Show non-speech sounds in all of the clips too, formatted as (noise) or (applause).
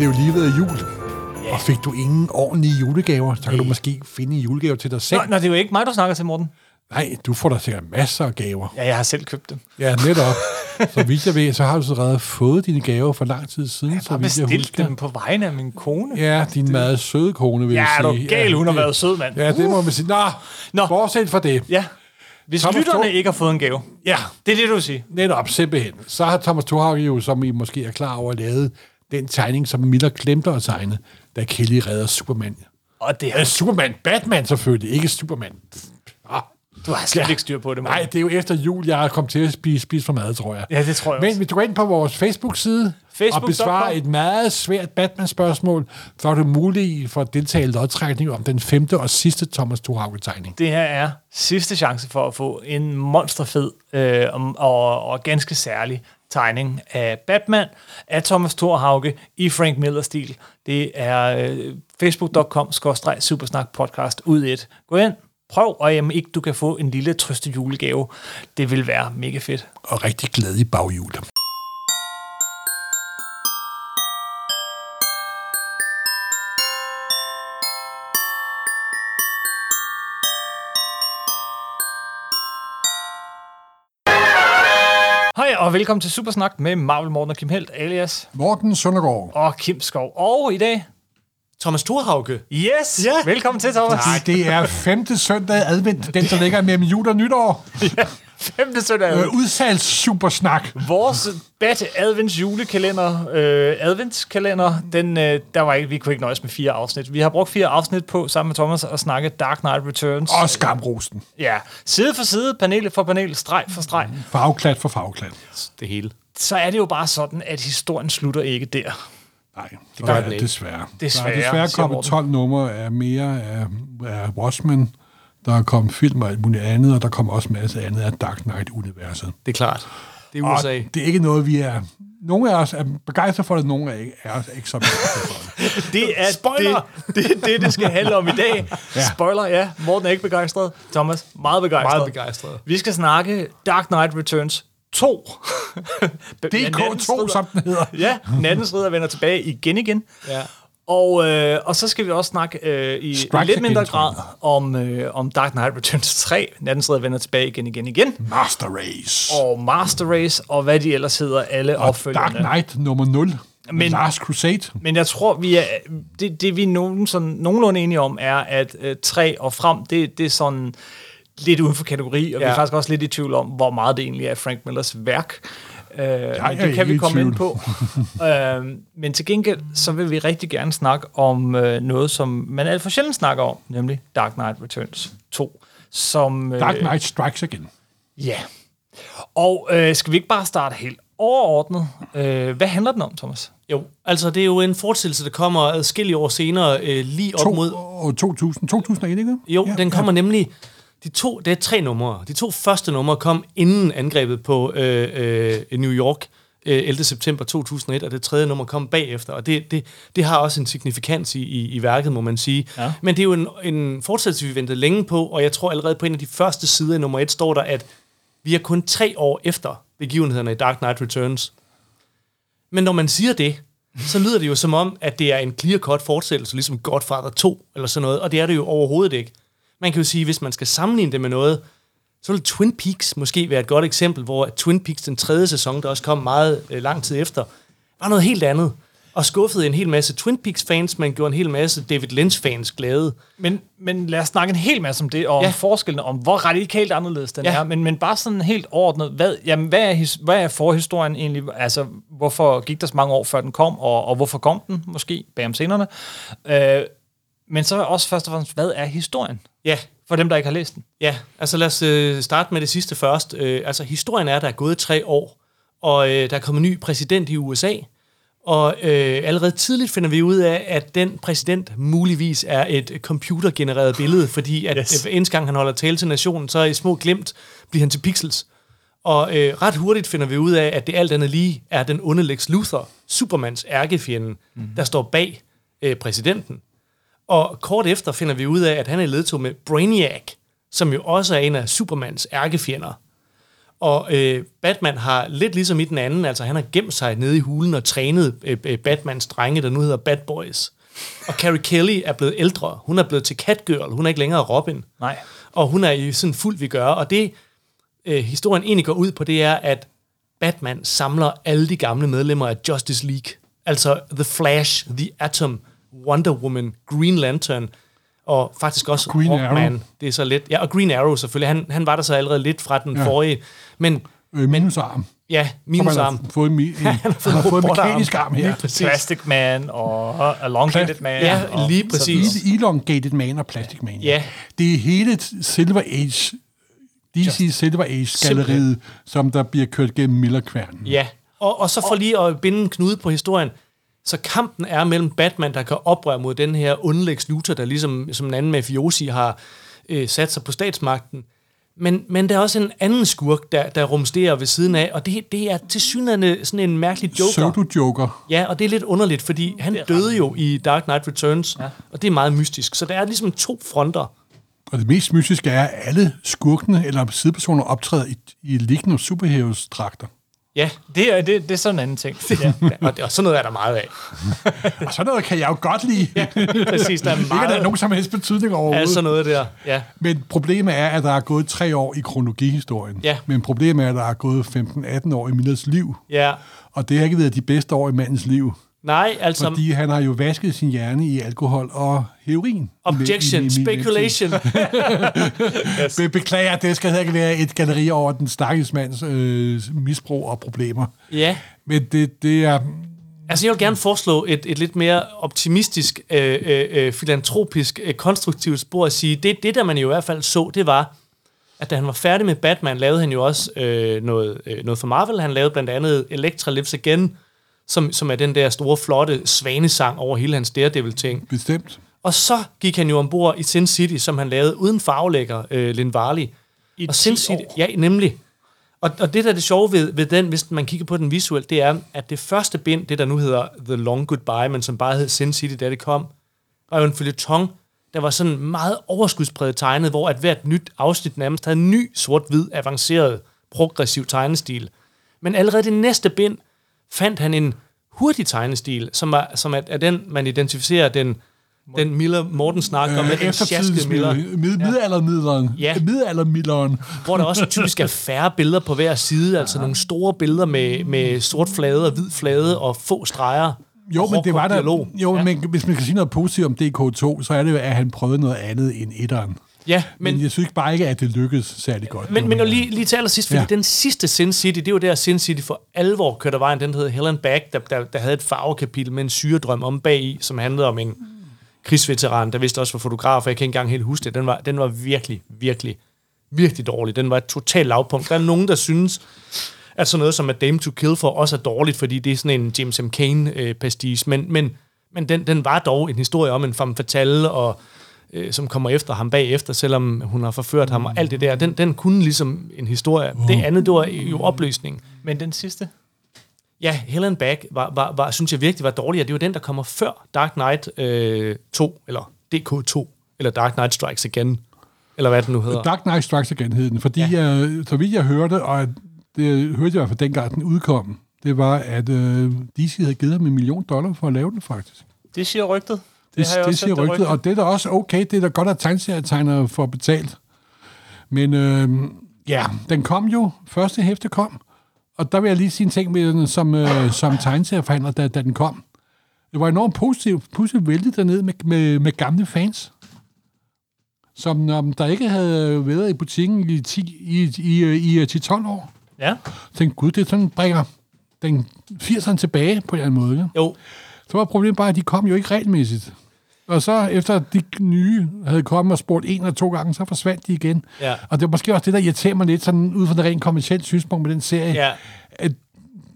Nu er det jo lige ved jul. Og fik du ingen ordentlige julegaver, så kan du måske finde en julegave til dig selv. Nå, nå, det er jo ikke mig, du snakker til, Morten. Nej, du får da sikkert masser af gaver. Ja, jeg har selv købt dem. Ja, netop. så vidt jeg ved, så har du så allerede fået dine gaver for lang tid siden, Jeg så har vidt jeg husker. dem på vegne af min kone. Ja, din meget søde kone, vil Ja, jeg er sige. du gal, hun har det- været sød, mand. Ja, det må man sige. Nå, Nå. Bortset fra det. Ja. Hvis Thomas lytterne Thor- ikke har fået en gave, Ja, det er det, du vil sige. netop, simpelthen. Så har Thomas Thorhage jo, som I måske er klar over, lavet den tegning, som Miller glemte at tegne, da Kelly redder Superman. Og det Ja, har, Superman, Batman selvfølgelig, ikke Superman. Ah, du har slet Ja. ikke styr på det, Morten. nej, det er jo efter jul, jeg er kommet til at spise, spise for mad, tror jeg. Ja, det tror jeg Men hvis du går ind på vores Facebook-side Facebook.com. og besvarer et meget svært Batman-spørgsmål, så er du mulig for at deltage i lodtrækning om den femte og sidste Thomas Thorhage-tegning. Det her er sidste chance for at få en monsterfed øh, og, og, og ganske særlig tegning af Batman af Thomas Thorhauge i Frank Miller-stil. Det er øh, facebook.com-supersnak podcast ud et. Gå ind, prøv, og jamen ikke du kan få en lille trøste julegave. Det vil være mega fedt. Og rigtig glad i baghjul. Og velkommen til Supersnak med Marvel Morten og Kim Helt, alias Morten Søndergaard. og Kim Skov. Og i dag, Thomas Thorhauge. yes, ja. velkommen til Thomas. Nej, det er femte søndag i advent, den der ligger mellem jul og nytår. (laughs) Femte søndag. Øh, udsalgs supersnak. Vores Bat Advents julekalender, øh, adventskalender, den, øh, der var ikke, vi kunne ikke nøjes med fire afsnit. Vi har brugt fire afsnit på, sammen med Thomas, at snakke Dark Knight Returns. Og skamrosten. Ja, side for side, panel for panel, streg for streg. Farveklat for farveklat. Det hele. Så er det jo bare sådan, at historien slutter ikke der. Nej, det gør gør den det ikke. desværre. Desværre, Der er desværre kommet Morten. 12 numre af mere af, af Watchmen. Der er kommet film og alt muligt andet, og der kommer også masse andet af Dark Knight-universet. Det er klart. Det er Og USA. det er ikke noget, vi er... Nogle af os er begejstrede for det, nogle af er os ikke så begejstrede for det. (laughs) Det er Spoiler! Det, det, er det, det skal handle om i dag. ja. Spoiler, ja. Morten er ikke begejstret. Thomas, meget begejstret. Meget begejstret. Vi skal snakke Dark Knight Returns 2. DK2, som den hedder. Ja, Nattens Ridder vender tilbage igen igen. Ja. Og, øh, og så skal vi også snakke øh, i Strikes lidt mindre grad om, øh, om Dark Knight Returns 3. Nattens Ridder vender tilbage igen igen igen. Master Race. Og Master Race, og hvad de ellers hedder, alle Og opfølgerne. Dark Knight nummer 0. Men- Last Crusade. Men jeg tror, vi er, det, det vi er nogen, sådan, nogenlunde enige om, er, at øh, 3 og frem, det, det er sådan lidt uden for kategori, og ja. vi er faktisk også lidt i tvivl om, hvor meget det egentlig er Frank Millers værk. Øh, men det kan vi komme ind på. (laughs) øh, men til gengæld, så vil vi rigtig gerne snakke om øh, noget, som man alt for sjældent snakker om, nemlig Dark Knight Returns 2. Som, øh, Dark Knight Strikes Again. Ja. Og øh, skal vi ikke bare starte helt overordnet? Øh, hvad handler den om, Thomas? Jo, altså det er jo en fortsættelse, der kommer adskillige år senere, øh, lige op To, mod... og 2000. 2001, ikke? Jo, ja, den kommer ja. nemlig... De to, det er tre numre. De to første numre kom inden angrebet på øh, øh, New York øh, 11. september 2001, og det tredje nummer kom bagefter. Og det, det, det har også en signifikans i, i, i værket, må man sige. Ja. Men det er jo en, en fortsættelse, vi ventede længe på, og jeg tror allerede på en af de første sider i nummer et står der, at vi er kun tre år efter begivenhederne i Dark Knight Returns. Men når man siger det, så lyder det jo som om, at det er en clear-cut fortsættelse, ligesom Godfather 2 eller sådan noget, og det er det jo overhovedet ikke. Man kan jo sige, hvis man skal sammenligne det med noget, så vil Twin Peaks måske være et godt eksempel, hvor Twin Peaks, den tredje sæson, der også kom meget øh, lang tid efter, var noget helt andet, og skuffede en hel masse Twin Peaks-fans, men gjorde en hel masse David Lynch-fans glade. Men, men lad os snakke en hel masse om det, og ja. Om forskellen, om hvor radikalt anderledes den ja. Er. Men, men bare sådan helt ordnet, hvad, jamen, hvad, er, his, hvad er forhistorien egentlig? Altså, hvorfor gik der så mange år, før den kom, og, og hvorfor kom den måske bag om scenerne? Øh, men så også først og fremmest, hvad er historien? Ja, For dem, der ikke har læst den. Ja, altså lad os øh, starte med det sidste først. Øh, altså historien er, at der er gået tre år, og øh, der er kommet ny præsident i USA, og øh, allerede tidligt finder vi ud af, at den præsident muligvis er et computergenereret billede, fordi at Yes. eneste gang han holder tale til nationen, så i små glimt bliver han til pixels. Og øh, ret hurtigt finder vi ud af, at det alt andet lige er den onde Lex Luthor, Supermans ærkefjende, mm. der står bag øh, præsidenten. Og kort efter finder vi ud af, at han er ledtog med Brainiac, som jo også er en af Supermans ærkefjender. Og øh, Batman har lidt ligesom i den anden, altså han har gemt sig nede i hulen og trænet øh, øh, Batmans drenge, der nu hedder Bad Boys. Og Carrie Kelly er blevet ældre. Hun er blevet til Catgirl. Hun er ikke længere Robin. Nej. Og hun er i sådan fuld vi gør. Og det, øh, historien egentlig går ud på, det er, at Batman samler alle de gamle medlemmer af Justice League. Altså The Flash, The Atom, Wonder Woman, Green Lantern, og faktisk også Green Hawkman. Arrow. Det er så lidt. Ja, og Green Arrow selvfølgelig. Han, han var der så allerede lidt fra den Ja. ja. forrige. Men Øh, minusarm. ja, Som minus (laughs) han arm. har fået, mi- en, han har fået en robotarm. mekanisk arm her. Plastic Man og Elongated Man. Ja, og lige præcis. videre. Elongated Man og Plastic Man. Ja. Det er hele Silver Age, DC Silver Age-galleriet, som der bliver kørt gennem Millerkværnen. Ja, og, og så for lige at binde en knude på historien, så kampen er mellem Batman, der kan oprøre mod den her ondlægs Luthor, der ligesom som en anden mafiosi har øh, sat sig på statsmagten. Men, men der er også en anden skurk, der, der rumsterer ved siden af, og det, det er til synligheden sådan en mærkelig joker. Pseudo-joker. Ja, og det er lidt underligt, fordi han døde jo i Dark Knight Returns, ja. og det er meget mystisk. Så der er ligesom to fronter. Og det mest mystiske er, at alle skurkene eller sidepersoner optræder i, i liggende superheroes-dragter. Ja, Det er, det, det er sådan en anden ting. (laughs) Ja. og, og sådan noget er der meget af. (laughs) Og sådan noget kan jeg jo godt lide. Ja. Præcis, der er (laughs) Ikke at der er meget nogen som helst betydning overhovedet. sådan noget der. Ja. Men problemet er, at der er gået tre år i kronologihistorien. Ja. Men problemet er, at der er gået 15-18 år i Millers liv. ja. Og det har ikke været de bedste år i mandens liv. Nej, altså... Fordi han har jo vasket sin hjerne i alkohol og heroin. Objection, I- i- i speculation. (laughs) Be- beklager, det skal ikke være et galleri over den stakkels mands øh, misbrug og problemer. ja, Men det, det er... altså jeg vil gerne foreslå et, et lidt mere optimistisk, øh, øh, øh, filantropisk, øh, konstruktivt spor at sige, det, det der man i hvert fald så, det var, at da han var færdig med Batman, lavede han jo også øh, noget, øh, noget for Marvel. Han lavede blandt andet Electra Lives Again, som, som er den der store, flotte svanesang over hele hans Daredevil-ting. Bestemt. Og så gik han jo ombord i Sin City, som han lavede uden farvelægger, øh, Lin Varley. I og 10 Sin City, år. ja, nemlig. Og, og det, der er det sjove ved, ved den, hvis man kigger på den visuelt, det er, at det første bind, det der nu hedder The Long Goodbye, men som bare hed Sin City, da det kom, var jo en følgetong, der var sådan meget overskudspræget tegnet, hvor at hvert nyt afsnit nærmest havde en ny sort-hvid, avanceret, progressiv tegnestil. Men allerede det næste bind fandt han en hurtig tegnestil, som er, som er, er den, man identificerer den, den Miller Morten snakker om, med den sjaskede Miller. Mid, middelaldermidleren. Ja. Middelaldermidleren. hvor der også typisk er færre billeder på hver side, altså nogle store billeder med, med sort flade og hvid flade og få streger. Jo, men det var der. dialog. Jo, ja. men hvis man kan sige noget positivt om DK2, så er det jo, at han prøvede noget andet end etteren. Ja, Men, men, jeg synes bare ikke, at det lykkedes særlig godt. men, men og lige, lige til allersidst, fordi Ja. den sidste Sin City, det var der Sin City for alvor kørte af vejen, den hed Helen Back, der, der, der havde et farvekapitel med en syredrøm om bagi, som handlede om en krigsveteran, der vidste også var fotograf, og jeg kan ikke engang helt huske det. Den var, den var virkelig, virkelig, virkelig dårlig. Den var et totalt lavpunkt. Der er nogen, der synes, at sådan noget som A Dame to Kill for også er dårligt, fordi det er sådan en James M. Cain-pastis, men, men, men den, den var dog en historie om en femme fatale, og øh, som kommer efter ham bagefter, selvom hun har forført ham og alt det der. Den, den kunne ligesom en historie. Det andet, det var jo opløsning. Men den sidste? Ja, Helen Back var, var, var, synes jeg virkelig var dårlig, og det var den, der kommer før Dark Knight øh, 2, eller DK2, eller Dark Knight Strikes Again, eller hvad det nu hedder. Dark Knight Strikes Again hed den, fordi ja. jeg, så vidt jeg hørte, og det hørte jeg i hvert fald dengang den udkom, det var, at øh, DC havde givet ham en million dollar for at lave den, faktisk. Det siger rygtet. Det, det, det siger rygtet, og det er da også okay. Det er da godt, at tegneserietegnere får betalt. Men øh, ja, den kom jo. Første hæfte kom. Og der vil jeg lige sige en ting med den som, øh, som tegneserieforhandler, da, da den kom. Det var enormt positivt, positivt væltet dernede med, med, med gamle fans, som um, der ikke havde været i butikken i, 10, i, i, i, i 10-12 år. Ja. Tænkte, gud, det er sådan, bringer den 80'erne tilbage på en eller anden måde. Ikke? Jo, Så var problemet bare, at de kom jo ikke regelmæssigt. Og så efter de nye havde kommet og spurgt en eller to gange, så forsvandt de igen. Ja. Og det var måske også det, der irriterer mig lidt, sådan ud fra det rent kommersielle synspunkt med den serie. ja, At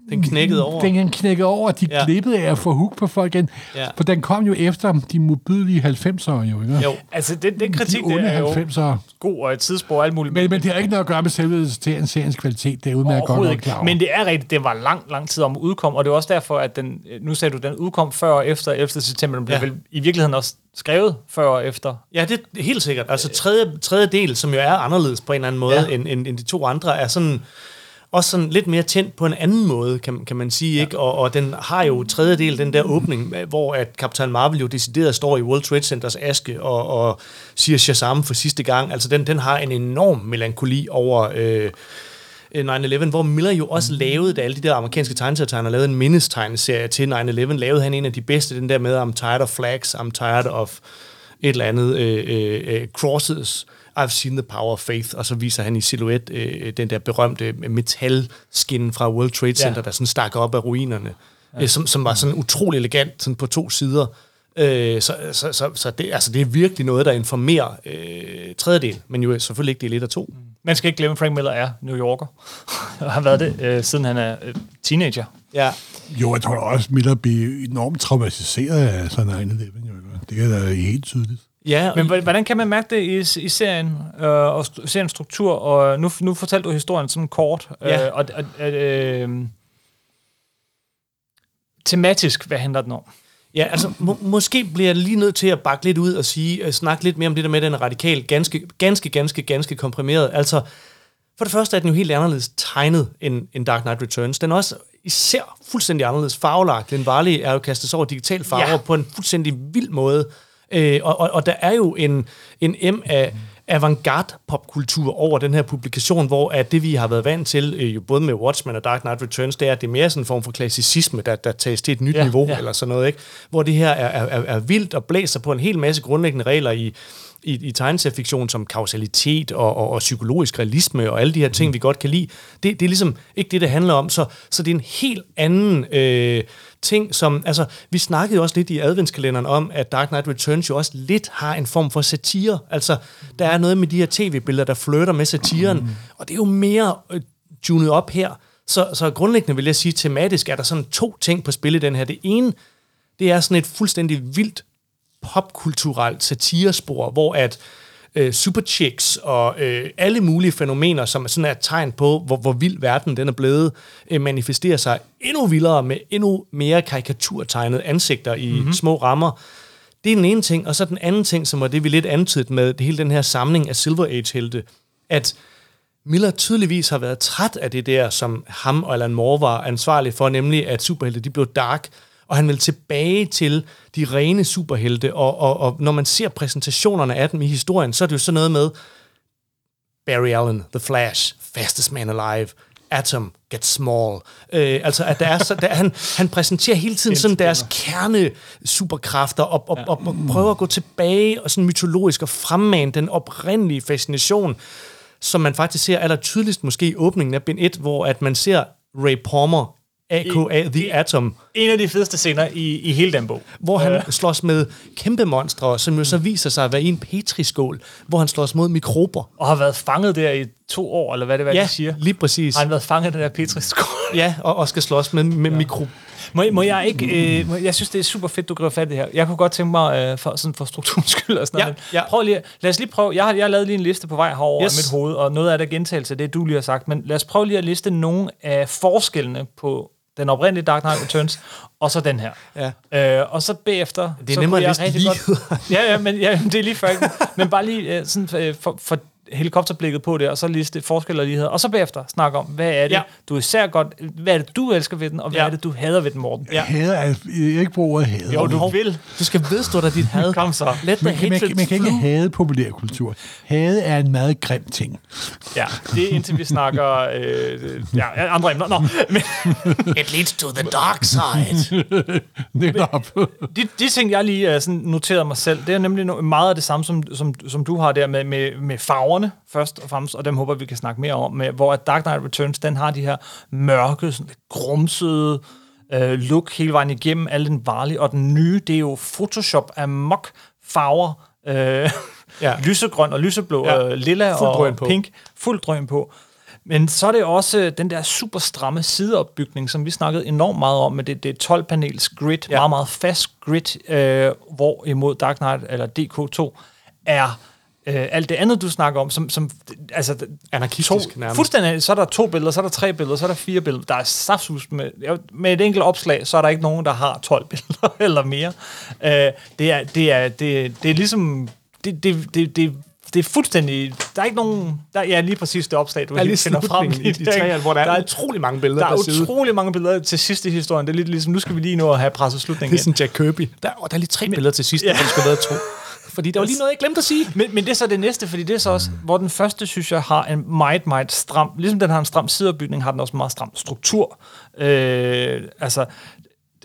den knækkede over. den knækkede over, de Ja. glippede af at få hook på folk igen. Ja. For den kom jo efter de modbydelige 90'ere jo, ikke? Jo, Altså, den, den kritik, de det er jo 90'ere. god og et tidsspor og alt muligt. Men, men det har ikke noget at gøre med selve seriens kvalitet. Det er udmærket godt nok klar over. Men det er rigtigt, det var lang, lang tid om at udkomme, og det er også derfor, at den, nu sagde du, den udkom før og efter 11. september. Den blev Ja. vel i virkeligheden også skrevet før og efter. Ja, det er helt sikkert. Altså tredje, tredje del, som jo er anderledes på en eller anden måde ja. end, end, end de to andre, er sådan også sådan lidt mere tændt på en anden måde, kan, kan man sige, ja. ikke? Og, og den har jo tredje del, den der åbning, hvor at Captain Marvel jo decideret står i World Trade Centers aske og, og siger Shazam for sidste gang. Altså, den, den har en enorm melankoli over... Øh, 9-11, hvor Miller jo også lavede, da alle de der amerikanske tegneserietegnere lavede en mindestegneserie til 9-11, lavede han en af de bedste, den der med, I'm tired of flags, I'm tired of et eller andet, øh, øh, crosses, I've seen the power of faith, og så viser han i silhuet øh, den der berømte metalskin fra World Trade Center, ja. der sådan stak op af ruinerne, ja. øh, som, som var sådan utrolig elegant sådan på to sider. Øh, så så, så, så det, altså, det er virkelig noget, der informerer øh, tredjedel, men jo selvfølgelig ikke del 1 og 2. Mm. Man skal ikke glemme, at Frank Miller er New Yorker, og har været det, øh, siden han er øh, teenager. Ja. Jo, jeg tror også, Miller bliver enormt traumatiseret af sådan 9-11. Det er da helt tydeligt. Ja, Men hvordan kan man mærke det i, i serien øh, og seriens struktur? Og nu, nu fortalte du historien sådan kort. Øh, ja. og, og, øh, tematisk, hvad handler den om? Ja, altså må, måske bliver jeg lige nødt til at bakke lidt ud og sige, uh, snakke lidt mere om det der med, den er radikal, ganske, ganske, ganske, ganske komprimeret. Altså, for det første er den jo helt anderledes tegnet end, end Dark Knight Returns. Den er også især fuldstændig anderledes farvelagt. Den varlige er jo kastet over digital farver ja. på en fuldstændig vild måde. Øh, og, og, og der er jo en, en M af avantgarde popkultur over den her publikation, hvor at det, vi har været vant til, øh, jo både med Watchmen og Dark Knight Returns, det er, at det er mere sådan en form for klassicisme, der, der tages til et nyt ja, niveau, ja. eller sådan noget, ikke? hvor det her er, er, er vildt og blæser på en hel masse grundlæggende regler i, i, i tegneseriefiktion som kausalitet og, og, og psykologisk realisme og alle de her ting, mm. vi godt kan lide. Det, det er ligesom ikke det, det handler om. Så, så det er en helt anden øh, ting, som... Altså, vi snakkede jo også lidt i adventskalenderen om, at Dark Knight Returns jo også lidt har en form for satire. Altså, der er noget med de her tv-billeder, der flytter med satiren, mm. og det er jo mere øh, tunet op her. Så, så grundlæggende vil jeg sige, tematisk er der sådan to ting på spil i den her. Det ene, det er sådan et fuldstændig vildt popkulturelt satirespor, hvor at øh, superchicks og øh, alle mulige fænomener, som er sådan et tegn på, hvor, hvor vild verden den er blevet, øh, manifesterer sig endnu vildere med endnu mere karikaturtegnede ansigter i mm-hmm. små rammer. Det er den ene ting, og så den anden ting, som var det, vi lidt antydet med det hele den her samling af Silver Age-helte, at Miller tydeligvis har været træt af det der, som ham og Alan Moore var ansvarlig for, nemlig at superhelte de blev dark, og han vil tilbage til de rene superhelte, og, og, og når man ser præsentationerne af dem i historien, så er det jo sådan noget med Barry Allen, The Flash, Fastest Man Alive, Atom, Get Small. Øh, altså, at der er så, der, han, han præsenterer hele tiden sådan deres kerne superkræfter, og, og, og, og prøver at gå tilbage og sådan mytologisk og fremmane den oprindelige fascination, som man faktisk ser aller tydeligst måske i åbningen af bind 1, hvor at man ser Ray Palmer A.K.A. The Atom. En af de fedeste scener i, i hele den bog. Hvor han uh. slås med kæmpe monstre, som jo så viser sig at være i en petriskål, hvor han slås mod mikrober. Og har været fanget der i to år, eller hvad det er, ja, de siger. lige præcis. Har han været fanget i den der petriskål? ja, og, og skal slås med, med ja. mikrober. Må, må jeg ikke... Øh, må, jeg synes, det er super fedt, du griber fat i det her. Jeg kunne godt tænke mig, øh, for, sådan for strukturens skyld og sådan ja, noget. Ja. Prøv lige, lad os lige prøve... Jeg har, jeg har lavet lige en liste på vej herover yes. i mit hoved, og noget af det er gentagelse af det, du lige har sagt. Men lad os prøve lige at liste nogle af forskellene på den oprindelige Dark Knight Returns, og så den her. Ja. Øh, og så bagefter... Det er så nemmere at liste lige. Godt, ja, ja, men ja, det er lige før. men bare lige uh, sådan, uh, for, for helikopterblikket på det, og så liste forskel og lighed, og så bagefter snakke om, hvad er det, ja. du især godt, hvad er det, du elsker ved den, og hvad ja. er det, du hader ved den, Morten? Ja. Hader er ikke på ordet hader. Jo, du vil. Du skal vedstå dig dit had. Kom så. Let man, man, man, man kan ikke hade populærkultur. Hade er en meget grim ting. Ja, det er indtil vi snakker øh, ja, andre emner. Nå, men, It leads to the dark side. (laughs) Netop. de, de ting, jeg lige uh, sådan noteret mig selv, det er nemlig meget af det samme, som, som, som du har der med, med, med farverne, først og fremmest, og dem håber vi kan snakke mere om, med, hvor Dark Knight Returns, den har de her mørke, sådan lidt grumsede øh, look hele vejen igennem, al den varlige, og den nye, det er jo Photoshop af mok farver, øh, (laughs) ja. lysegrøn og lyseblå, ja. øh, lilla og på. pink, fuld drøm på. Men så er det også den der super stramme sideopbygning, som vi snakkede enormt meget om, med det, det 12-panels grid, ja. meget, meget fast grid, øh, hvor imod Dark Knight, eller DK2, er øh, alt det andet, du snakker om, som, som altså, anarkistisk to, nærmest. Fuldstændig, så er der to billeder, så er der tre billeder, så er der fire billeder. Der er saftsus med, med et enkelt opslag, så er der ikke nogen, der har 12 (laughs) billeder eller mere. Øh, det, er, det, er, det, det er ligesom, det, det, det, det det er fuldstændig... Der er ikke nogen... Der, ja, lige præcis det opslag, du Der er lige finder frem. i de tre, hvor der er, utrolig mange billeder der er per side. utrolig mange billeder til sidst i historien. Det er lidt ligesom, nu skal vi lige nå at have presset Det slutningen er sådan Jack Kirby. Der, oh, der er lige tre billeder til sidst, Ja. ja. der skulle have været to. (laughs) Fordi der var lige noget, jeg glemte at sige. Men, men det er så det næste, fordi det er så også, hvor den første, synes jeg, har en meget, meget stram, ligesom den har en stram sideopbygning, har den også en meget stram struktur. Øh, altså,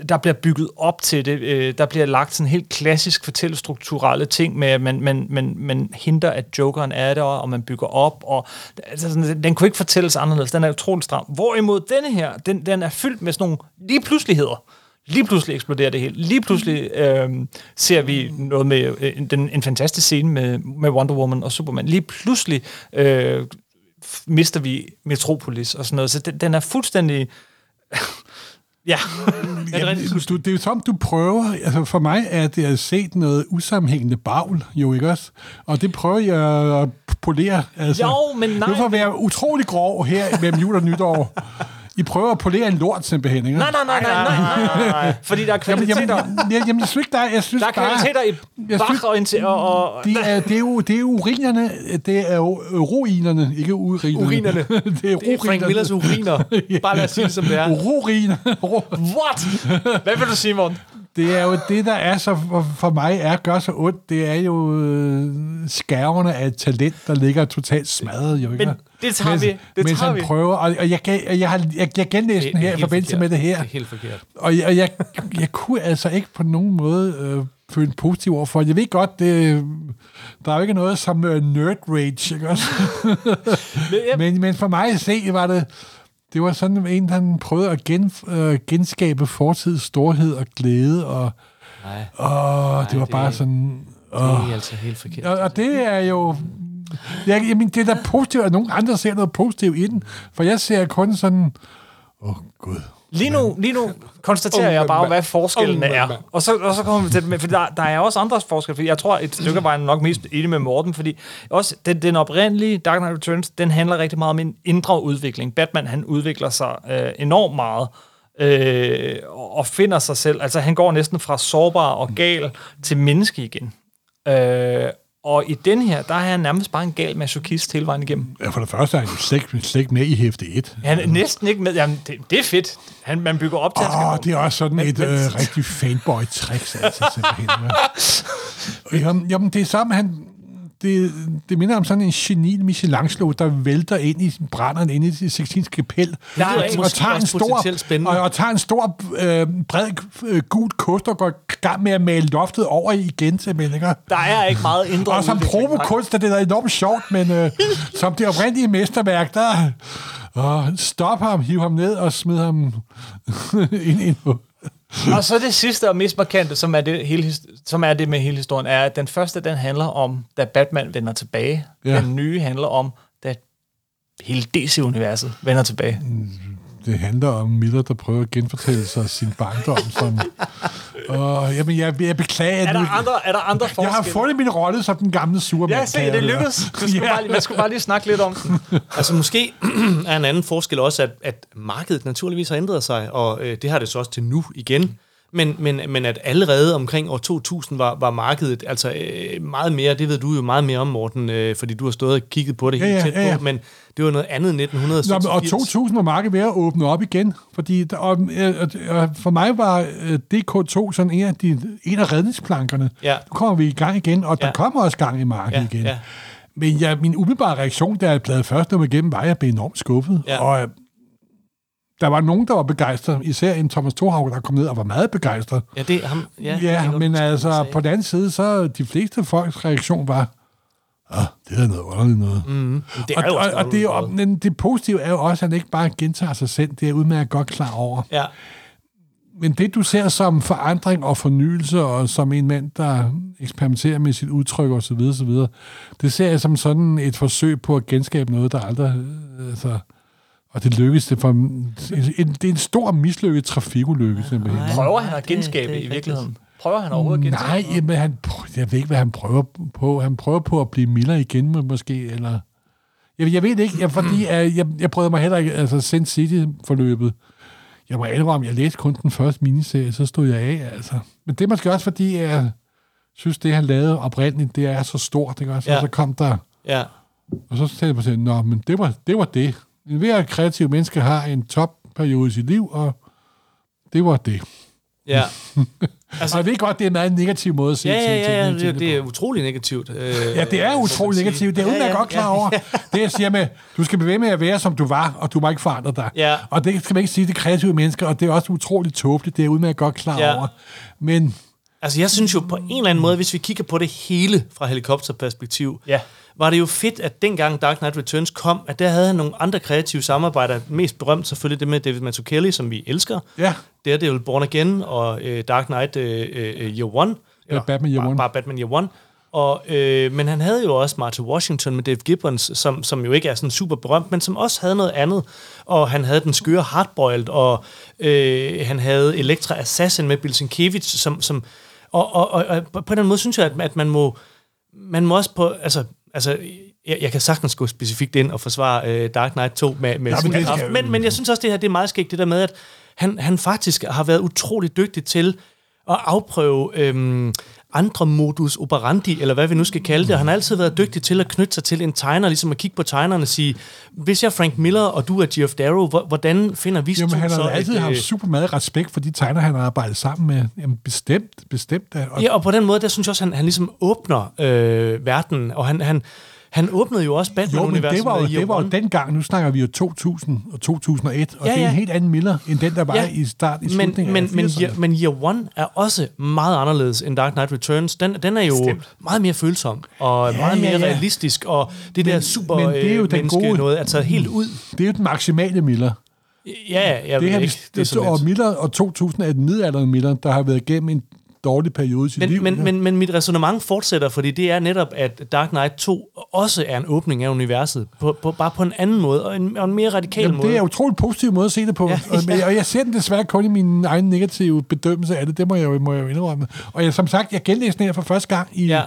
der bliver bygget op til det. Øh, der bliver lagt sådan helt klassisk fortællestrukturelle ting med, at man, man, man, man henter, at jokeren er der, og man bygger op. Og, altså, sådan, den kunne ikke fortælles anderledes. Den er utrolig stram. Hvorimod denne her, den, den er fyldt med sådan nogle lige pludseligheder. Lige pludselig eksploderer det hele. Lige pludselig øh, ser vi noget med øh, den, en fantastisk scene med, med Wonder Woman og Superman. Lige pludselig øh, mister vi Metropolis og sådan noget. Så den, den er fuldstændig... (laughs) ja. Jamen, du, det er jo som, du prøver, altså for mig er det at se noget usammenhængende bagl, jo ikke også? Og det prøver jeg at polere. Altså. Jo, men nej. Nu for at være utrolig grov her mellem jul og nytår. I prøver at polere en lort simpelthen, ikke? Nej, nej, nej, nej, nej, nej, nej, nej. Fordi der er kvaliteter. jamen, jamen, jamen, jeg synes ikke, der er, jeg synes Der er bare, kvaliteter i jeg Bach synes- og, inti- og, og de er, det, er jo, det er urinerne, det er jo ruinerne, ikke urinerne. Urinerne. (laughs) det er Det er Frank urinerne. Millers uriner. (laughs) Bare lad os sige det, som det er. Ururiner. What? (laughs) Hvad vil du sige, Morten? Det er jo det, der er så for, for mig er gør så ondt. Det er jo øh, skærverne af et talent, der ligger totalt smadret. Jo, ikke? Men det tager mens, vi. Det mens tager han vi. prøver, og, og jeg, kan, jeg, har, jeg, jeg genlæste den her i forbindelse forkert. med det her, Det er helt forkert. og jeg, og jeg, jeg kunne altså ikke på nogen måde øh, føle positiv over for. Jeg ved godt, det, der er jo ikke noget som øh, nerd rage, ikke også? Men, jeg, (laughs) men, men for mig at se, var det, det var sådan en, der prøvede at gen, øh, genskabe fortidens storhed og glæde, og Nej, åh, det var det- bare sådan... det Åh. er altså helt forkert. Og, og det er jo... Jeg, jamen, det er da positivt, at nogen andre ser noget positivt i den. For jeg ser kun sådan... Åh, oh, Gud. Lige, nu, lige nu konstaterer Oh, jeg bare, hvad forskellene Oh, er. Og så, og så kommer vi til det med, for der, der er også andre forskelle, fordi jeg tror, et stykke af vejen er nok mest enig med Morten, fordi også den, den oprindelige Dark Knight Returns, den handler rigtig meget om en indre udvikling. Batman, han udvikler sig øh, enormt meget, øh, og, og finder sig selv. Altså, han går næsten fra sårbar og gal til menneske igen. Øh, og i den her, der er han nærmest bare en gal masochist hele vejen igennem. Ja, for det første er han jo slet, slet ikke med i hæfte 1. Han er næsten ikke med. Jamen, det, det er fedt. Han, man bygger op til, at han det er også sådan Men- et men- øh, rigtig fanboy-tricks, altså simpelthen. Ja. (laughs) Jamen, jamen, det er sammen, han... Det, det minder om sådan en genil Michelangelo, der vælter ind i brænderen ind i det sextinske kapel, Der og, og, tager en stor, og, og tager en stor, øh, bred, øh, gult kost og går i gang med at male loftet over igen til mennesker. Der er ikke meget indre Og som provokunst er det da enormt sjovt, men øh, som det oprindelige mesterværk, der... Åh, stop ham, hiv ham ned og smid ham (laughs) ind i en (laughs) Og så det sidste og mest markante, som er det, hele, som er det med hele historien, er, at den første, den handler om, da Batman vender tilbage. Ja. Ja. Den nye handler om, da hele DC-universet vender tilbage. Det handler om Miller, der prøver at genfortælle sig sin barndom. Som, og, jamen, jeg, jeg beklager, Er der nu, andre, er der andre forskelle? jeg har fundet min rolle som den gamle surmand. Ja, se, det lykkedes. (laughs) Du skulle Ja. bare, lige- man skulle bare lige snakke lidt om den. (laughs) Altså måske (clears throat) er en anden forskel også, at, at markedet naturligvis har ændret sig, og øh, det har det så også til nu igen. Men, men, men at allerede omkring år 2000 var, var markedet altså øh, meget mere, det ved du jo meget mere om, Morten, øh, fordi du har stået og kigget på det Ja, helt ja, tæt ja, ja. på, men det var noget andet end Nå, men, 1986. og 2000 var markedet ved at åbne op igen, fordi der, og, øh, og for mig var øh, DK2 sådan en af, de, en af redningsplankerne. Ja. Nu kommer vi i gang igen, og der Ja. kommer også gang i markedet Ja, igen. ja. Men ja, min umiddelbare reaktion, da jeg plade først nummer igennem, var, at jeg blev enormt skuffet. Ja. Og der var nogen, der var begejstret, især en Thomas Thorhaug, der kom ned og var meget begejstret. Ja, det ham. Ja, Ja, men altså, på den anden side, så de fleste folks reaktion var, ah, det er noget underligt noget. Mm. Det Og, er og, også og, det, men det positive er jo også, at han ikke bare gentager sig selv. Det er udmærket godt klar over. Ja, Men det, du ser som forandring og fornyelse, og som en mand, der eksperimenterer med sit udtryk osv., videre, det ser jeg som sådan et forsøg på at genskabe noget, der aldrig... øh, Altså, og det lykkes det for... En, det er en stor mislykket trafikulykke, simpelthen. Prøver han det- at genskabe det er i virkeligheden? Prøver han overhovedet at genskabe? Nej, jamen, han, jeg ved ikke, hvad han prøver på. Han prøver på at blive mildere igen, må- måske, eller... Jeg, jeg ved det ikke, jeg, fordi jeg, jeg, jeg prøvede mig heller ikke, altså Sin City-forløbet. Jeg må indrømme, jeg læste kun den første miniserie, så stod jeg af, altså. Men det er måske også, fordi jeg, synes, det han lavede oprindeligt, det er så stort, ikke også? Ja. Og så kom der, Ja. og så tænkte jeg på sig, nå, men det var det. Var det. En hver kreativ menneske har en topperiode i sit liv, og det var det. Ja. (laughs) Altså, og jeg ved godt, det er en meget negativ måde at se Ja, ting- ja, ja, ja det, det er utrolig negativt. Øh, Ja, det er utrolig negativt. Det er uden Ja, ja, godt klar over. (laughs) Det jeg siger med, du skal blive ved med at være, som du var, og du må ikke forandre dig. Ja. Og det skal man ikke sige til kreative mennesker, og det er også utroligt tåbeligt. Det er uden godt klar Ja. over. Men Altså, jeg synes jo på en eller anden måde, hvis vi kigger på det hele fra helikopterperspektiv, Ja. Var det jo fedt, at dengang Dark Knight Returns kom, at der havde han nogle andre kreative samarbejder. Mest berømt selvfølgelig det med David Mazzucchelli, som vi elsker. ja, Daredevil Born Again og øh, Dark Knight øh, øh, Year One. Eller Batman Year bare, One. Bare Batman Year One. Og, øh, men han havde jo også Martha Washington med Dave Gibbons, som, som jo ikke er sådan super berømt, men som også havde noget andet. Og han havde den skøre Hardboiled, og øh, han havde Elektra Assassin med Bill Sienkiewicz, som, som og, og, og, og på den måde synes jeg, at, at man må man må også på, altså, altså jeg, jeg kan sagtens gå specifikt ind og forsvare øh, Dark Knight 2 med, med ja, men kraft, men, men jeg synes også, det her det er meget skægt, det der med, at han, han faktisk har været utrolig dygtig til at afprøve øhm, andre modus operandi, eller hvad vi nu skal kalde det. Han har altid været dygtig til at knytte sig til en tegner, ligesom at kigge på tegneren og sige, hvis jeg er Frank Miller, og du er Geoff Darrow, hvor- hvordan finder vi Jamen, han så har altid et, øh, haft super meget respekt for de tegner, han har arbejdet sammen med. Jamen, bestemt, bestemt. Og Ja, og på den måde, der synes jeg også, han, han ligesom åbner øh, verden, og han, han, han åbnede jo også jo, men Batman-universet det var jo, det var jo dengang, nu snakker vi jo 2000 og 2001, og Ja, det er en helt anden Miller, end den, der var Ja. i start i men, slutningen men, af men, 80'erne. year, men Year One er også meget anderledes end Dark Knight Returns. Den, den er jo Bestemt. meget mere følsom, og Ja, meget mere ja, ja. realistisk, og det der super men det er jo øh, den gode- noget er taget helt ud. Det er jo den maksimale Miller. Ja, jeg Det ved ikke. det, det, og Miller og 2000 er den midaldrende Miller, der har været igennem en dårlig periode i sit liv. Men, men, men, men mit resonemang fortsætter, fordi det er netop, at Dark Knight 2 også er en åbning af universet, på, på, bare på en anden måde, og en, og en mere radikal Jamen, måde. det er en utroligt positiv måde at se det på. Ja, (laughs) Ja, og, men, ja. og jeg ser den desværre kun i min egen negative bedømmelse af det. Det må jeg jo, må jeg jo indrømme. Og jeg, som sagt, jeg genlæste den her for første gang i... Ja.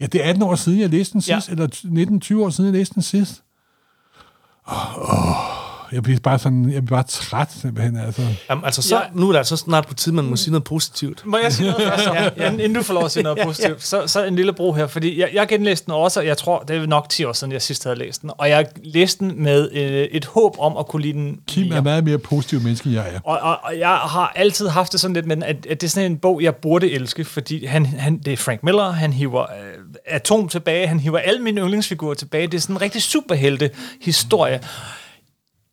Ja, det er 18 år siden, jeg læste den Ja. sidst, eller 19-20 år siden, jeg læste den sidst. Oh, oh, jeg bliver bare sådan, jeg bliver bare træt simpelthen, altså. Jamen, altså, så, Ja. nu er det altså snart på tide, man må sige noget positivt. Må jeg sige noget først? (laughs) ja, ja. Inden du får lov at sige noget (laughs) positivt. Så, så en lille bro her, fordi jeg, jeg genlæste den også, og jeg tror, det er nok 10 år siden, jeg sidst havde læst den. Og jeg læste den med øh, et håb om at kunne lide den Kim mere. er meget mere positiv menneske, end jeg er. Og, og, og jeg har altid haft det sådan lidt med at, at det er sådan en bog, jeg burde elske, fordi han, han, det er Frank Miller, han hiver øh, Atom tilbage, han hiver alle mine yndlingsfigurer tilbage. Det er sådan en rigtig superhelte historie.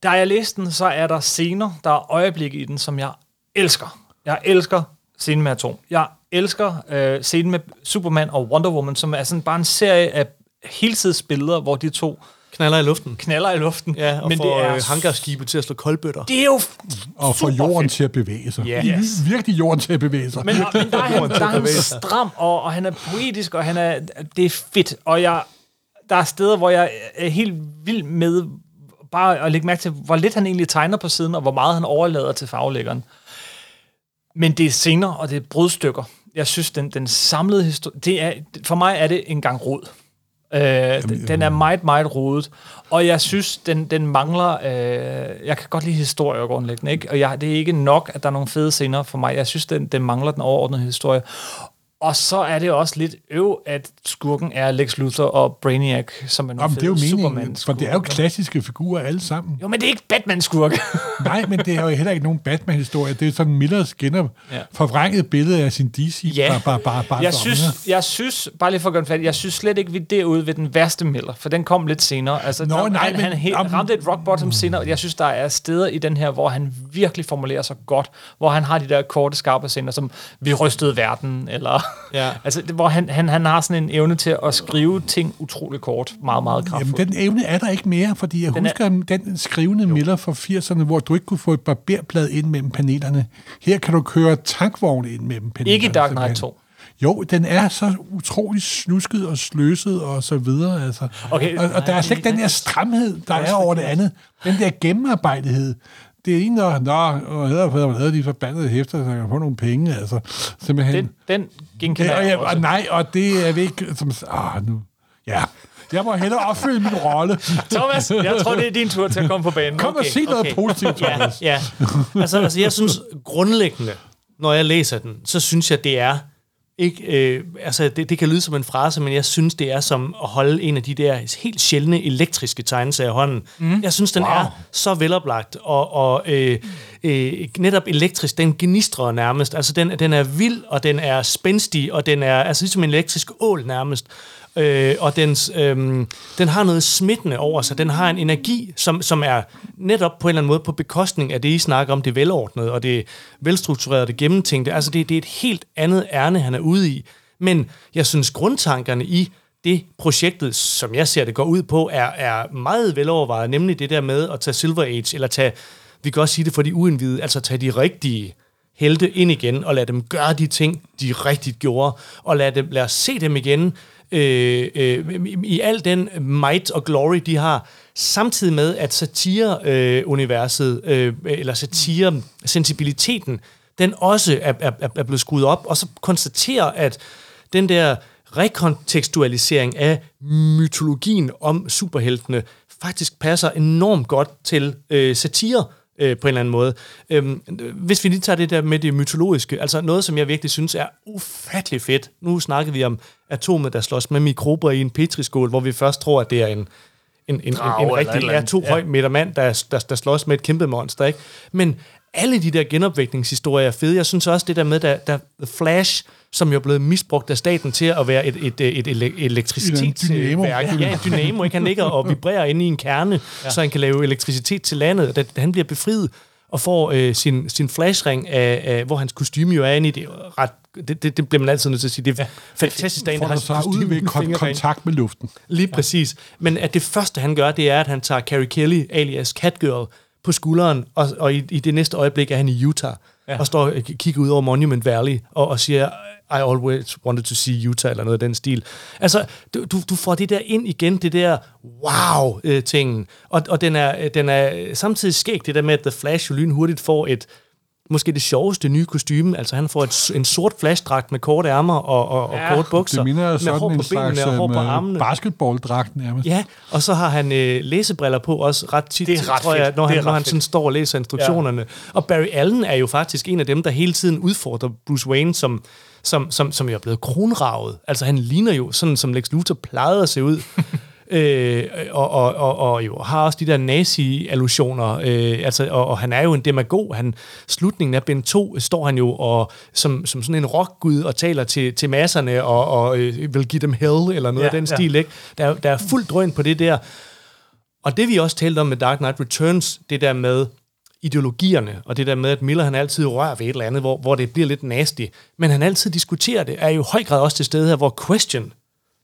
Da jeg læste den, så er der scener, der er øjeblikke i den, som jeg elsker. Jeg elsker scenen med Atom. Jeg elsker øh, scenen med Superman og Wonder Woman, som er sådan bare en serie af heltidsbilleder, hvor de to Knaller i luften. knaller i luften. Ja, og Men får det er øh, hangarskibe til at slå koldbøtter. Det er jo Og få super jorden fedt. til at bevæge sig. Yes. I- Virkelig jorden til at bevæge sig. Men, men der er han, der er han stram, og, og han er poetisk, og han er, det er fedt. Og jeg, der er steder, hvor jeg er helt vild med bare at lægge mærke til, hvor lidt han egentlig tegner på siden, og hvor meget han overlader til farvelæggeren. Men det er scener, og det er brudstykker. Jeg synes, den, den samlede historie... Det er, for mig er det en gang rod. Øh, den, den er meget, meget rodet. Og jeg synes, den, den mangler... Øh, jeg kan godt lide historie grundlæggende, ikke? Og jeg, det er ikke nok, at der er nogle fede scener for mig. Jeg synes, den, den mangler den overordnede historie. Og så er det også lidt øv, at skurken er Lex Luthor og Brainiac, som er nogle Jamen, det er jo fede meningen, for det er jo klassiske figurer alle sammen. Jo, men det er ikke Batman-skurk. (laughs) Nej, men det er jo heller ikke nogen Batman-historie. Det er sådan Millers gener Ja. forvrænget billede af sin DC. Ja. Bare, bare, bare, bare Jeg synes, jeg synes, bare lige for at gøre den færdig, jeg synes slet ikke, vi er derude ved den værste Miller, for den kom lidt senere. Altså, Nå, der, nej, han, men- han helt, jamen- ramte et rock bottom senere. Jeg synes, der er steder i den her, hvor han virkelig formulerer sig godt, hvor han har de der korte, skarpe scener, som vi rystede verden, eller... (laughs) Ja. altså, det, hvor han, han, han har sådan en evne til at skrive ting utrolig kort, meget, meget Jamen, kraftfuldt. den evne er der ikke mere, fordi jeg Den er- husker den skrivende Miller fra 80'erne, hvor du ikke kunne få et barberblad ind mellem panelerne. Her kan du køre tankvogn ind mellem panelerne. Ikke i Dark Knight simpelthen. 2. Jo, den er så utrolig snusket og sløset og så videre. Altså. Okay. Og, og der er slet ikke den der stramhed, der er over det andet. Den der gennemarbejdighed. Det er en, der, nå, og havde, havde de forbandede hæfter, så jeg kan få nogle penge, altså. Simpelthen. Den, den Ja, og, jeg, også. og nej, og det er vi ikke... Som, ah, nu. Ja. Jeg må hellere opfylde min rolle. Thomas, jeg tror, det er din tur til at komme på banen. Kom og sig noget okay. positivt, Ja, Thomas. ja. Altså, altså, jeg synes grundlæggende, når jeg læser den, så synes jeg, det er ikke, øh, altså det, det kan lyde som en frase, men jeg synes, det er som at holde en af de der helt sjældne elektriske tegneserier i hånden. Mm. Jeg synes, den wow. er så veloplagt, og, og øh, øh, netop elektrisk, den gnistrer nærmest. Altså den, den er vild, og den er spændstig, og den er altså ligesom en elektrisk ål nærmest øh, og dens, øh, den har noget smittende over sig. Den har en energi, som, som er netop på en eller anden måde på bekostning af det, I snakker om, det velordnede og det velstrukturerede, det gennemtænkte. Altså det, det er et helt andet ærne, han er ude i. Men jeg synes, grundtankerne i det projektet, som jeg ser det går ud på, er, er meget velovervejet, nemlig det der med at tage Silver Age, eller tage, vi kan også sige det for de uindvidede, altså tage de rigtige helte ind igen, og lade dem gøre de ting, de rigtigt gjorde, og lade, dem, lade os se dem igen, øh, øh, i al den might og glory, de har, samtidig med, at satire-universet, øh, eller satire-sensibiliteten, den også er, er, er blevet skruet op, og så konstaterer, at den der rekontekstualisering af mytologien om superheltene faktisk passer enormt godt til øh, satire øh, på en eller anden måde. Øhm, hvis vi lige tager det der med det mytologiske, altså noget, som jeg virkelig synes er ufattelig fedt. Nu snakkede vi om atomet, der slås med mikrober i en petriskål, hvor vi først tror, at det er en, en, en, Drag, en, en rigtig ja, to ja. høj meter mand, der, der, der slås med et kæmpe monster. Ikke? Men alle de der genopvækningshistorier er fede. Jeg synes også, det der med, der, der Flash, som jo er blevet misbrugt af staten til at være et, et, et, et elektricitetsværk. Ja, en dynamo. Ikke? Han ligger og vibrerer inde i en kerne, ja. så han kan lave elektricitet til landet. Da, han bliver befriet og får øh, sin, sin flashring, af, af, hvor hans kostume jo er inde i det. Ret, det, det, det bliver man altid nødt til at sige. Det er ja. fantastisk, at han har ud kon- kontakt med luften. Lige ja. præcis. Men at det første, han gør, det er, at han tager Carrie Kelly, alias Catgirl, på skulderen, og, og i, i det næste øjeblik er han i Utah, ja. og står og kigger ud over Monument Valley, og, og siger, I always wanted to see Utah, eller noget af den stil. Altså, du, du, får det der ind igen, det der wow-tingen, og, og den, er, den er samtidig skægt, det der med, at The Flash jo lynhurtigt får et, måske det sjoveste nye kostume. Altså han får et, en sort flashdragt med korte ærmer og, og, og ja, kort bukser. Det minder sådan hår på en slags og hår på øh, armene. basketballdragt nærmest. Ja, og så har han øh, læsebriller på også ret tit, det er ret tror jeg, når han, når han sådan står og læser instruktionerne. Ja. Og Barry Allen er jo faktisk en af dem, der hele tiden udfordrer Bruce Wayne som som, som, som jo er blevet kronravet. Altså han ligner jo sådan, som Lex Luthor plejede at se ud. (laughs) øh, og, og, og, og jo har også de der nazi-allusioner, øh, altså, og, og han er jo en demagog. Han, slutningen af Ben 2 står han jo og, som, som sådan en rockgud og taler til, til masserne og, og øh, vil give dem hell, eller noget ja, af den ja. stil. Ikke? Der, der er fuldt drøn på det der. Og det vi også talte om med Dark Knight Returns, det der med ideologierne, og det der med, at Miller han altid rører ved et eller andet, hvor, hvor det bliver lidt nasty, men han altid diskuterer det, er jo i høj grad også til stede her, hvor Question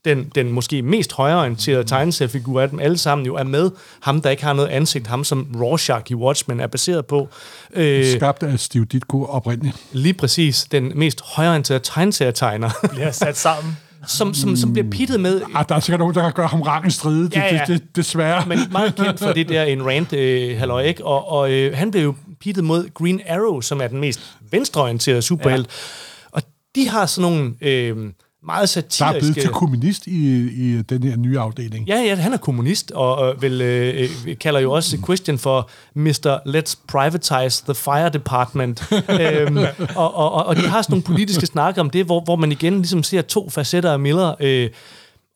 den, den måske mest højreorienterede tegneseriefigur af dem alle sammen jo er med. Ham, der ikke har noget ansigt. Ham, som Rorschach i Watchmen er baseret på. Øh, Skabt af Steve Ditko oprindeligt. Lige præcis. Den mest højreorienterede tegneserietegner. (laughs) Bliver sat sammen som, som, som bliver pittet med... Ah, der er sikkert nogen, der kan gøre ham rangen stride, ja, ja. Det, det, desværre. Men meget kendt for det der en rant, øh, halløj, ikke? Og, og øh, han blev jo pittet mod Green Arrow, som er den mest venstreorienterede superhelt. Ja. Og de har sådan nogle... Øh, meget satiriske... Der er blevet til kommunist i, i den her nye afdeling. Ja, ja, han er kommunist, og, og vel, øh, øh kalder jo også Christian for Mr. Let's Privatize the Fire Department. (laughs) øhm, og, og, og de har sådan nogle politiske (laughs) snakke om det, hvor, hvor man igen ligesom ser to facetter af Miller. Øh,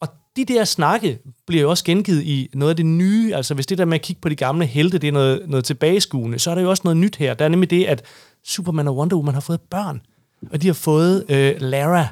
og de der snakke bliver jo også gengivet i noget af det nye. Altså hvis det der med at kigge på de gamle helte, det er noget, noget tilbageskuende, så er der jo også noget nyt her. Der er nemlig det, at Superman og Wonder Woman har fået børn. Og de har fået øh, Lara,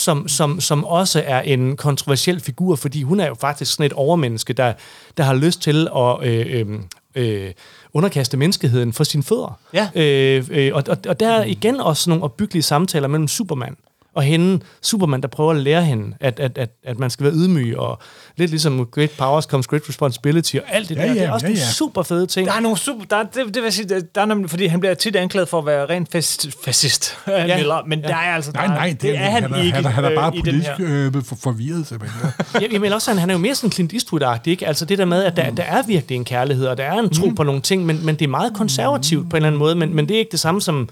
som, som, som også er en kontroversiel figur, fordi hun er jo faktisk sådan et overmenneske, der, der har lyst til at øh, øh, øh, underkaste menneskeheden for sine fødder. Ja. Øh, øh, og, og, og der er igen også nogle opbyggelige samtaler mellem Superman og hende, Superman, der prøver at lære hende, at, at, at, at man skal være ydmyg, og lidt ligesom great powers comes great responsibility, og alt det ja, der. Ja, det er også ja, ja. nogle super fede ting. Der er nogle super, der, det, det vil sige, der er nemlig, fordi han bliver tit anklaget for at være rent fascist, fascist (laughs) ja. Miller, men ja. der er altså, nej, nej, det, det er han, han ikke. Han, han er bare øh, politisk øh, for, forvirret, simpelthen. ja, jeg mener også, han, han er jo mere sådan Clint Eastwood-agtig, ikke? Altså det der med, at der, mm. der er virkelig en kærlighed, og der er en tro mm. på nogle ting, men, men det er meget konservativt mm. på en eller anden måde, men, men det er ikke det samme som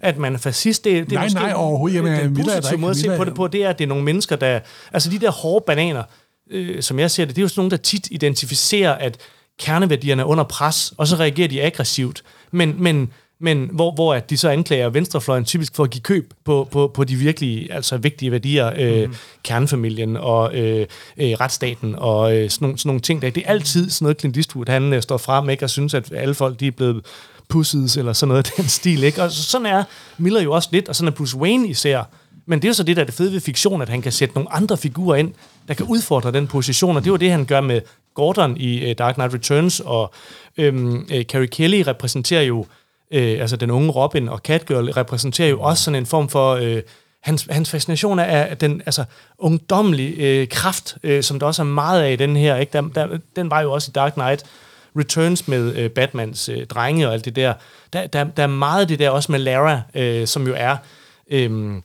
at man er fascist. Det, det nej, er måske nej, overhovedet. Jamen, den positive måde at se på det på, det er, at det er nogle mennesker, der... Altså de der hårde bananer, øh, som jeg ser det, det er jo sådan nogle, der tit identificerer, at kerneværdierne er under pres, og så reagerer de aggressivt. Men, men men hvor, hvor at de så anklager venstrefløjen typisk for at give køb på, på, på de virkelig altså vigtige værdier, øh, mm. kernefamilien og øh, øh, retsstaten og øh, sådan, nogle, sådan nogle ting. Der. Det er altid sådan noget, Clint Eastwood han øh, står frem ikke, og synes, at alle folk de er blevet pussies, eller sådan noget af den (laughs) stil. Ikke? Og sådan er Miller jo også lidt, og sådan er Bruce Wayne især. Men det er jo så det, der er det fede ved fiktion, at han kan sætte nogle andre figurer ind, der kan udfordre den position, og det var det, han gør med Gordon i uh, Dark Knight Returns, og øhm, uh, Carrie Kelly repræsenterer jo, uh, altså den unge Robin og Catgirl repræsenterer jo også sådan en form for... Øh, hans, hans fascination af den altså, ungdommelige øh, kraft, øh, som der også er meget af i den her. Ikke? Der, der, den var jo også i Dark Knight Returns med uh, Batmans uh, drenge og alt det der. Der, der. der er meget af det der også med Lara, uh, som jo er... Øh,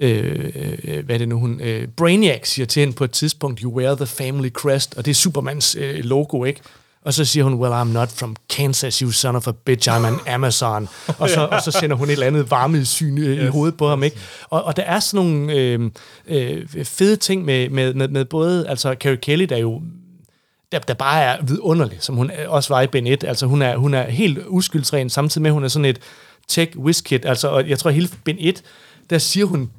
øh, hvad er det nu, hun, øh, Brainiac siger til hende på et tidspunkt, you wear the family crest, og det er Supermans øh, logo, ikke? Og så siger hun, well, I'm not from Kansas, you son of a bitch, I'm an Amazon. (laughs) Og så, og så sender hun et eller andet varmesyn øh, yes. i hovedet på ham, ikke? Og, og der er sådan nogle øh, øh, fede ting med, med, med, med både, altså Carrie Kelly, der jo der, der bare er vidunderlig, som hun også var i Ben 1. Altså hun er, hun er helt uskyldsren, samtidig med, at hun er sådan et tech whiz kid. Altså, og jeg tror, hele Ben 1, der siger hun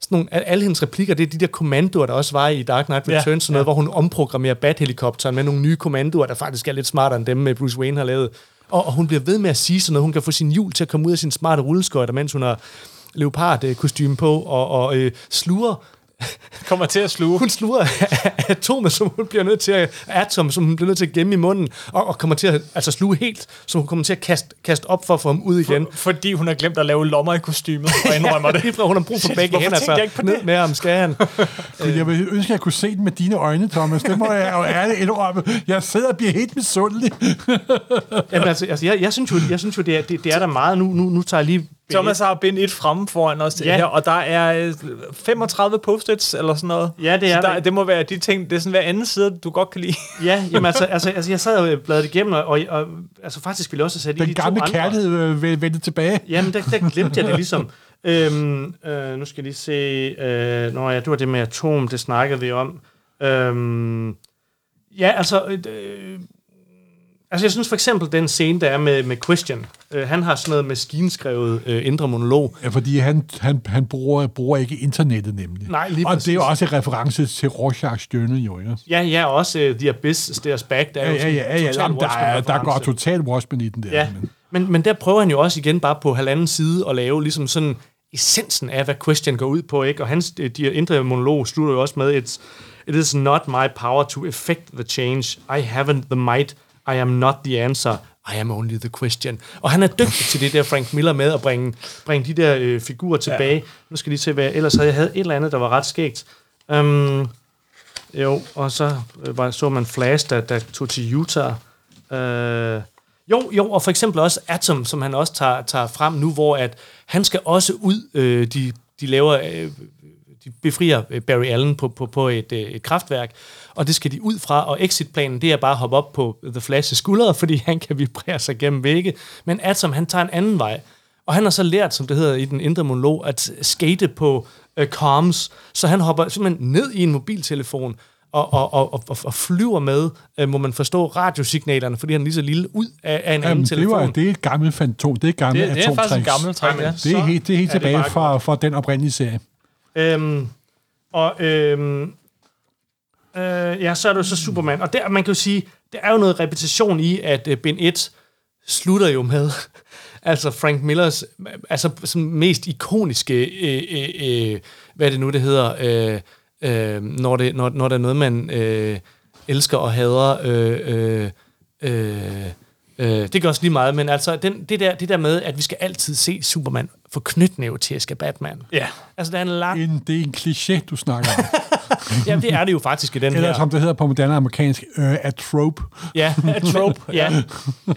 sådan nogle, alle hendes replikker, det er de der kommandoer, der også var i Dark Knight Returns, ja, sådan noget, ja. hvor hun omprogrammerer Bat-helikopteren med nogle nye kommandoer, der faktisk er lidt smartere end dem, med Bruce Wayne har lavet. Og, og hun bliver ved med at sige sådan noget, hun kan få sin hjul til at komme ud af sin smarte rulleskøjter, mens hun har leopard-kostyme på, og, og øh, sluger kommer til at sluge. Hun sluger (laughs) atomer, som hun bliver nødt til at, atom, som hun bliver nødt til at gemme i munden, og, og kommer til at altså sluge helt, så hun kommer til at kaste, kaste op for at få ham ud igen. For, fordi hun har glemt at lave lommer i kostymet, og (laughs) indrømmer det. ja, hun har brug for (laughs) begge hænder, så altså. ned med ham skal han. jeg vil ønske, at jeg kunne se den med dine øjne, Thomas. Det må jeg jo ærligt indrømme. Jeg sidder og bliver helt misundelig. Jamen altså, altså jeg, jeg, synes jo, jeg synes jo det, er, det, det er der meget. Nu, nu, nu tager jeg lige Thomas har bind et fremme foran os ja. her, og der er 35 øh, post-its eller sådan noget. Ja, det er der, det. må være de ting, det er sådan hver anden side, du godt kan lide. ja, jamen (laughs) altså, altså, altså jeg sad og bladret igennem, og, og, og altså faktisk ville jeg også sat Den de gamle to kærlighed øh, vendte tilbage. Jamen, der, der glemte jeg det (laughs) ligesom. øhm, øh, nu skal jeg lige se... Øh, nå ja, det var det med atom, det snakkede vi om. Øhm, ja, altså... Øh, Altså, jeg synes for eksempel, den scene, der er med, med Christian, øh, han har sådan noget maskinskrevet øh, indre monolog. Ja, fordi han, han, han bruger, bruger ikke internettet nemlig. Nej, lige Og præcis. det er jo også en reference til Rorschachs stjønne, jo, ikke? Ja, ja, også uh, The Abyss Stairs Back, der er Ja, jo ja, ja, ja, jamen, der, er, der går totalt Watchmen i den der. Ja, Men, men, men der prøver han jo også igen bare på halvanden side at lave ligesom sådan essensen af, hvad Christian går ud på, ikke? Og hans øh, de indre monolog slutter jo også med, It's, it is not my power to effect the change. I haven't the might. I am not the answer. I am only the question. Og han er dygtig til det der Frank Miller med at bringe, bringe de der øh, figurer tilbage. Ja. Nu skal lige se, hvad jeg ellers havde. Jeg havde et eller andet, der var ret skægt. Um, jo, og så øh, var, så man Flash, der, der tog til Utah. Uh, jo, jo, og for eksempel også Atom, som han også tager, tager frem nu, hvor at han skal også ud, øh, de, de laver, øh, de befrier øh, Barry Allen på, på, på et, øh, et kraftværk, og det skal de ud fra, og exitplanen, det er bare at hoppe op på The Flash's skuldre, fordi (laughs) han kan vibrere sig gennem vægge, men Atom, han tager en anden vej, og han har så lært, som det hedder i den indre monolog, at skate på øh, comms, så han hopper simpelthen ned i en mobiltelefon, og, og, og, og, og flyver med, øh, må man forstå, radiosignalerne, fordi han er lige så lille ud af, af en anden jamen, det, telefon. var, det er et gammelt fantom. Det er et gammelt Det, det er faktisk en atomtricks. gammel træk, ja. Det er helt, det er helt er det tilbage bare fra, fra den oprindelige serie. Øhm, og øhm, øh, ja, så er det jo så Superman. Og der, man kan jo sige, der er jo noget repetition i, at øh, Ben 1 slutter jo med, (laughs) altså Frank Millers altså sådan mest ikoniske, øh, øh, øh, hvad er det nu, det hedder, øh, øh, når, det, når, når der er noget, man øh, elsker og hader, øh, øh, øh, Øh, det gør også lige meget, men altså den, det, der, det der med, at vi skal altid se Superman få knytnæve til at skal Batman. Ja. Altså, der er en lang... En, det er en kliché, du snakker om. (laughs) Jamen, det er det jo faktisk i den Eller her. som det hedder på moderne amerikansk, øh, a trope. Ja, a trope, (laughs) ja.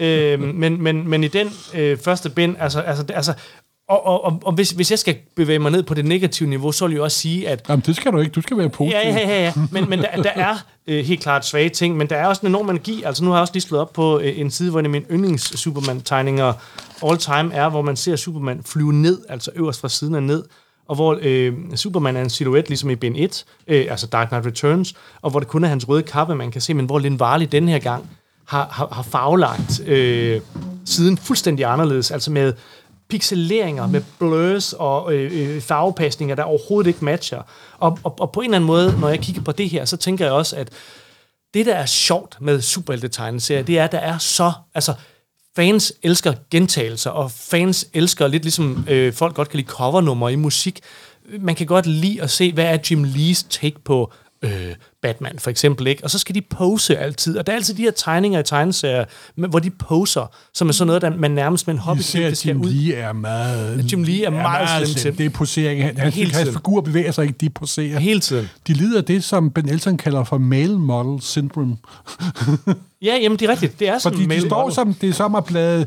øh, men, men, men i den øh, første bind, altså, altså, altså og, og, og, og hvis, hvis jeg skal bevæge mig ned på det negative niveau, så vil jeg også sige, at Jamen, det skal du ikke. Du skal være positiv. Ja, ja, ja, ja. Men, men der, der er øh, helt klart svage ting, men der er også en enorm energi. Altså nu har jeg også lige slået op på øh, en side, hvor en af mine yndlings-Superman-tegninger all time er, hvor man ser Superman flyve ned, altså øverst fra siden af ned, og hvor øh, Superman er en silhuet, ligesom i Ben 1, øh, altså Dark Knight Returns, og hvor det kun er hans røde kappe, man kan se, men hvor Lin Varley den her gang har, har, har faglagt øh, siden fuldstændig anderledes, altså med pixeleringer, med blurs og øh, øh, farvepasninger, der overhovedet ikke matcher. Og, og, og på en eller anden måde, når jeg kigger på det her, så tænker jeg også, at det, der er sjovt med superhelte-tegneserier, det er, at der er så... Altså, fans elsker gentagelser, og fans elsker lidt ligesom øh, folk godt kan lide covernummer i musik. Man kan godt lide at se, hvad er Jim Lees take på øh, Batman for eksempel, ikke? Og så skal de pose altid. Og der er altid de her tegninger i tegneserier, hvor de poser, som er sådan noget, der man nærmest med en hobby ser, at Jim Lee er meget... Jim Lee er, er meget, meget slem. Det er posering. Han, han, hans figur bevæger sig ikke, de poserer. Hele tiden. De lider af det, som Ben Elton kalder for male model syndrome. ja, jamen det er rigtigt. Det er (laughs) sådan Fordi de står model. som, det er som at blade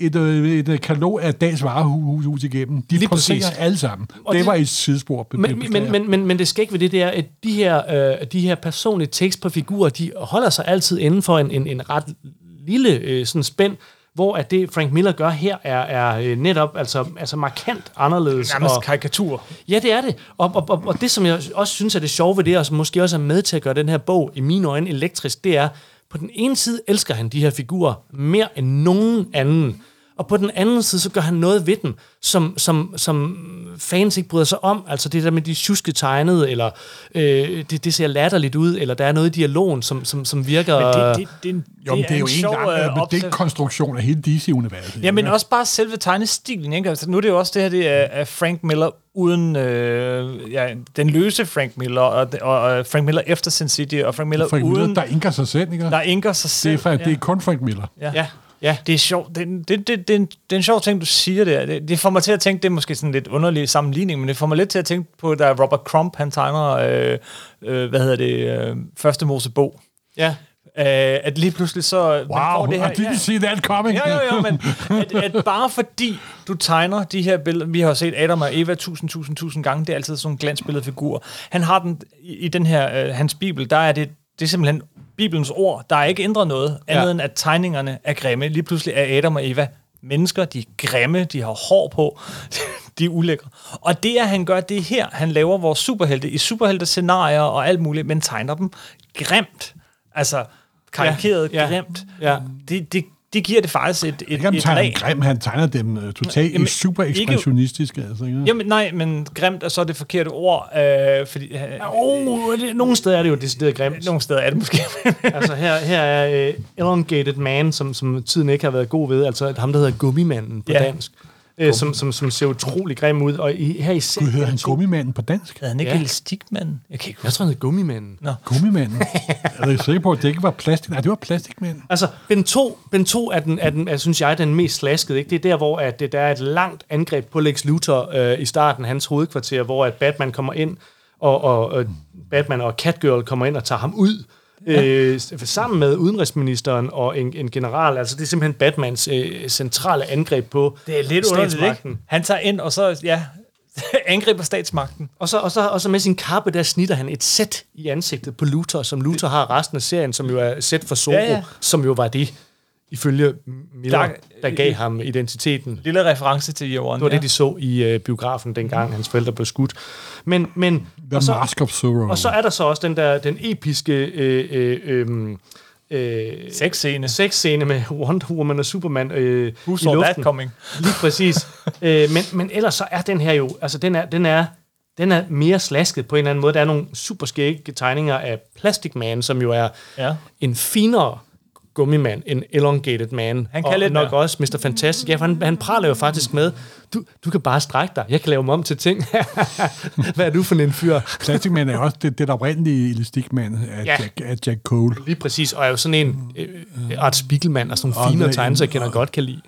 et, et, et katalog af dags varehus igennem. De Lige præcis. alle sammen. Og det, det var et sidespor. Men, men, men, men, men det skal ikke ved det, det er, at de her, øh, de her personlige tekst på figurer, de holder sig altid inden for en, en, en ret lille øh, sådan spænd, hvor at det Frank Miller gør her er, er øh, netop altså, altså markant anderledes. Nærmest og, karikatur. Ja, det er det. Og, og, og, og det, som jeg også synes er det sjove ved det, og som måske også er med til at gøre den her bog i mine øjne elektrisk, det er, på den ene side elsker han de her figurer mere end nogen anden og på den anden side, så gør han noget ved dem, som, som, som fans ikke bryder sig om. Altså det der med de tjuske tegnede, eller øh, det, det ser latterligt ud, eller der er noget i dialogen, som, som, som virker... Men det, det, det, jo, det, det er jo en, gang med øh, det konstruktion af hele DC-universet. Ja, men også bare selve tegnestilen. Ikke? Altså, nu er det jo også det her, det er, er Frank Miller uden øh, ja, den løse Frank Miller, og, og, og Frank Miller efter Sin City, og Frank Miller Frank uden... Miller, der inker sig selv, ikke? Der inker sig selv, det er, ja. det er kun Frank Miller. Ja. ja. Ja, det er sjovt. Det, det, det, det, det er en sjov ting, du siger der. Det, det får mig til at tænke, det er måske sådan lidt underlig sammenligning, men det får mig lidt til at tænke på, da Robert Crump, han tegner, øh, øh, hvad hedder det, øh, første Mosebog. Ja. Uh, at lige pludselig så... Wow, får det her, I didn't ja. see that coming. Ja, jo, jo, men at, at bare fordi du tegner de her billeder, vi har set Adam og Eva tusind, tusind, tusind gange, det er altid sådan en glansbillede figur. Han har den, i, i den her, uh, hans bibel, der er det, det er simpelthen Bibelens ord. Der er ikke ændret noget, andet ja. end at tegningerne er grimme. Lige pludselig er Adam og Eva mennesker, de er grimme, de har hår på, (laughs) de er ulækre. Og det, at han gør det her, han laver vores superhelte i superhelte-scenarier og alt muligt, men tegner dem grimt. Altså, karikeret ja, ja, grimt. Ja. Det, det, det giver det faktisk et, et, et lag. Grim, han tegner dem uh, totalt jamen, super ekspressionistiske. Altså, ja. Jamen nej, men grimt er så det forkerte ord. Øh, fordi, øh, oh, det, nogle steder er det jo decideret grimt. Nogle steder er det måske. (laughs) altså her, her er uh, Elongated Man, som, som tiden ikke har været god ved. Altså ham, der hedder Gummimanden på ja. dansk øh, som, som, som ser utrolig grim ud. Og i, her i serien... hedder han Gummimanden på dansk? Hedder han ikke ja. Elastikmanden? Jeg, kan ikke jeg tror, han hedder Gummimanden. Nå. Gummimanden? (laughs) er du sikker på, at det ikke var plastik? Nej, det var plastikmanden. Altså, Ben 2, ben 2 er, den, er, den, er, synes jeg, er den mest slaskede. Ikke? Det er der, hvor at, det, der er et langt angreb på Lex Luthor øh, i starten, hans hovedkvarter, hvor at Batman kommer ind, og, og, og Batman og Catgirl kommer ind og tager ham ud ja. øh, sammen med udenrigsministeren og en, en general. Altså det er simpelthen Batmans øh, centrale angreb på Det er lidt underligt, Han tager ind, og så, ja, (laughs) angriber statsmagten. Og så, og, så, og så med sin kappe, der snitter han et sæt i ansigtet på Luthor, som Luthor har resten af serien, som jo er sæt for Zorro, ja, ja. som jo var det, ifølge Miller, der, der gav ham identiteten. Lille reference til One. Det var ja. det, de så i øh, biografen, dengang hans forældre blev skudt. Men, men, The og så, Mask of Zorro. Og så er der så også den der den episke øh, øh, øh, øh, sexscene. Sexscene med Wonder Woman og Superman øh, Who saw that coming? Lige præcis. (laughs) øh, men, men ellers så er den her jo, altså den er, den er, den er mere slasket på en eller anden måde. Der er nogle super skægge tegninger af Plastic Man, som jo er ja. en finere gummimand, en elongated man. Han kan og lidt nok mere. også Mr. Fantastic. Ja, for han, han praler jo faktisk med, du, du kan bare strække dig. Jeg kan lave dem om til ting. (laughs) Hvad er du for en fyr? Plastic Man er også det, det der oprindelige elastikmand af, ja. Jack, af Jack Cole. Lige præcis, og er jo sådan en øh, Art Spiegelman og sådan nogle fine tegner, jeg kender godt kan lide.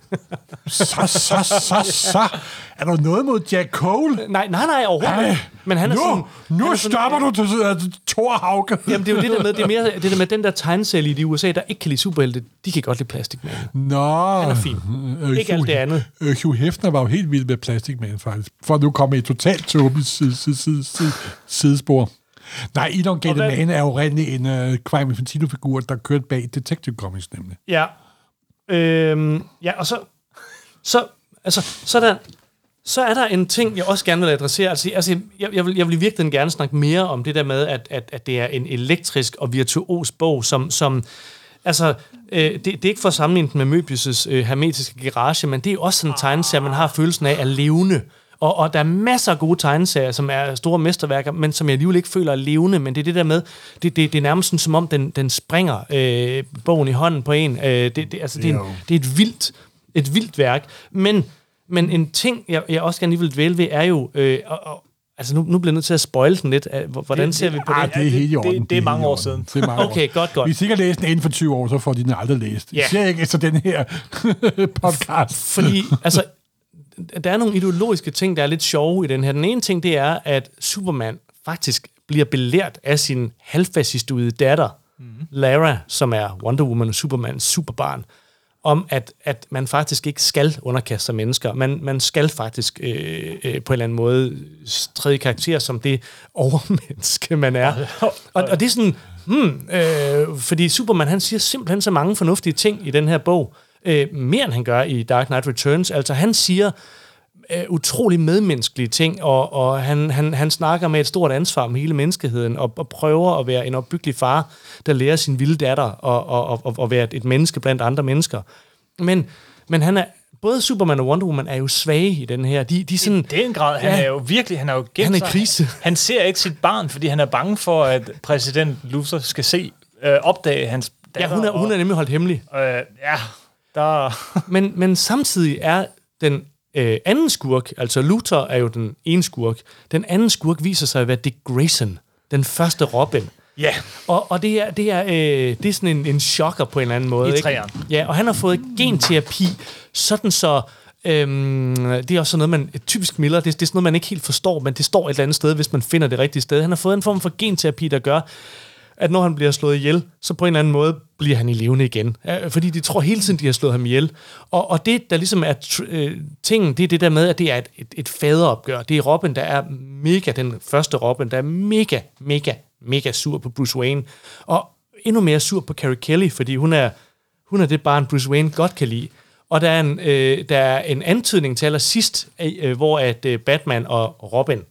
så, så, så, så. Er der noget mod Jack Cole? Nej, nej, nej, overhovedet ikke. Men han er nu, sådan, nu han er sådan, stopper du til uh, Thor Hauke. Jamen, det er jo det der med, det er mere det der med den der tegneserie i USA, der ikke kan lide superhelte, de kan godt lide Plastic Man. Nå. Han er fin. Uh, ikke alt det andet. Uh, Hugh Hefner var jo helt vild med Plastic Man, faktisk. For nu kommer i totalt tåbeligt sidespor. Nej, Elongated Man er jo rigtig en uh, Crime Infantino-figur, der kørte bag Detective Comics, nemlig. Ja. Øhm, ja, og så, så, altså, så er der, så er der en ting, jeg også gerne vil adressere. Altså, altså jeg, jeg, vil, jeg vil virkelig gerne snakke mere om det der med, at, at, at det er en elektrisk og virtuos bog, som, som altså, Øh, det, det er ikke for at sammenligne den med Möbius' øh, hermetiske garage, men det er også sådan en tegneserie, man har følelsen af er levende. Og, og der er masser af gode tegneserier, som er store mesterværker, men som jeg alligevel ikke føler er levende. Men det er det der med, det, det, det er nærmest sådan, som om den, den springer øh, bogen i hånden på en. Øh, det, det, altså, det, er en, det er et vildt, et vildt værk. Men, men en ting, jeg, jeg også gerne lige vil dvæle ved, er jo... Øh, og, og, altså nu, nu bliver jeg nødt til at spoil den lidt. Hvordan Det- ser det- vi på Ah, det? det er helt i orden. det- det er mange i år siden. Det er mange Okay, år. godt, godt. Hvis de ikke har læst den inden for 20 år, så får de den aldrig læst. Yeah. Siger ikke efter den her (laughs) podcast. Fordi, altså, der er nogle ideologiske ting, der er lidt sjove i den her. Den ene ting, det er, at Superman faktisk bliver belært af sin halvfascistoide datter, mm-hmm. Lara, som er Wonder Woman og Supermans superbarn, om at, at man faktisk ikke skal underkaste sig mennesker. Man, man skal faktisk øh, øh, på en eller anden måde træde i karakter som det overmenneske, man er. (laughs) Og, og det er sådan, hmm, øh, fordi Superman, han siger simpelthen så mange fornuftige ting i den her bog, øh, mere end han gør i Dark Knight Returns. Altså han siger øh, utrolig medmenneskelige ting, og, og han, han, han snakker med et stort ansvar om hele menneskeheden, og, og prøver at være en opbyggelig far, der lærer sin vilde datter at og, og, og, og være et, et menneske blandt andre mennesker. Men, men han er, både Superman og Wonder Woman er jo svage i den her. De, de er sådan, I den grad, han Ja. er jo virkelig, han er jo gemt Han er i sig. krise. Han ser ikke sit barn, fordi han er bange for, at præsident Luther skal se, øh, opdage hans ja, datter. hun er, hun er nemlig holdt hemmelig. og, øh, ja, der... Men, men samtidig er den øh, anden skurk, altså Luther er jo den ene skurk, den anden skurk viser sig at være Dick Grayson, den første Robin. Ja, Og, og det er, det er, øh, det er sådan en, en chokker på en eller anden måde. I ikke? Ja, og han har fået genterapi, sådan så... Øhm, det er også sådan noget, man... Typisk Miller, det, det er sådan noget, man ikke helt forstår, men det står et eller andet sted, hvis man finder det rigtige sted. Han har fået en form for genterapi, der gør, at når han bliver slået ihjel, så på en eller anden måde bliver han i levende igen. Fordi de tror hele tiden, de har slået ham ihjel. Og, og det, der ligesom er øh, tingen, det er det der med, at det er et, et, et faderopgør. Det er Robin, der er mega, den første Robin, der er mega, mega, mega sur på Bruce Wayne. Og endnu mere sur på Carrie Kelly, fordi hun er, hun er det barn, Bruce Wayne godt kan lide. Og der er en, øh, der er en antydning til allersidst, øh, hvor at øh, Batman og Robin,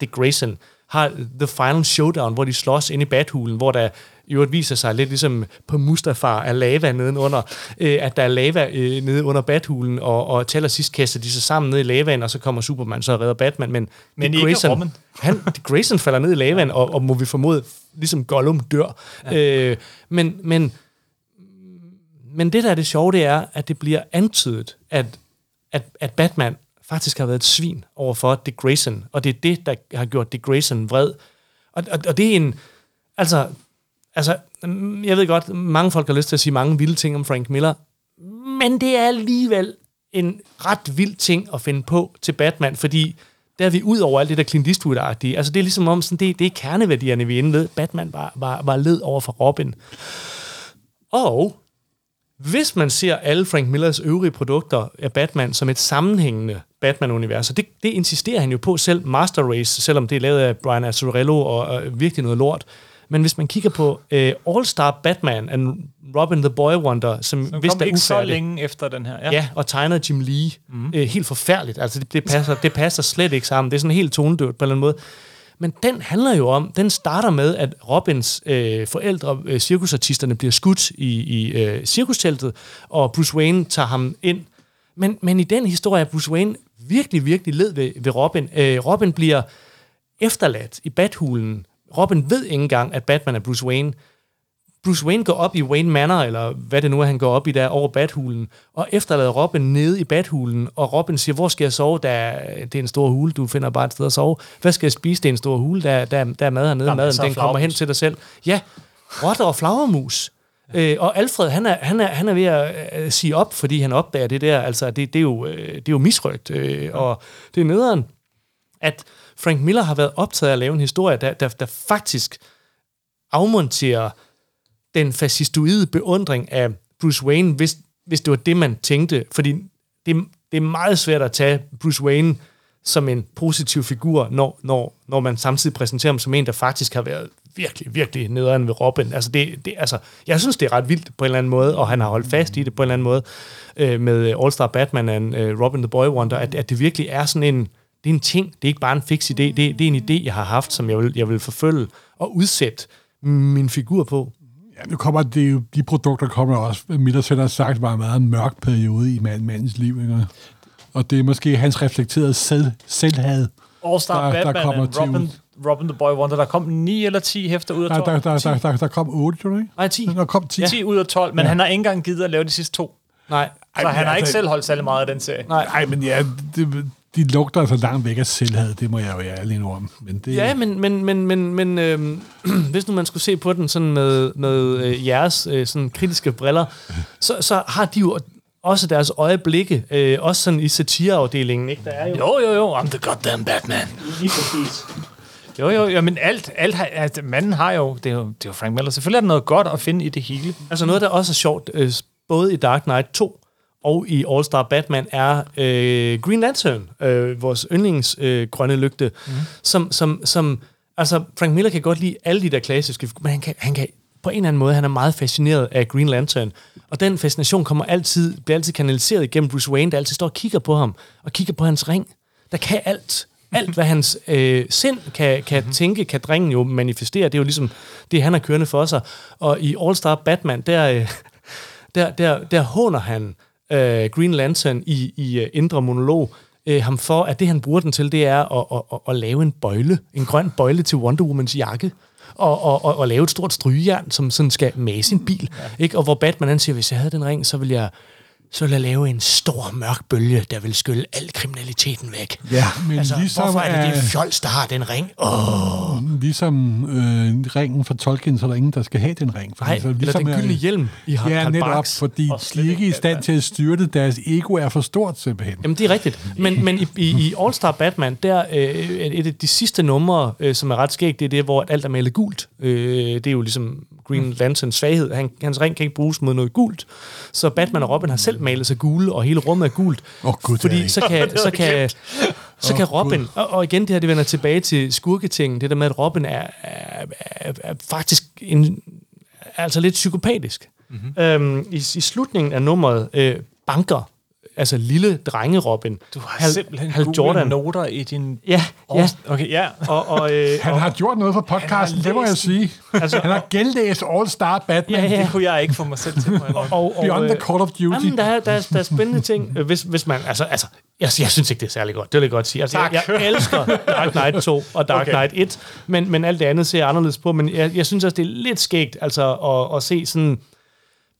det Grayson, har The Final Showdown, hvor de slås inde i Bathulen, hvor der i øvrigt viser sig lidt ligesom på Mustafar er lava nedenunder, øh, at der er lava øh, nede under Bathulen, og, og til allersidst kaster de sig sammen ned i lavaen, og så kommer Superman så og redder Batman. Men, Men ikke Robin. (laughs) han, Grayson falder ned i lavaen, og, og må vi formode, ligesom Gollum dør. Ja. Øh, men, men, men det, der er det sjove, det er, at det bliver antydet, at, at, at Batman faktisk har været et svin over for Dick Grayson, og det er det, der har gjort Dick Grayson vred. Og, og, og det er en... Altså, altså, mm, jeg ved godt, mange folk har lyst til at sige mange vilde ting om Frank Miller, men det er alligevel en ret vild ting at finde på til Batman, fordi der er vi ud over alt det der Clint Eastwood-agtige. Altså, det er ligesom om, sådan, det, det er kerneværdierne, vi er inde ved. Batman var, var, var led over for Robin. Og hvis man ser alle Frank Millers øvrige produkter af Batman som et sammenhængende Batman-univers, og det, det insisterer han jo på selv, Master Race, selvom det er lavet af Brian Azzarello og, og virkelig noget lort. Men hvis man kigger på øh, All-Star Batman and Robin the Boy Wonder, som Den vist kom er ikke så længe efter den her. Ja. ja, og tegner Jim Lee. Mm. Øh, helt forfærdeligt. Altså, det, det, passer, det passer slet ikke sammen. Det er sådan helt tonedøvt på en eller anden måde. Men den handler jo om, den starter med, at Robins øh, forældre, øh, cirkusartisterne, bliver skudt i, i øh, cirkusteltet, og Bruce Wayne tager ham ind. Men, men i den historie er Bruce Wayne virkelig, virkelig led ved, ved Robin. Øh, Robin bliver efterladt i Bathulen. Robin ved ikke engang, at Batman er Bruce Wayne. Bruce Wayne går op i Wayne Manor, eller hvad det nu er, han går op i der over Bathulen, og efterlader Robin nede i Bathulen, og Robin siger, hvor skal jeg sove? Der er, det er en stor hule, du finder bare et sted at sove. Hvad skal jeg spise? Det er en stor hule, der, der, der er mad hernede, er maden den kommer hen til dig selv. Ja, rotter og flagermus. Øh, og Alfred, han er, han, er, han er ved at øh, sige op, fordi han opdager det der. Altså, det, det, er, jo, øh, det er jo misrygt, øh, og det er nederen, at Frank Miller har været optaget af at lave en historie, der, der, der faktisk afmonterer den fascistoide beundring af Bruce Wayne, hvis, hvis det var det, man tænkte. Fordi det, det er meget svært at tage Bruce Wayne som en positiv figur, når, når, når man samtidig præsenterer ham som en, der faktisk har været virkelig, virkelig nederen ved Robin. Altså det, det, altså, jeg synes, det er ret vildt på en eller anden måde, og han har holdt fast i det på en eller anden måde øh, med All-Star Batman og øh, Robin the Boy Wonder, at, at det virkelig er sådan en, det er en ting, det er ikke bare en fix idé, det, det er en idé, jeg har haft, som jeg vil, jeg vil forfølge og udsætte min figur på. Ja, nu kommer det jo, de produkter kommer også, Miller selv har sagt, var en meget mørk periode i mand, mandens liv. Ikke? Og det er måske hans reflekterede selv, selvhad. All-Star Der- der Batman kommer and til Robin. Robin the Boy Wonder. Der kom 9 eller 10 hæfter ud af Der, 12. der, der, der, der, der kom 8, tror du ikke? Nej, 10. Der kom 10. 10 ud af 12, men Ja. han har ikke engang givet at lave de sidste to. Nej. Så Ej, han har altså- ikke selv holdt særlig meget af den serie. Nej. Nej, men ja, det, de lugter altså langt væk af selvhed, det må jeg jo være ærlig om. Men det, Ja, men, men, men, men, men øhm, (clears throat) hvis nu man skulle se på den sådan med, med øh, jeres øh, sådan kritiske briller, så, så har de jo også deres øjeblikke, øh, også sådan i satireafdelingen, ikke? Der er jo... Jo, jo, jo. I'm the goddamn Batman. Lige præcis. Jo, jo, jo, men alt, alt har, altså, manden har jo, det er jo, det er jo Frank Miller. Selvfølgelig er der noget godt at finde i det hele. Altså noget, der også er sjovt, øh, både i Dark Knight 2 og i All-Star Batman, er øh, Green Lantern, øh, vores yndlings øh, grønne lygte, mm. som, som, som, altså Frank Miller kan godt lide alle de der klassiske, men han kan, han kan på en eller anden måde, han er meget fascineret af Green Lantern, og den fascination kommer altid, bliver altid kanaliseret igennem Bruce Wayne, der altid står og kigger på ham, og kigger på hans ring, der kan alt. Alt, hvad hans øh, sind kan, kan mm-hmm. tænke, kan drengen jo manifestere. Det er jo ligesom det, han har kørende for sig. Og i All-Star Batman, der, øh, (laughs) der, der, der håner han øh, Green Lantern i, i uh, indre monolog øh, ham for, at det, han bruger den til, det er at, at, at, at lave en bøjle, en grøn bøjle til Wonder Womans jakke, og, og, og, og lave et stort strygejern, som sådan skal mase sin bil. Ja. Ikke? Og hvor Batman han siger, hvis jeg havde den ring, så ville jeg så vil jeg lave en stor mørk bølge, der vil skylle al kriminaliteten væk. Ja, men Altså, ligesom, hvorfor er det det øh, fjols, der har den ring? Oh, ligesom øh, ringen fra Tolkien, så er der ingen, der skal have den ring. Fordi nej, så eller ligesom, den gyldne hjelm i Har- Ja, netop, Barks. fordi de er ikke i stand til at styrte. Deres ego er for stort, simpelthen. Jamen, det er rigtigt. Men, men i, i, i All Star Batman, der øh, et af de sidste numre, øh, som er ret skægt, det er det, hvor alt er malet gult. Øh, det er jo ligesom Green Lanterns svaghed. Han, hans ring kan ikke bruges mod noget gult. Så Batman og Robin har selv malet sig gule, og hele rummet er gult. Det er Fordi så kan, (laughs) så kan, så kan Robin, og, og igen det her, det vender tilbage til skurketingen, det der med, at Robin er, er, er, er faktisk en, er altså lidt psykopatisk. Mm-hmm. Øhm, i, I slutningen af nummeret øh, banker, altså lille drenge Robin, Du har Hal- simpelthen Hal Jordan. Noter i din... Ja, ja. Okay, ja. Og, og, øh, (laughs) Han har gjort noget for podcasten, det må jeg sige. Altså, han har genlæst All Star Batman. Ja, ja. Det kunne jeg ikke få mig selv til. (laughs) Og, og, Beyond øh, the Call of Duty. Jamen, der er, der, er, der er spændende ting, øh, (laughs) hvis, hvis man... Altså, altså jeg, jeg synes ikke, det er særlig godt. Det vil jeg godt sige. Altså, jeg, Tak. jeg elsker Dark Knight 2 og Dark Okay. Knight 1, men, men alt det andet ser jeg anderledes på. Men jeg, jeg synes også, det er lidt skægt altså, at, at se sådan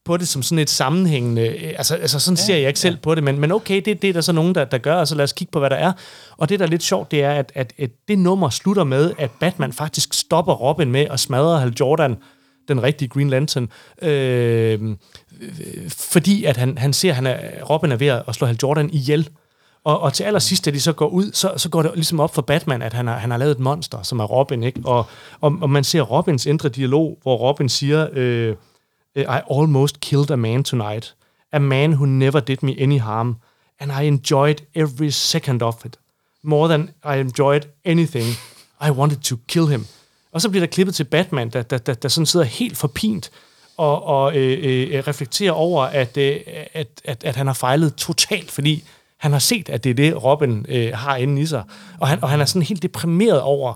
på det som sådan et sammenhængende... øh, Altså, altså sådan ja, ser jeg ikke selv på det, men, men okay, det, det er der så nogen, der, der gør, og så lad os kigge på, hvad der er. Og det, der er lidt sjovt, det er, at, at, at det nummer slutter med, at Batman faktisk stopper Robin med at smadre Hal Jordan, den rigtige Green Lantern, øh, fordi at han, han ser, at han er, Robin er ved at slå Hal Jordan ihjel. Og, og til allersidst, da de så går ud, så, så går det ligesom op for Batman, at han har, han har lavet et monster, som er Robin. Ikke? Og, og, og man ser Robins indre dialog, hvor Robin siger, øh, Uh, I almost killed a man tonight. A man who never did me any harm. And I enjoyed every second of it. More than I enjoyed anything. I wanted to kill him. Og så bliver der klippet til Batman, der, der, der, der sådan sidder helt forpint og, og øh, øh, øh reflekterer over, at, øh, at, at, at han har fejlet totalt, fordi han har set, at det er det, Robin øh, har inde i sig. Og han, og han er sådan helt deprimeret over,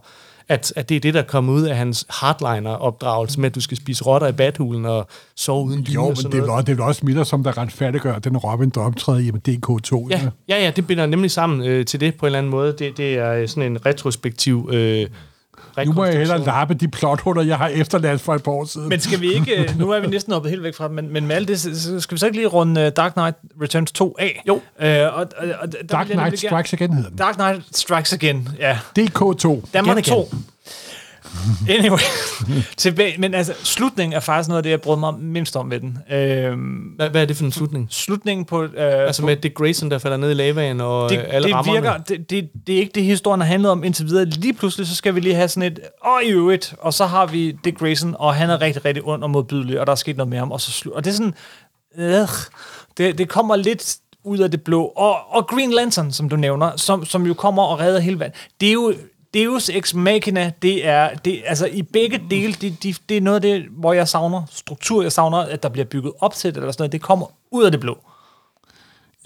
at, at det er det, der kommer ud af hans hardliner-opdragelse med, at du skal spise rotter i badhulen og sove uden dyne Jo, men det er, noget. det er også Miller, som der retfærdiggør den Robin, der optræder i DK2. Ja, ja, ja, det binder nemlig sammen øh, til det på en eller anden måde. Det, det er øh, sådan en retrospektiv øh, Nu må jeg hellere lappe de plothuller, jeg har efterladt for et par år siden. Men skal vi ikke... øh, (laughs) Nu er vi næsten oppe helt væk fra det, men, men med alt det, skal vi så ikke lige runde uh, Dark Knight Returns 2 af? Jo. Uh, og, og, og, Dark Knight Strikes Again hedder den. Dark Knight Strikes Again, ja. DK2. Danmark Igen, 2. (laughs) Anyway, tilbage, men altså, slutningen er faktisk noget af det, jeg brød mig mindst om ved den. Øhm, Hvad, hvad er det for en slutning? slutningen på... Øh, Altså på med Dick Grayson, der falder ned i lavaen, og det, alle det rammerne. virker, det, det, det er ikke det, historien har handlet om indtil videre. Lige pludselig, så skal vi lige have sådan et, og i øvrigt, og så har vi Dick Grayson, og han er rigtig, rigtig ond og modbydelig, og der er sket noget med ham, og så slut. Og det er sådan, øh, det, det kommer lidt ud af det blå. Og, og Green Lantern, som du nævner, som, som jo kommer og redder hele verden, det er jo Deus Ex Machina, det er, det, altså i begge dele, det, de, det er noget af det, hvor jeg savner struktur, jeg savner, at der bliver bygget op til det, eller sådan noget, det kommer ud af det blå.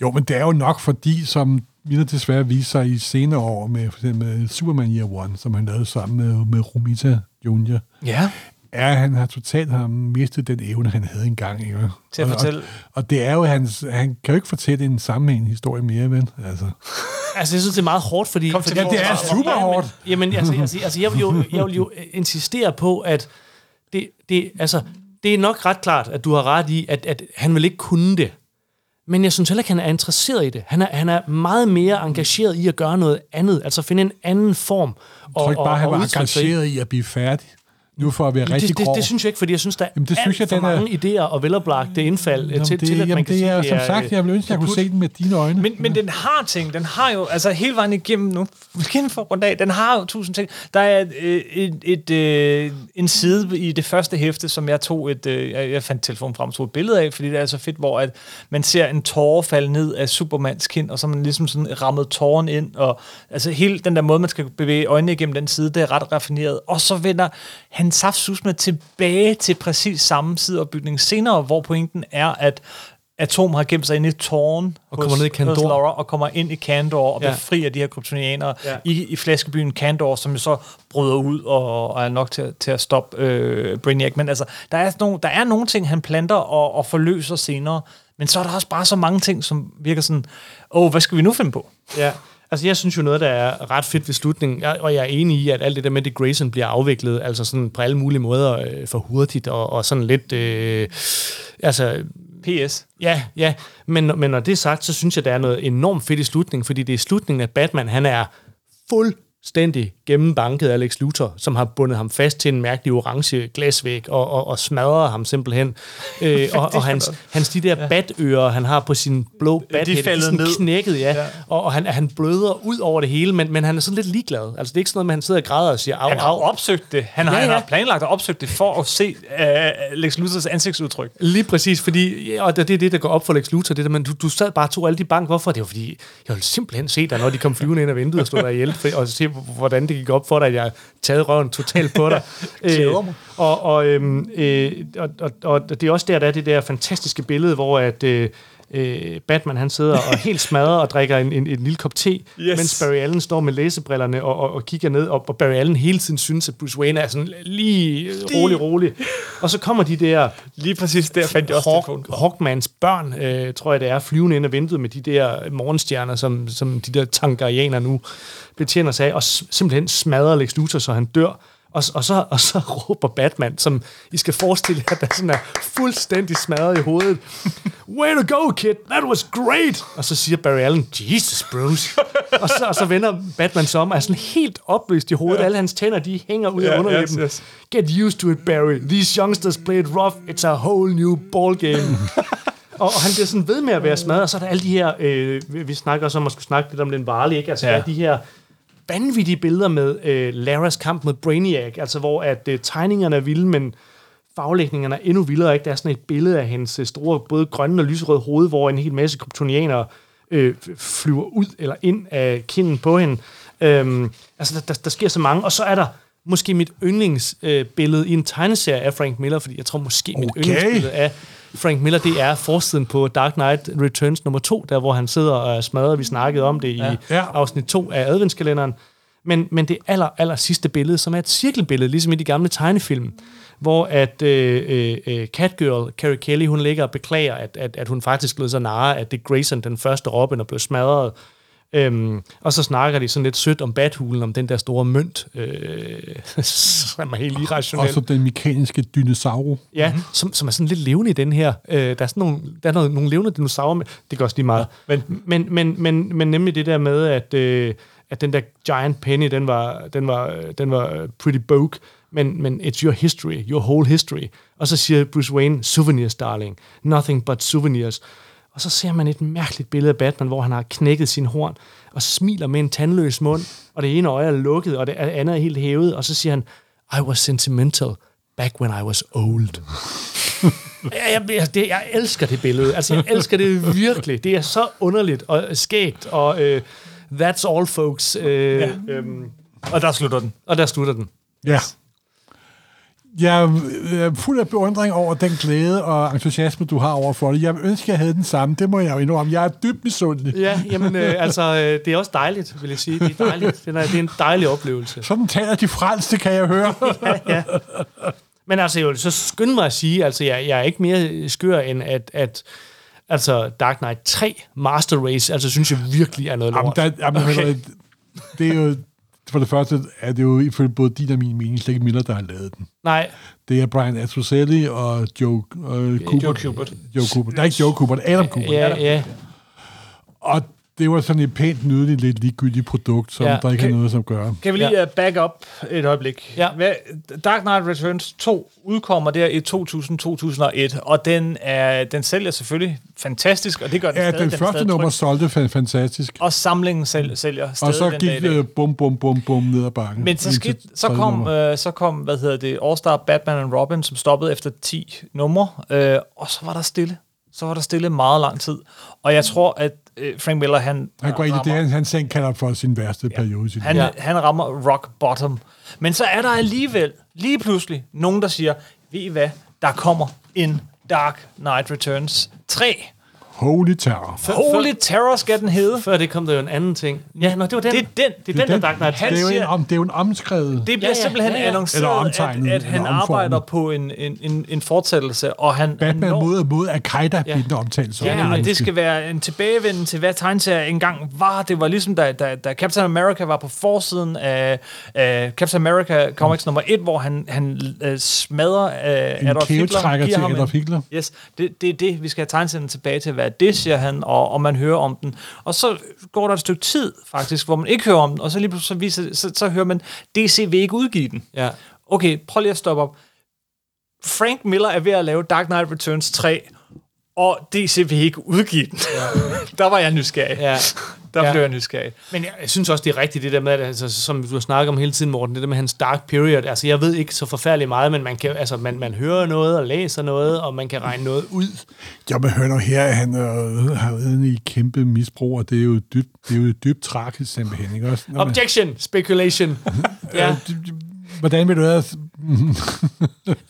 Jo, men det er jo nok fordi, som Miller desværre viser sig i senere år med for eksempel Superman Year One, som han lavede sammen med, med Romita Jr., Ja. er, han har totalt har mistet den evne, han havde engang. Ikke? Til at Og- fortælle. Og, og det er jo, hans, han kan jo ikke fortælle en sammenhængende historie mere, vel? Altså. Altså, jeg synes, det er meget hårdt, fordi... Kom til fordi det er super hårdt. Jamen, altså, altså, altså jeg, vil jo, jeg vil jo insistere på, at det, det, altså, det er nok ret klart, at du har ret i, at, at han vil ikke kunne det. Men jeg synes heller ikke, han er interesseret i det. Han er, han er meget mere engageret i at gøre noget andet, altså finde en anden form. Jeg tror ikke bare, han var engageret i at blive færdig. Nu at være rigtig det, det, grov. det, synes jeg ikke, fordi jeg synes, der er Jamen, det alt synes jeg, for den er- mange idéer og veloplagte indfald Jamen, til, det, til, at man jamen, kan det sige, er, som øh, sagt, jeg ville ønske, at jeg kunne se den med dine øjne. Men, men den har ting. Den har jo, altså hele vejen igennem nu, igen for rundt af, den har jo tusind ting. Der er et, et, et, øh, en side i det første hæfte, som jeg tog et, øh, jeg fandt telefonen frem og tog et billede af, fordi det er så fedt, hvor at man ser en tårer falde ned af Supermans kind, og så man ligesom sådan rammet tåren ind, og altså hele den der måde, man skal bevæge øjnene igennem den side, det er ret raffineret. Og så vender han saftsus med tilbage til præcis samme sideopbygning senere, hvor pointen er, at Atom har gemt sig inde i tårn Og kommer ned i Kandor. hos Laura, og kommer ind i Kandor og Ja. befrier de her kryptonianere Ja. i, i flaskebyen Kandor, som jo så bryder ud og, og er nok til, til at stoppe øh, Brainiac. Men altså, der er, nogle, der er nogle ting, han planter og, og forløser senere, men så er der også bare så mange ting, som virker sådan, åh, hvad skal vi nu finde på? Ja, altså jeg synes jo noget, der er ret fedt ved slutningen, jeg, og jeg er enig i, at alt det der med, at Grayson bliver afviklet, altså sådan på alle mulige måder øh, for hurtigt, og, og sådan lidt, øh, altså PS. Ja, ja, men, men når det er sagt, så synes jeg, der er noget enormt fedt i slutningen, fordi det er slutningen, at Batman, han er fuldstændig gennembanket Alex Luthor, som har bundet ham fast til en mærkelig orange glasvæg og, og, og smadrer ham simpelthen. (laughs) Øh, og, og hans, hans de der ja. batører, han har på sin blå bat, de er sådan ned. knækket, ja. ja. Og, og han, han bløder ud over det hele, men, men han er sådan lidt ligeglad. Altså det er ikke sådan noget, med, at han sidder og græder og siger, au, Han har au. opsøgt det. Han har, Ja, ja, han har planlagt at opsøge det for at se uh, Lex Luthers ansigtsudtryk. Lige præcis, fordi, og det er det, der går op for Lex Luthor, det der, men du, du sad bare og tog alle de bank. Hvorfor? Det var fordi, jeg ville simpelthen se dig, når de kom flyvende ind ad vinduet og stod der ihjel, for- og se, hvordan det gik op for dig, at jeg taget røven totalt på dig. (laughs) Mig. og, og, øhm, øh, og, og, og, det er også der, der er det der fantastiske billede, hvor at, øh, øh, Batman han sidder og (laughs) helt smadret og drikker en, en, en lille kop te, yes. mens Barry Allen står med læsebrillerne og, og, og kigger ned, og, og Barry Allen hele tiden synes, at Bruce Wayne er sådan lige rolig, rolig. Og så kommer de der Lige præcis der fandt jeg også Hawk. Hawkmans børn, øh, tror jeg det er, flyvende ind ad vinduet med de der morgenstjerner, som, som de der tangarianer nu betjener sig af, og simpelthen smadrer Lex Luthor, så han dør. Og, og, så, og så (laughs) råber Batman, som I skal forestille jer, der sådan er fuldstændig smadret i hovedet. Way to go, kid! That was great! Og så siger Barry Allen, Jesus, Bruce. og, så, og så vender Batman sig om, og er sådan helt opløst i hovedet. Alle hans tænder, de hænger ud af Ja, underlæben. yes, yes. Get used to it, Barry. These youngsters play it rough. It's a whole new ball game. (laughs) og, og han bliver sådan ved med at være smadret, og så er der alle de her, øh, vi, snakker også om at skulle snakke lidt om den varlige, ikke? Altså ja. de her vanvittige billeder med øh, Laras kamp mod Brainiac, altså hvor at øh, tegningerne er vilde, men faglægningerne er endnu vildere, ikke? Der er sådan et billede af hendes øh, store, både grønne og lyserøde hoved, hvor en hel masse kryptonianere øh, flyver ud eller ind af kinden på hende. Øhm, altså, der, der, der sker så mange, og så er der måske mit yndlingsbillede øh, i en tegneserie af Frank Miller, fordi jeg tror måske mit Okay. yndlingsbillede af Frank Miller, det er forsiden på Dark Knight Returns nummer 2, der hvor han sidder og er smadret. Vi snakkede om det i ja. Ja. afsnit 2 af adventskalenderen. Men, men det aller, aller sidste billede, som er et cirkelbillede, ligesom i de gamle tegnefilm, hvor at øh, øh, øh, Catgirl, Carrie Kelly, hun ligger og beklager, at, at, at hun faktisk lød så narre, at det Grayson, den første Robin, og blev smadret. Øhm, og så snakker de sådan lidt sødt om bathulen, om den der store mønt, øh, (laughs) som er helt irrationel. Og så den mekaniske dinosauro. Ja, mm-hmm. som, som er sådan lidt levende i den her. Øh, der er sådan nogle, der er noget, nogle levende dinosaurer med. Det gør også lige meget. Ja, men, men, men, men, men nemlig det der med, at, øh, at den der giant penny, den var, den var, den var pretty bogue, men, men it's your history, your whole history. Og så siger Bruce Wayne, souvenirs, darling. Nothing but souvenirs. Og så ser man et mærkeligt billede af Batman, hvor han har knækket sin horn, og smiler med en tandløs mund, og det ene øje er lukket, og det andet er helt hævet, og så siger han, I was sentimental back when I was old. jeg, jeg, det, jeg elsker det billede. Altså, jeg elsker det virkelig. Det er så underligt og skægt, og øh, that's all, folks. Øh, ja. øhm, Og der slutter den. og der slutter den. Ja. Jeg er fuld af beundring over den glæde og entusiasme, du har over for det. Jeg ønsker, at jeg havde den samme. Det må jeg jo indrømme. Jeg er dybt misundelig. Ja, jamen, øh, altså, øh, det er også dejligt, vil jeg sige. Det er dejligt. Det er, det er en dejlig oplevelse. Sådan taler de frelste, kan jeg høre. (laughs) ja, ja. Men altså, jeg vil så skynde mig at sige, altså, jeg, jeg er ikke mere skør end at, at altså Dark Knight 3 Master Race, altså synes jeg virkelig er noget Jamen, lort. der, jamen, okay. det er jo, for det første er det jo ifølge både din og min mening slet ikke Miller, der har lavet den. Nej, Det er Brian Azzozelli og Joe, øh, Cooper. Joe Kubert. Joe Cooper. Der er ikke Joe Cooper, det er Adam Cooper. ja, ja. Og det var sådan et pænt, nydeligt, lidt ligegyldigt produkt, som Ja. der ikke har Kan- noget som gør. Kan vi lige Ja. ja. back up et øjeblik? Ja. Hvad, Dark Knight Returns 2 udkommer der i 2000-2001, og den, er, den sælger selvfølgelig fantastisk, og det gør den Ja, stadig. den er første stadig nummer solgte fa- fantastisk. Og samlingen sælger, sælger stadig Og så den gik det bum, bum, bum, bum ned ad bakken. Men så, skete, så, kom, øh, så kom, hvad hedder det, All Star Batman and Robin, som stoppede efter 10 numre, øh, og så var der stille. Så var der stille meget lang tid. Og jeg tror, at øh, Frank Miller, han, Han går ind i det, han, han selv kalder for sin værste ja. periode. i sit han, ja. han rammer rock bottom. Men så er der alligevel, lige pludselig, nogen, der siger, ved I hvad, der kommer en Dark Knight Returns 3. Holy terror. Før- Holy Terror skal den hedde. Før det kom der jo en anden ting. Ja, nå, det var den. Det er den. Det er den, der Dark Knight. Han Det er, jo en, om, det er jo en omskrevet... Det bliver Ja, ja, simpelthen ja, ja. Annonceret, at, at han arbejder på en, en, en, en fortsættelse, og han, han Batman når, mod, mod Al-Qaida Ja. ja. bliver den omtalt som. Ja, og det skal være en tilbagevenden til, hvad tegneserie engang var. Det var ligesom, da, da, da Captain America var på forsiden af, af Captain America Comics nummer 1, hvor han, han øh, smadrer En Adolf Hitler. kævetrækker giver til en- Adolf Hitler. Yes, det, det er det, vi skal have tegneserien tilbage til at være det, siger han, og, og man hører om den. Og så går der et stykke tid, faktisk, hvor man ikke hører om den, og så lige pludselig så, viser, så, så hører man, DC vil ikke udgive den. Ja. Okay, prøv lige at stoppe op. Frank Miller er ved at lave Dark Knight Returns 3, og DC vil ikke udgive den. Ja. (laughs) der var jeg nysgerrig. Ja. Der Ja. blev jeg nysgerrig. Men jeg, jeg synes også, det er rigtigt, det der med, at, altså, som du har snakket om hele tiden, Morten, det der med hans dark period. Altså, jeg ved ikke så forfærdeligt meget, men man, kan, altså, man, man hører noget og læser noget, og man kan regne noget ud. Jeg vil høre nu her, at han øh, har været i kæmpe misbrug, og det er jo dybt, det er jo dybt tragisk simpelthen. Ikke? Også, når man- Objection! Speculation! (laughs) ja. Øh, Hvordan vil du ellers...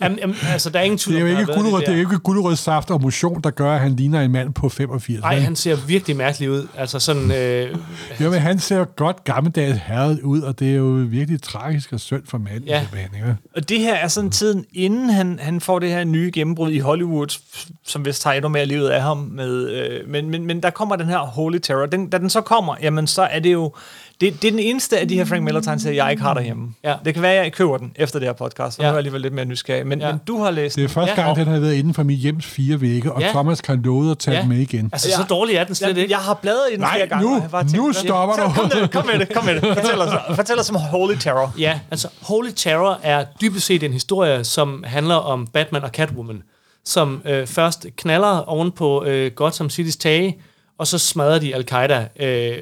Jamen, jamen, altså, der er ingen tvivl Det er jo ikke, gulerod, det det er jo ikke gulerodsaft og motion, der gør, at han ligner en mand på 85. Nej, han ser virkelig mærkelig ud. Altså sådan... Øh, Jo, men han ser godt gammeldags herret ud, og det er jo virkelig tragisk og synd for manden. Ja. ikke? Og det her er sådan tiden, inden han, han får det her nye gennembrud i Hollywood, som vist tager endnu mere livet af ham. Med, øh, men, men, men der kommer den her Holy Terror. Den, da den så kommer, jamen så er det jo... Det, det er den eneste af de her Frank Miller tegneserier, jeg ikke har derhjemme. Ja. Det kan være, at jeg køber den efter det her podcast, så Ja. ja. er jeg alligevel lidt mere nysgerrig. Men, Ja. ja. men du har læst Det er første Ja, gang, og- den har været inden for mit hjems fire vægge, og Ja. Thomas kan love at tage Ja. den med igen. altså, Ja. så dårlig er den slet ikke. jeg har bladret i den Nej, flere gange. nu- og jeg tænkt, nu "Nå, stopper du." Kom med det, kom med det, kom med det. Fortæl os, (laughs) fortæl os om Holy Terror. Ja, altså Holy Terror er dybest set en historie, som handler om Batman og Catwoman, som øh, først knaller oven på øh, Gotham City's tage, og så smadrer de Al-Qaida øh,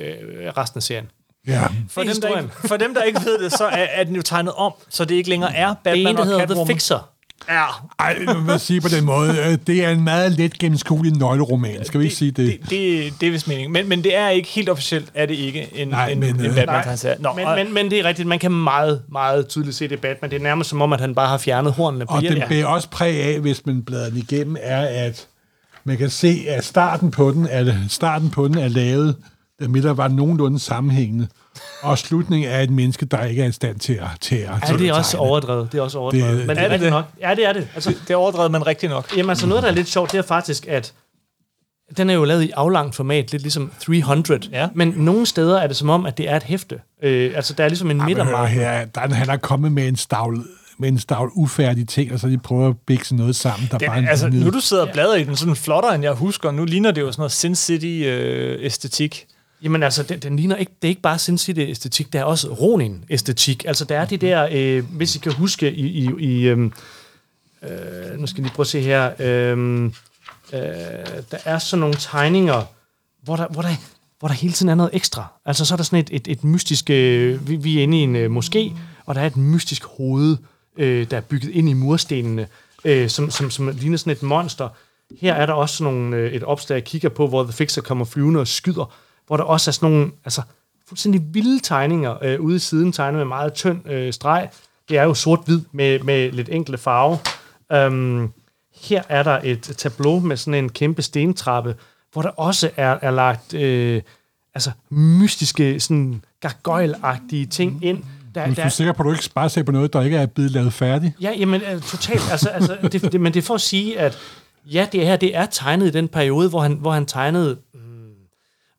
resten af serien. Ja. For dem, der ikke, for dem, der ikke ved det, så er, er den jo tegnet om, så det ikke længere er Det er Batman en, der og hedder The Catwoman. Fixer. Ja, Ej, nu vil sige på den måde, øh, det er en meget let gennemskuelig nøgleroman. Skal vi ikke sige det? Det, det, det er vist meningen. Men, men det er ikke helt officielt, er det ikke en, Nej, en, men, en øh, Batman nej. Nå, Men, og- men, men det er rigtigt, man kan meget, meget tydeligt se det Batman. Det er nærmest som om, at han bare har fjernet hornene på Og den bærer også præg af, hvis man bladrer den igennem, er, at man kan se, at starten på den er, starten på den er lavet, da Miller var nogenlunde sammenhængende, og slutningen er et menneske, der ikke er i stand til at, til at Ja, til det er også tegne. overdrevet. Det er også overdrevet. Det- men det er er det det? nok. Ja, det er det. Altså, det er overdrevet, men rigtigt nok. Jamen altså noget, der er lidt sjovt, det er faktisk, at den er jo lavet i aflangt format, lidt ligesom 300. Ja. Men nogle steder er det som om, at det er et hæfte. Øh, altså, der er ligesom en hør midtermark. her, der, han er kommet med en stavl med en stavl ufærdige ting, og så de prøver at bikse noget sammen, der Den, bare er altså, nu du sidder og bladrer i den sådan flottere, end jeg husker. Nu ligner det jo sådan noget Sin City-æstetik. Jamen altså, den, den ligner ikke, det er ikke bare Sin City-æstetik, det er også Ronin-æstetik. Altså, der er det der, øh, hvis I kan huske i, i, i øhm, øh, nu skal jeg lige prøve at se her, øh, øh, der er sådan nogle tegninger, hvor der, hvor der, hvor der hele tiden er noget ekstra. Altså, så er der sådan et, et, et mystisk, øh, vi, vi er inde i en øh, moské, og der er et mystisk hoved, øh, der er bygget ind i murstenene, øh, som, som, som ligner sådan et monster. Her er der også sådan nogle, øh, et opslag, jeg kigger på, hvor The Fixer kommer flyvende og skyder, hvor der også er sådan nogle, altså, fuldstændig vilde tegninger øh, ude i siden, tegnet med meget tynd øh, streg. Det er jo sort-hvid med, med lidt enkle farve. Um, her er der et tableau med sådan en kæmpe stentrappe, hvor der også er, er lagt øh, altså mystiske, sådan gargoyle-agtige ting ind. der, Hvis du er der, sikker på, at du ikke bare ser på noget, der ikke er blevet lavet færdigt. Ja, jamen uh, totalt. Altså, altså, det, det, men det er for at sige, at ja, det her det er tegnet i den periode, hvor han, hvor han tegnede mm,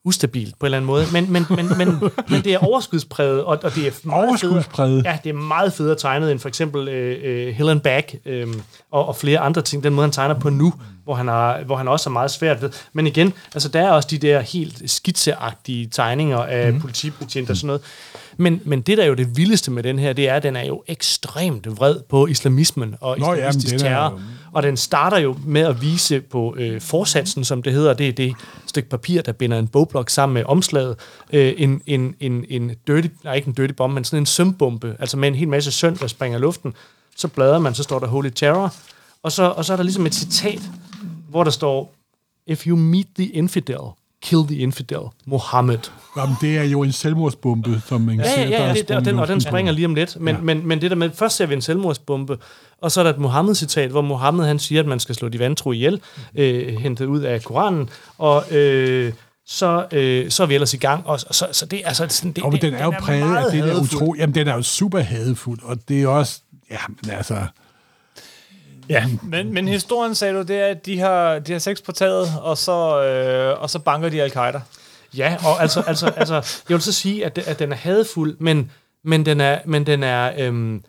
ustabilt på en eller anden måde. Men, men, men, men, men det er overskudspræget, og, og det er meget. Federe, ja, det er meget federe tegnet end for eksempel uh, uh, Hill and Back um, og, og flere andre ting. Den måde, han tegner på nu, hvor han, har, hvor han også er meget svært ved. Men igen, altså, der er også de der helt skitseagtige tegninger af mm. politibetjente og sådan noget. Men, men det, der er jo det vildeste med den her, det er, at den er jo ekstremt vred på islamismen og Nå, jamen, islamistisk er terror. jo- Og den starter jo med at vise på øh, forsatsen, som det hedder. Det er det stykke papir, der binder en bogblok sammen med omslaget. Øh, en, en, en, en dirty, nej ikke en dirty bomb, men sådan en sømbombe, altså med en hel masse søm, der springer i luften. Så bladrer man, så står der Holy Terror. Og så, og så er der ligesom et citat, hvor der står, If you meet the infidel, kill the infidel, Mohammed. Jamen, det er jo en selvmordsbombe, som man Ja, ser, ja, er ja, det, og, den, og den springer lige om lidt. Men, Ja. ja. men, men det der med, først ser vi en selvmordsbombe, og så er der et Mohammed-citat, hvor Mohammed han siger, at man skal slå de vantro ihjel, øh, hentet ud af Koranen, og øh, så, øh, så er vi ellers i gang. Og, så, så det, er altså, sådan, det, Og men den er jo præget af det der hadefuld. utro. Jamen, den er jo super hadefuld, og det er også... Ja, men altså... Ja, men, men historien, sagde du, det er, at de har, de har sex på taget, og så, øh, og så banker de al-Qaida. Ja, og altså, altså, altså, jeg vil så sige, at, at den er hadefuld, men, men den er, men den er øhm,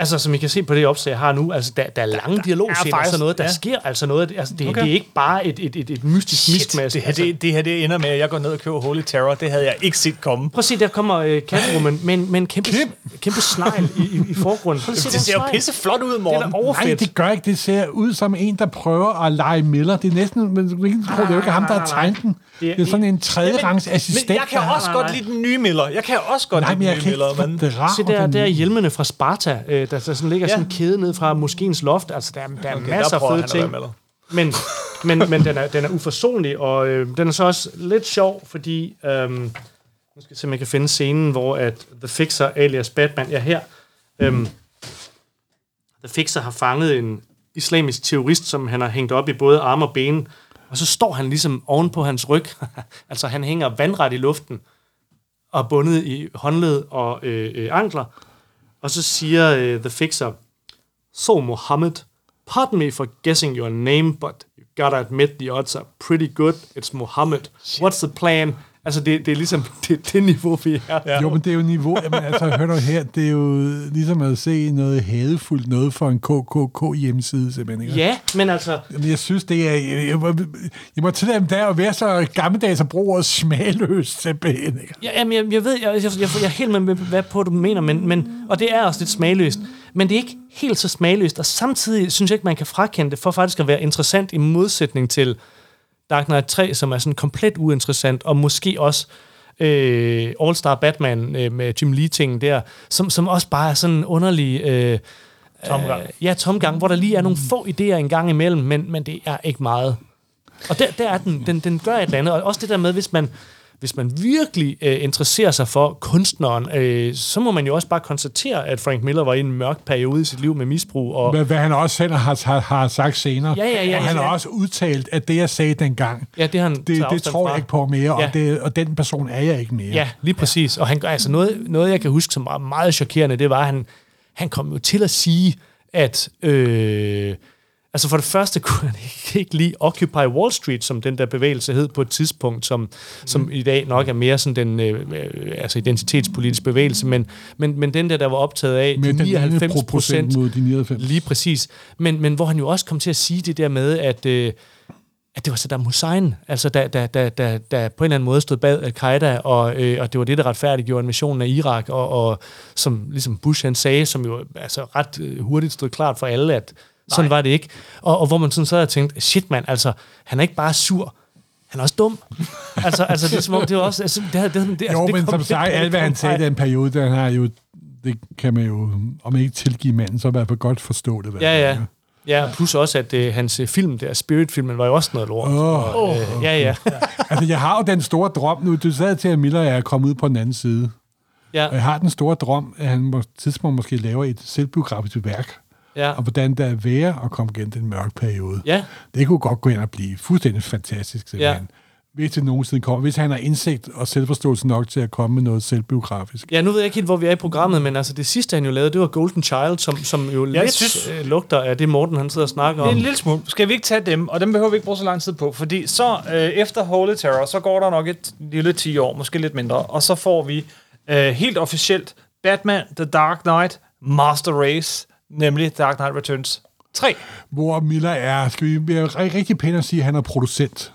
altså som I kan se på det opslag, jeg har nu, altså der, der er lange dialogscener og faktisk- sådan noget, der ja. sker altså noget, altså det, Okay. det er ikke bare et, et, et, et mystisk miskmask. det, her, det, det her det ender med, at jeg går ned og køber Holy Terror. Det havde jeg ikke set komme. Prøv at se, der kommer øh, Catwoman med, med en kæmpe, kæmpe snegl i, i, i forgrunden. (laughs) Prøv at se, Det ser jo pisse flot ud, Det er Nej, det gør ikke. Det ser ud som en, der prøver at lege Miller. Det er næsten... Men det er jo ikke ham, der har tegnet den. Det er- Det er sådan en tredje rangs assistent. Men jeg kan der- også godt lide den nye Miller. Jeg kan også godt lide den nye Miller, men... Se der, der er hjelmene fra Sparta, øh, der, der sådan ligger Ja. sådan en kæde ned fra moskéens loft. Altså, der, er- der er Okay, masser af fede ting. Men, men, men den, er, den er uforsonlig, og øh, den er så også lidt sjov, fordi... Øh, nu skal jeg se, om jeg kan finde scenen, hvor at The Fixer alias Batman er her. Øhm, The Fixer har fanget en islamisk terrorist, som han har hængt op i både arme og ben, og så står han ligesom oven på hans ryg. (laughs) altså han hænger vandret i luften, og bundet i håndled og øh, øh, ankler. Og så siger øh, The Fixer, So Mohammed, pardon me for guessing your name, but you gotta admit the odds are pretty good. It's Mohammed. What's the plan? Altså, det, det er ligesom (laughs) det, det niveau, vi er. Ja. Jo, men det er jo niveau. Jamen, altså, hør du her, det er jo ligesom at se noget hadefuldt noget for en KKK-hjemmeside, simpelthen. Ikke? ja, men altså, Jamen, jeg synes, det er... Jeg, jeg, må, jeg må tillade mig der at være så gammeldags og bruge ordet smagløst, simpelthen. Ikke? Ja, jamen, jeg, jeg ved, jeg, jeg, jeg, jeg er helt med, med, hvad på, du mener, men, men, og det er også lidt smagløst. Men det er ikke helt så smagløst, og samtidig synes jeg ikke, man kan frakende det, for faktisk at være interessant i modsætning til Dark Knight 3, som er sådan komplet uinteressant, og måske også øh, All-Star Batman øh, med Jim Lee-tingen der, som, som også bare er sådan en underlig... Øh, Tomgang. Øh, ja, tomgang, hvor der lige er nogle få idéer en gang imellem, men, men det er ikke meget. Og der, der er den, den, den gør et eller andet. Og også det der med, hvis man, hvis man virkelig øh, interesserer sig for kunstneren, øh, så må man jo også bare konstatere, at Frank Miller var i en mørk periode i sit liv med misbrug. Og, Hvad, hvad han også selv har, har, har sagt senere. Ja, ja, ja, og han ja. har også udtalt, at det, jeg sagde dengang, ja, det, han det, det tror fra. jeg ikke på mere, Ja. og, det, og den person er jeg ikke mere. Ja, lige præcis. Og han altså noget, noget, jeg kan huske, som var meget chokerende, det var, at han, han kom jo til at sige, at... Øh, altså for det første kunne han ikke, (laughs) ikke lide Occupy Wall Street, som den der bevægelse hed på et tidspunkt, som, mm. som i dag nok er mere sådan den øh, øh, altså identitetspolitiske bevægelse, men, men, men den der, der var optaget af Med de den 99 procent procent mod de 99. Lige præcis. Men, men hvor han jo også kom til at sige det der med, at, øh, at det var Saddam Hussein, altså der, der, der, der, der på en eller anden måde stod bag al-Qaida, og, øh, og det var det, der retfærdiggjorde invasionen af Irak, og, og som ligesom Bush han sagde, som jo altså ret øh, hurtigt stod klart for alle, at sådan Nej. var det ikke. Og, og hvor man sådan sad og tænkte, shit mand, altså, han er ikke bare sur, han er også dum. (laughs) altså, altså, det er som om, det var også... Altså, det, det, det, det, Jo, altså, det men kom som sagt, alt hvad han sagde i den periode, der har jo, det kan man jo, om ikke tilgive manden, så i hvert fald godt forstå det. hvad Ja, ja. er. Ja, plus også, at øh, hans øh, film der, Spirit-filmen, var jo også noget lort. Åh. Og, øh, ja, ja. (laughs) Altså, jeg har jo den store drøm nu. Du sad til, at Miller er kommet ud på den anden side. ja, Og jeg har den store drøm, at han på et tidspunkt måske laver et selvbiografisk værk, ja. og hvordan det er være at komme gennem den mørke periode. Ja, Det kunne godt gå ind og blive fuldstændig fantastisk, simpelthen. hvis det nogensinde kommer. Hvis han har indsigt og selvforståelse nok til at komme med noget selvbiografisk. Ja, nu ved jeg ikke helt, hvor vi er i programmet, men altså det sidste, han jo lavede, det var Golden Child, som, som jo Jeg lidt synes- øh, lugter af det, Morten han sidder og snakker Det er om. en lille smule. Skal vi ikke tage dem? Og dem behøver vi ikke bruge så lang tid på. Fordi så øh, efter Holy Terror, så går der nok et lille 10 år, måske lidt mindre. Og så får vi øh, helt officielt Batman, The Dark Knight, Master Race, nemlig Dark Knight Returns 3. Hvor Miller er, skal vi være ri- rigtig pæne at sige, at han er producent.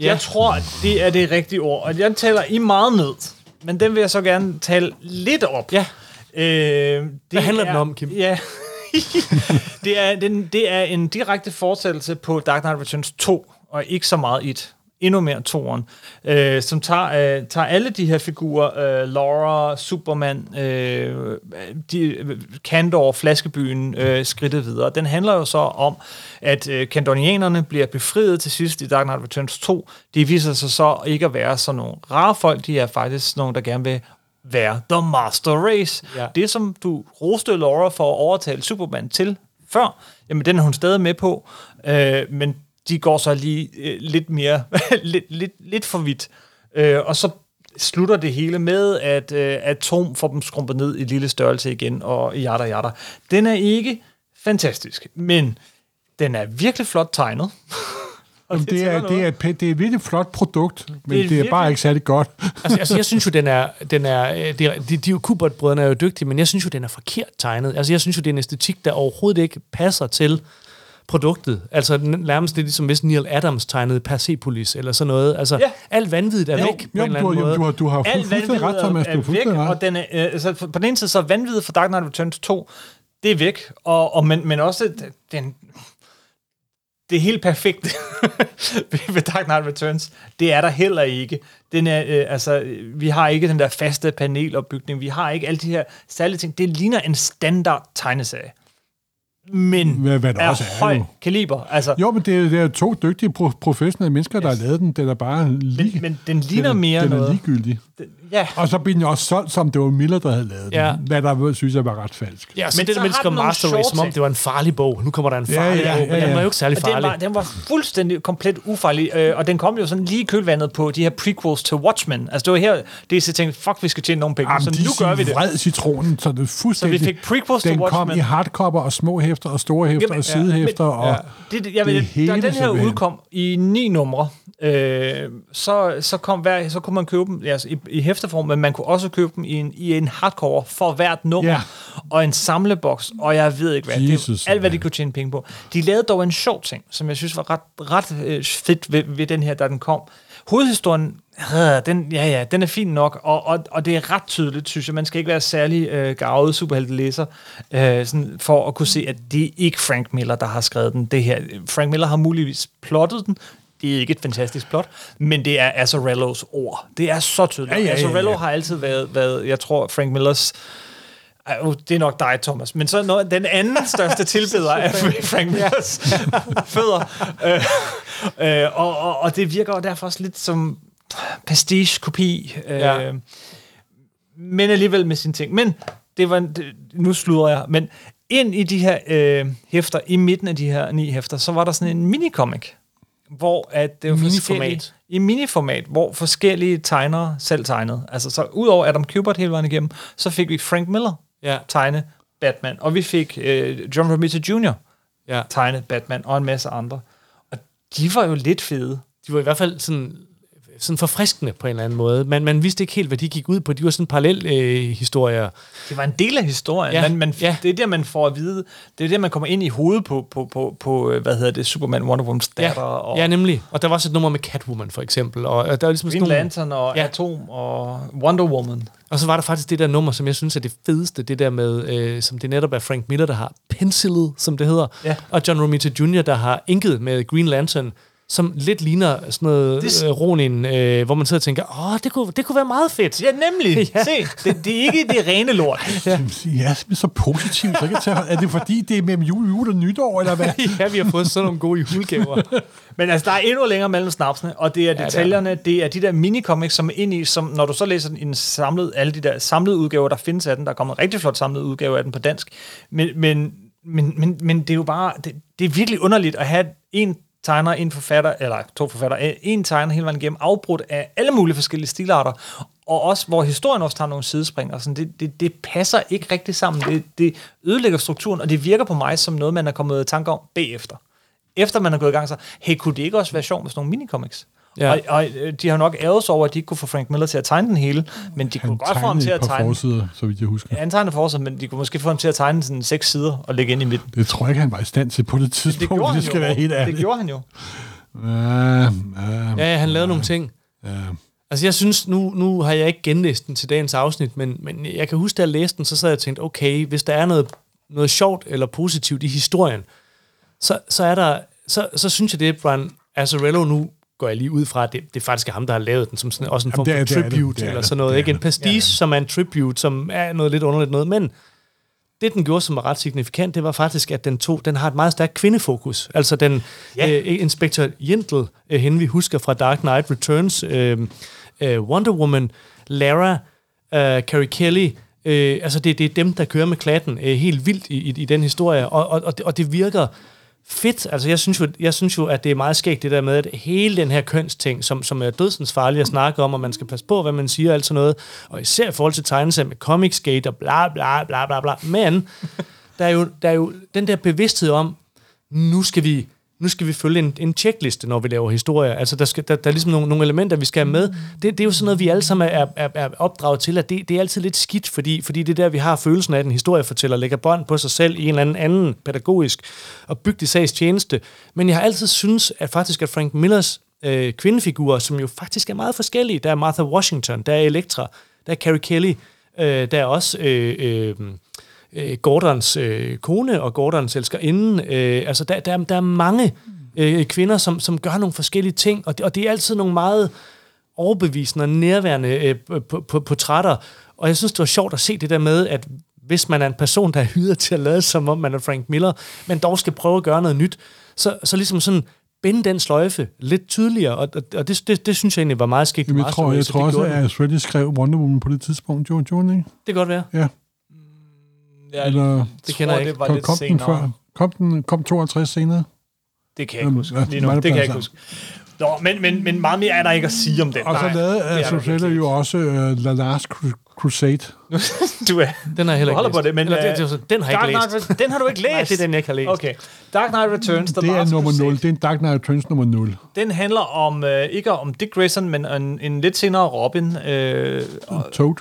Ja. Jeg tror, det er det rigtige ord. Og jeg taler i meget ned. Men den vil jeg så gerne tale lidt op. Ja. Øh, det Hvad handler den om, Kim? Ja. (laughs) det, er, den, det er en direkte fortsættelse på Dark Knight Returns 2, og ikke så meget et. Endnu mere toeren, øh, som tager, øh, tager alle de her figurer, øh, Laura, Superman, øh, de, Kandor, Flaskebyen, øh, skridtet videre. Den handler jo så om, at øh, kandonianerne bliver befriet til sidst i Dark Knight Returns 2. De viser sig så ikke at være sådan nogle rare folk, de er faktisk nogle, der gerne vil være The Master Race. Ja. Det, som du roste Laura for at overtale Superman til før, jamen den er hun stadig med på, øh, men de går så lige øh, lidt mere, (laughs) lidt, lidt, lidt for vidt. Øh, og så slutter det hele med, at øh, Atom får dem skrumpet ned i lille størrelse igen, og jada jada. Den er ikke fantastisk, men den er virkelig flot tegnet. (laughs) Og det, er, det, er noget. et, pæ- det er et virkelig flot produkt, men Det det er er, det er bare ikke særlig godt. (laughs) Altså, altså, jeg synes jo, den er... Den er øh, det er de, de Kubert-brødrene er jo dygtige, men jeg synes jo, den er forkert tegnet. Altså, jeg synes jo, det er en æstetik, der overhovedet ikke passer til produktet. Altså, nærmest det, ligesom hvis Neil Adams tegnede Persepolis, eller sådan noget. Altså, Ja. alt vanvittigt er Jo, væk på Jo, en eller anden har- måde. du, har, du har Alt fuldstændig ret, Thomas. Du er fuldstændig ret. og den er, øh, altså, på den ene side så er vanvittigt for Dark Knight Returns 2, det er væk, og, og men, men også den, det er helt perfekt (laughs) ved- Dark Knight Returns. Det er der heller ikke. Den er, øh, altså, vi har ikke den der faste panelopbygning, vi har ikke alle de her særlige ting. Det ligner en standard tegneserie. Men Hvad- hvad er også er, høj jo. kaliber. Altså, Jo, men det er, det er to dygtige pro- professionelle mennesker, der har lavet den. Den er bare lige, men, men den ligner den, er- mere den er noget. ligegyldig. Den, ja, Og så bliver den også solgt, som det var Miller, der havde lavet den. Ja. Hvad der synes jeg var ret falsk. Ja, Men men det der den nogle Master Race, som om det var en farlig bog. Nu kommer der en Ja, farlig ja, bog, men ja, den ja. var jo ikke særlig Og den farlig. var, den var fuldstændig komplet ufarlig, øh, og den kom jo sådan lige i kølvandet på de her prequels til Watchmen. Altså det var her, det er tænkte, fuck, vi skal tjene nogle penge, Jamen, så de nu gør vi det. vred citronen, så det fuldstændig... Så vi fik prequels til Den kom Watchmen. i hardcover og små hæfter og store hæfter Jamen, og sidehæfter. ja, og Ja. Det, det, jeg det ved, hele da den her udkom i ni numre, øh, så, så, kom hver, så kunne man købe dem altså, i, i hæfteform, men man kunne også købe dem i en, i en hardcover for hvert nummer, Ja. og en samleboks, og jeg ved ikke hvad. det, Jesus, er alt, hvad de kunne tjene penge på. De lavede dog en sjov ting, som jeg synes var ret, ret øh, fedt ved, ved den her, da den kom. Hovedhistorien, øh, den, ja, ja, den er fin nok, og, og, og det er ret tydeligt, synes jeg. Man skal ikke være særlig øh, gavet superheltelæser øh, sådan, for at kunne se, at det er ikke Frank Miller, der har skrevet den. Det her. Frank Miller har muligvis plottet den. Det er ikke et fantastisk plot, men det er Azzarellos ord. Det er så tydeligt. Ja, ja, ja, ja. Azzarello har altid været, været, jeg tror, Frank Millers uh, det er nok dig, Thomas. Men så noget, den anden (laughs) største tilbeder af Frank Millers (laughs) fødder. Øh, øh, og, og, og det virker derfor også lidt som pastiche-kopi. Øh, Ja. Men alligevel med sine ting. Men det var, det, nu slutter jeg. Men ind i de her øh, hæfter, i midten af de her ni hæfter, så var der sådan en minicomic, hvor at det var Miniformat. I miniformat, hvor forskellige tegnere selv tegnede. Altså så udover Adam Kubert hele vejen igennem, så fik vi Frank Miller Ja, tegne Batman, og vi fik øh, John Romita Jr. ja. tegne Batman, og en masse andre. Og de var jo lidt fede. De var i hvert fald sådan, sådan forfriskende på en eller anden måde. Man, man vidste ikke helt, hvad de gik ud på. De var sådan parallel øh, historier. Det var en del af historien. Ja, Ja, man, man, ja. Det er der, man får at vide. Det er der, man kommer ind i hovedet på, på, på, på øh, hvad hedder det, Superman, Wonder Woman's datter, og ja, nemlig. Og der var også et nummer med Catwoman, for eksempel. Og, og der var ligesom sådan Green nogle, Lantern, og Ja. ja. Atom, og Wonder Woman. Og så var der faktisk det der nummer, som jeg synes er det fedeste, det der med, øh, som det netop er Frank Miller, der har pencilet, som det hedder, Ja. og John Romita Jr., der har inket med Green Lantern, som lidt ligner sådan noget Det- øh, Ronin, øh, hvor man sidder og tænker, åh, det kunne, det kunne være meget fedt. Ja, nemlig. Ja. (laughs) ja. Se, det, det er ikke det rene lort. (laughs) Ja, ja men så positivt. Så kan jeg tage, er det fordi, det er mellem jul, jul og nytår, eller hvad? (laughs) ja, vi har fået sådan nogle gode julegaver. Men altså, der er endnu længere mellem snapsene, og det er det er detaljerne, det er de der minicomics, som er ind i, som når du så læser den i en samlet, alle de der samlede udgaver, der findes af den, der er kommet en rigtig flot samlet udgave af den på dansk, men, men, men, men, men det er jo bare, det, det er virkelig underligt at have en tegner, en forfatter, eller to forfatter, en tegner hele vejen igennem, afbrudt af alle mulige forskellige stilarter, og også hvor historien også tager nogle sidespring, og sådan, det, det, det passer ikke rigtig sammen. Det, det ødelægger strukturen, og det virker på mig som noget, man er kommet i tanke om bagefter. Efter man er gået i gang, så, hey, kunne det ikke også være sjovt med sådan nogle minicomics? Ja. Og, og øh, de har nok ærget sig over, at de ikke kunne få Frank Miller til at tegne den hele, men de kunne Han godt få ham til at par tegne... forsider, så vidt jeg husker. Han tegnede forsiden, men de kunne måske få ham til at tegne sådan seks sider og lægge ind i midten. Det tror jeg ikke, han var i stand til på det Det tidspunkt, gjorde det, han det skal jo. være helt det ærligt. gjorde han jo. Ja, ja, Ja, ja, han lavede nogle ting. ja. Altså jeg synes, nu, nu har jeg ikke genlæst den til dagens afsnit, men, men jeg kan huske, da jeg læste den, så sad jeg og tænkte, okay, hvis der er noget, noget sjovt eller positivt i historien, så, så er der, så, så synes jeg, det er Brian Azzarello nu, går jeg lige ud fra, at det, det faktisk er ham, der har lavet den, som sådan, også en form det er- for det det. tribute, Det er eller det. sådan noget. Det er Ikke? En det. pastiche, som er en tribute, som er noget lidt underligt noget, men det, den gjorde, som var ret signifikant, det var faktisk, at den tog, den har et meget stærkt kvindefokus. Altså den Ja. ja. øh, Inspector Jentel, øh, hende vi husker fra Dark Knight Returns, øh, øh, Wonder Woman, Lara, øh, Carrie Kelly, øh, altså det, det er dem, der kører med klatten øh, helt vildt i, i, i den historie, og, og, og, det, og det virker fedt. Altså jeg synes, jo, jeg synes jo, at det er meget skægt det der med, at hele den her kønsting, som, som er dødsens farlig at snakke om, og man skal passe på, hvad man siger og alt sådan noget, og især i forhold til tegneserier med Comicsgate og bla bla bla bla bla, men der er jo, der er jo den der bevidsthed om, nu skal vi nu skal vi følge en, en checkliste, når vi laver historier. Altså, der, skal, der, der er ligesom nogle, nogle elementer, vi skal have med. Det, det er jo sådan noget, vi alle sammen er, er, er opdraget til, at det, det er altid lidt skidt, fordi, fordi det er der, vi har følelsen af, at en historiefortæller lægger bånd på sig selv i en eller anden anden pædagogisk og bygget sags tjeneste. Men jeg har altid synes, at faktisk, at Frank Millers øh, kvindefigurer, som jo faktisk er meget forskellige, der er Martha Washington, der er Elektra, der er Carrie Kelly, øh, der er også... Øh, øh, øh, Gordons øh, kone og Gordons elskerinde. Øh, altså, der, der, der er mange øh, kvinder, som, som gør nogle forskellige ting, og det, og det er altid nogle meget overbevisende og nærværende øh, på- på- portrætter. Og jeg synes, det var sjovt at se det der med, at hvis man er en person, der er hyret til at lade som om man er Frank Miller, men dog skal prøve at gøre noget nyt, så, så ligesom sådan binde den sløjfe lidt tydeligere, og, og, og det, det, det synes jeg egentlig var meget. Jamen, jeg tror, jeg så tror også, at Freddy skrev Wonder Woman på det tidspunkt. Jo, jo, ikke? Det kan godt være. Ja. Jeg Eller Det kender jeg det ikke. var kom, lidt kom den senere. før? Kom den kom 52 senere? Det kan jeg ikke huske ja, lige nu. Det kan jeg ikke huske. Nå, men, men, men meget mere er der ikke at sige om den. Og så lavede det er der Azucena virkelig jo også uh, The Last Cru- Crusade. (laughs) Du er... Den har jeg heller ikke på læst. det, men, Eller, det, øh, det, det, den har jeg Dark ikke Knight, læst. Re- den har du ikke læst? (laughs) Nej, det er den, jeg ikke har læst. Okay. Dark Knight Returns, The Det er nummer Crusade. 0. Det er en Dark Knight Returns nummer 0. Den handler om, øh, ikke om Dick Grayson, men en, en lidt senere Robin. Øh, og, Toad.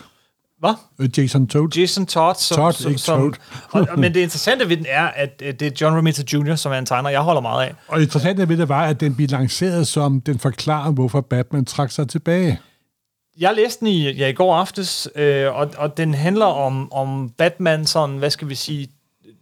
Hvad? Øh, Jason Toad. Jason Todd. Som, Todd, som, ikke som, Toad. (laughs) og, men det interessante ved den er, at det er John Romita Jr., som er en tegner, jeg holder meget af. Og det interessante ved det var, at den blev lanceret som, den forklarer, hvorfor Batman trak sig tilbage. Jeg læste den i, ja, i går aftes, øh, og, og den handler om, om Batman, sådan, hvad skal vi sige,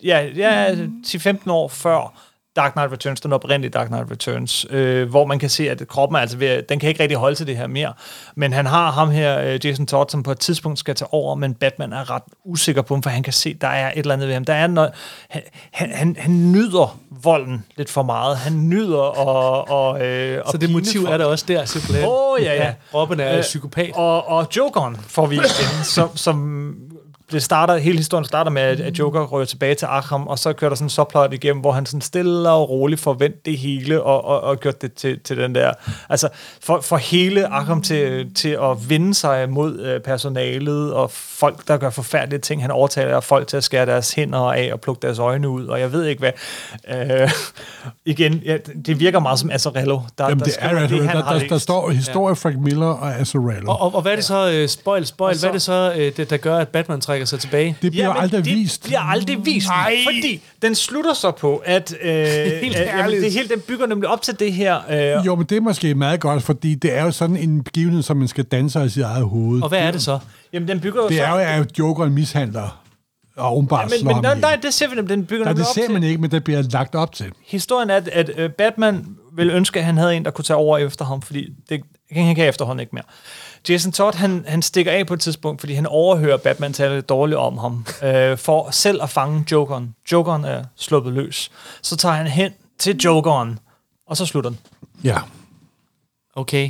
ja, ja 10-15 år før Dark Knight Returns, den oprindelige Dark Knight Returns, øh, hvor man kan se, at kroppen er altså ved, den kan ikke rigtig holde til det her mere. Men han har ham her, øh, Jason Todd, som på et tidspunkt skal tage over, men Batman er ret usikker på ham, for han kan se, der er et eller andet ved ham. Der er noget, han, han, han, han nyder volden lidt for meget. Han nyder og, og, øh, Så det motiv er der også der, simpelthen. Åh, ja, ja. Robin er øh, psykopat. Og, og Jokeren får vi igen, som, som det starter, hele historien starter med, at, Joker rører tilbage til Arkham, og så kører der sådan en subplot igennem, hvor han sådan stille og roligt får vendt det hele, og, og, og gjort det til, til den der, altså for, for hele Arkham til, til at vinde sig mod øh, personalet, og folk, der gør forfærdelige ting. Han overtaler folk til at skære deres hænder af og plukke deres øjne ud, og jeg ved ikke hvad. Øh, igen, ja, det virker meget som Azzarello. Der, Jamen, der det er, det, der, han der, har der, der står historie Frank Miller og Azzarello. Og, og, og hvad er det så, uh, spoil, spoil, så- hvad er det så, uh, det, der gør, at Batman trækker sig tilbage? det bliver men aldrig det vist. bliver aldrig vist, Nej. fordi den slutter så på, at øh, (laughs) Helt at, jamen, ærligt. det hele den bygger nemlig op til det her. Øh, Jo, men det er måske meget godt, fordi det er jo sådan en begivenhed, som man skal danse i sit eget hoved. Og hvad er det så? jamen, den bygger jo Det er jo, at Jokeren mishandler og åbenbart men, slår men ham nej, nej, det ser vi nemlig. Den bygger Nej, det op ser til. man ikke, men det bliver lagt op til. Historien er, at, at øh, Batman ville ønske, at han havde en, der kunne tage over efter ham, fordi det, han kan efterhånden ikke mere. Jason Todd, han, han stikker af på et tidspunkt, fordi han overhører Batman tale dårligt om ham, øh, for selv at fange Jokeren. Jokeren er sluppet løs. Så tager han hen til Jokeren, og så slutter den. Ja. Okay.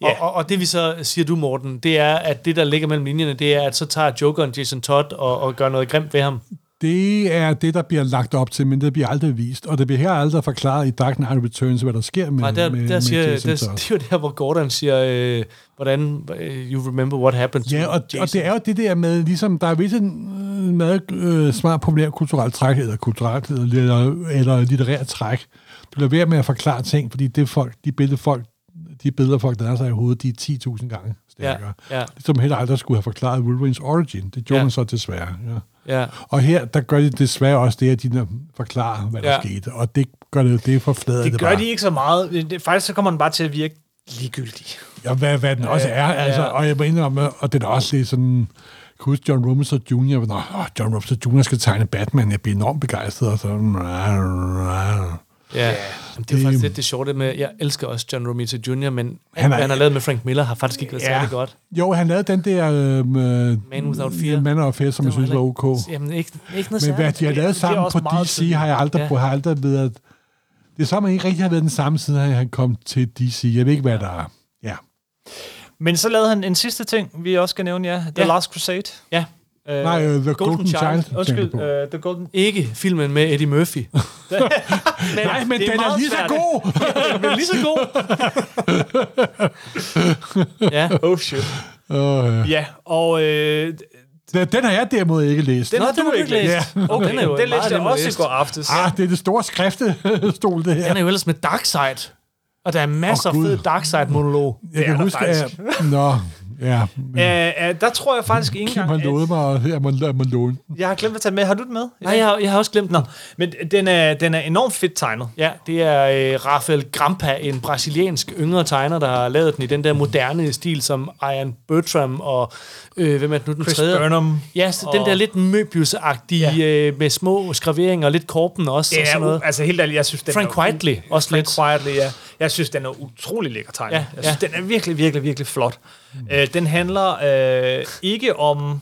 Ja. Og, og, og det vi så siger du, Morten, det er, at det, der ligger mellem linjerne, det er, at så tager Jokeren Jason Todd og, og gør noget grimt ved ham. Det er det, der bliver lagt op til, men det bliver aldrig vist. Og det bliver her aldrig forklaret i Dark Knight Returns, hvad der sker med, Nej, der, med, der siger, med der, Jason (laughs) det Todd. er jo der, hvor Gordon siger, øh, hvordan, øh, you remember what happened to Ja, og, Jason. og det er jo det der med, ligesom, der er visse øh, meget øh, smart populær kulturelt træk, eller kulturelt, eller, eller litterært træk. Du lader være med at forklare ting, fordi det folk, de billeder folk, de billeder folk, der er sig i hovedet, de er 10.000 gange stærkere. ja, Som heller aldrig skulle have forklaret Wolverines origin. Det gjorde Ja. ja. man så desværre. Ja. ja. Og her, der gør de desværre også det, at de forklarer, hvad der Ja. skete. Og det gør det, det forflader det, Det gør bare. de ikke så meget. Det, faktisk så kommer den bare til at virke ligegyldig. Ja, hvad, hvad den også er, altså, ja. og jeg må indrømme, og den er også lidt sådan, du huske John Romita Jr., Nå, John Romita Jr. skal tegne Batman, jeg bliver enormt begejstret, og så, Ja, Jamen, det er faktisk lidt det sjove med, jeg elsker også John Romita Jr., men Han er- han har lavet med Frank Miller har faktisk ikke været Ja. særlig godt. jo, han lavede den der øh, Man Without Fear. Man Without Fear, som jeg Det var synes var ok. Jamen, ikke, ikke noget Men hvad de har lavet det sammen på DC, tydeligt. har jeg aldrig, Ja. har aldrig været... Det er som, man ikke rigtig har været den samme siden, han kom til DC. Jeg ved ikke, hvad der er. Ja. Men så lavede han en sidste ting, vi også skal nævne, ja. The Ja. Last Crusade. Ja, Uh, Nej, uh, The Golden, Child. tænker Undskyld, uh, The Golden... ikke filmen med Eddie Murphy. men, (laughs) Nej, men det (laughs) den er lige så god! Den er lige så god. ja, Oh shit. uh, Ja, og øh, den, den har jeg derimod ikke læst. den har du du ikke læst. læst. Okay, Den er jo den læste jeg også i går aftes. Ah, det er det store skriftestol, det her. den er jo ellers med Darkseid. Og der er masser af oh, fede Darkseid-monolog. Jeg er kan huske, at... Nå, (laughs) ja. Uh, uh, der tror jeg faktisk ikke Kim har engang, lovet at, mig, og jeg må, jeg må låne den. jeg har glemt at tage den med. Har du den med? Nej, jeg har, jeg har også glemt den. Nå, men den er, den er enormt fedt tegnet. Ja, det er øh, Rafael Grampa, en brasiliansk yngre tegner, der har lavet den i den der moderne stil, som Ian Bertram og, øh, hvem er det nu, den Chris tredje? Burnham. Ja, så den og- der lidt Möbius-agtige, ja. øh, med små skraveringer og lidt korpen også. Det og er, sådan noget. altså helt ærligt, jeg synes, den Frank Whiteley, også Frank lidt. Whiteley, ja. Jeg synes, den er utrolig lækker tegnet. Ja, jeg synes, ja. den er virkelig, virkelig, virkelig flot. Mm. Øh, den handler øh, ikke om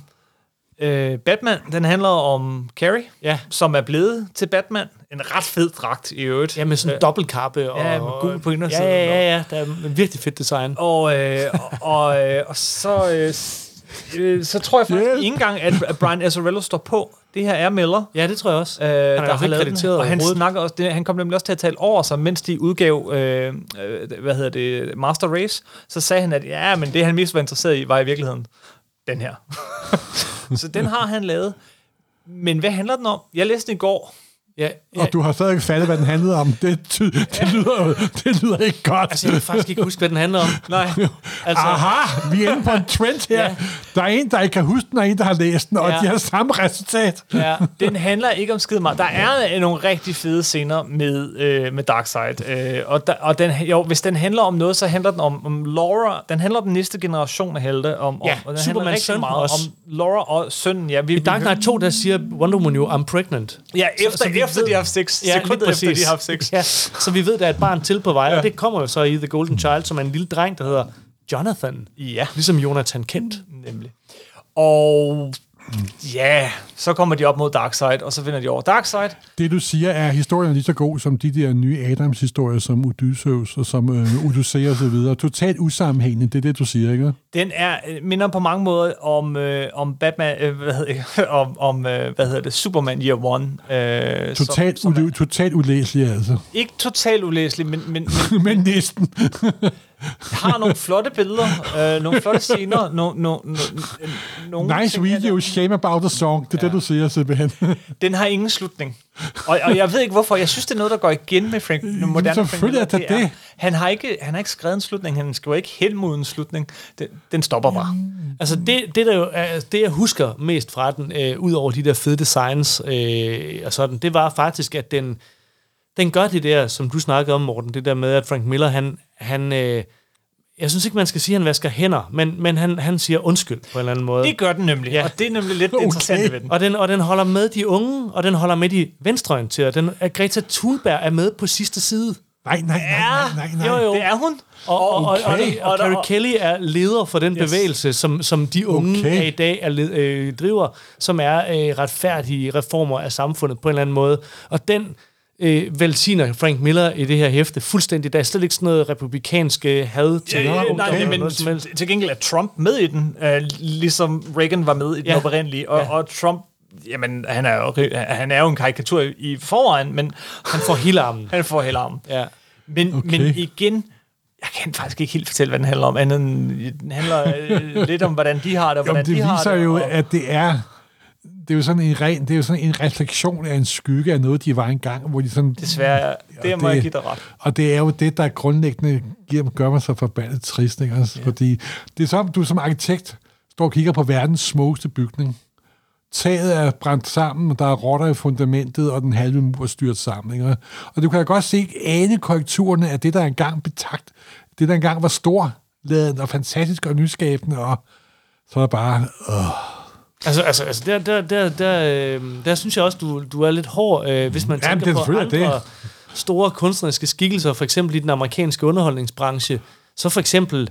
øh, Batman, den handler om Carrie, Ja. som er blevet til Batman. En ret fed dragt i øvrigt. Ja, med sådan en Øh, dobbeltkappe. Og, Ja, med gul på indersiden. Ja, ja, ja, ja. Der er en virkelig fedt design. Og, øh, og, øh, og så, øh, øh, så tror jeg faktisk Hjælp. ikke engang, at Brian Azzarello står på. Det her er Miller. Ja, det tror jeg også. Øh, i der hvert fald har ikke krediteret Og han snakker også, det, han kom nemlig også til at tale over sig, mens de udgav, øh, øh, hvad hedder det, Master Race, så sagde han, at ja, men det han mest var interesseret i, var i virkeligheden den her. (laughs) så den har han lavet. Men hvad handler den om? Jeg læste den i går. Ja, ja. Og du har stadig ikke fattet, hvad den handlede om. Det, ty- det, lyder, det lyder ikke godt. Altså, jeg kan faktisk ikke huske, hvad den handler om. Nej. (laughs) Altså, Aha, vi er inde på en trend her. Ja. Ja. Der er en, der ikke kan huske den, og en, der har læst den, og Ja. ja. de har samme resultat. ja. Den handler ikke om skide meget. Der er nogle rigtig fede scener med, øh, med Darkseid. Øh, og der, og den, jo, hvis den handler om noget, så handler den om, om Laura. Den handler om den næste generation af helte. Om, Ja, om, og den Supermans handler rigtig meget også. om Laura og sønnen. Ja, vi, I Dark Knight 2, der siger Wonder Woman jo, I'm pregnant. Ja, efter, så vi efter de har haft sex. Ja, sekundet lige efter de præcis. har haft sex. Ja, så vi ved, der er et barn til på vej, ja. og det kommer jo så i The Golden Child, som er en lille dreng, der hedder Jonathan. Ja, Ligesom Jonathan Kent. nemlig. Og ja, så kommer de op mod Darkseid, og så vinder de over Darkseid. Det, du siger, er historien lige så god som de der nye Adams-historier, som Odysseus og som øh, Odyssey og så videre. Totalt usammenhængende, det er det, du siger, ikke? Den er øh, minder på mange måder om øh, om Batman, øh, hvad hedder det, (laughs) om, om øh, hvad hedder det, Superman Year One. Øh, Totalt, som, som er, ule- totalt ulæselig, altså. ikke totalt ulæselig, men, men, men (laughs) Men næsten. Har nogle flotte billeder, øh, nogle flotte scener, no, no, no, nogle Nice video, shame about the song. Det er ja. det, du siger, simpelthen. (laughs) Den har ingen slutning. Og, og jeg ved ikke hvorfor. Jeg synes, det er noget, der går igen med Frank, moderne Frank selvfølgelig Miller. er det det. Han har, ikke, han har ikke skrevet en slutning. Han skriver ikke hen mod en slutning. Den, den stopper bare. Altså det, det, der jo er, det, jeg husker mest fra den, øh, ud over de der fede designs øh, og sådan, det var faktisk, at den, den gør det der, som du snakkede om, Morten, det der med, at Frank Miller, han, han øh, jeg synes ikke, man skal sige, at han vasker hænder, men, men han, han siger undskyld på en eller anden måde. Det gør den nemlig. Ja. Og det er nemlig lidt okay. Interessant ved den. Og den, og den holder med de unge, og den holder med de venstreorienterede. Den, Greta Thunberg er med på sidste side. Nej, nej, nej, nej, nej. Jo, jo. Det er hun. Og, og, okay. og, og, og, og Carrie Kelly er leder for den Yes. bevægelse, som, som de unge Okay. okay. er i dag er led, øh, driver, som er øh, retfærdige reformer af samfundet på en eller anden måde. Og den øh, velsigner Frank Miller i det her hæfte fuldstændig. Der er slet ikke sådan noget republikanske had til Ja, ja, ungdom nej, men helst. til gengæld er Trump med i den, øh, ligesom Reagan var med i den Ja. oprindelige. Og, Ja. og Trump jamen, han er jo, han er jo en karikatur i- forvejen, men Han får hele armen. (laughs) han får hele armen. Ja. Men, Okay. men igen, jeg kan faktisk ikke helt fortælle, hvad den handler om, andet end den handler øh, lidt om, hvordan de har det, og Jo, hvordan det de har det. jo, og, at det er det er jo sådan en ren, det er jo sådan en refleksion af en skygge af noget, de var engang, hvor de sådan... Desværre, det må jeg det- give dig ret. Og det er jo det, der grundlæggende giver, gør mig så forbandet trist, ikke? Altså, fordi det er som, du som arkitekt står og kigger på verdens smukkeste bygning. Taget er brændt sammen, og der er rotter i fundamentet, og den halve mur er styrt sammen. Ikke? Og du kan godt se, ane korrekturerne af det, der engang betagt, det, der engang var storladen og fantastisk og nyskabende, og så er der bare... Øh, Altså, altså, altså der, der, der, der, øh, der synes jeg også, du, du er lidt hård, øh, hvis man Jamen, tænker det på andre store kunstneriske skikkelser, for eksempel i den amerikanske underholdningsbranche. Så for eksempel,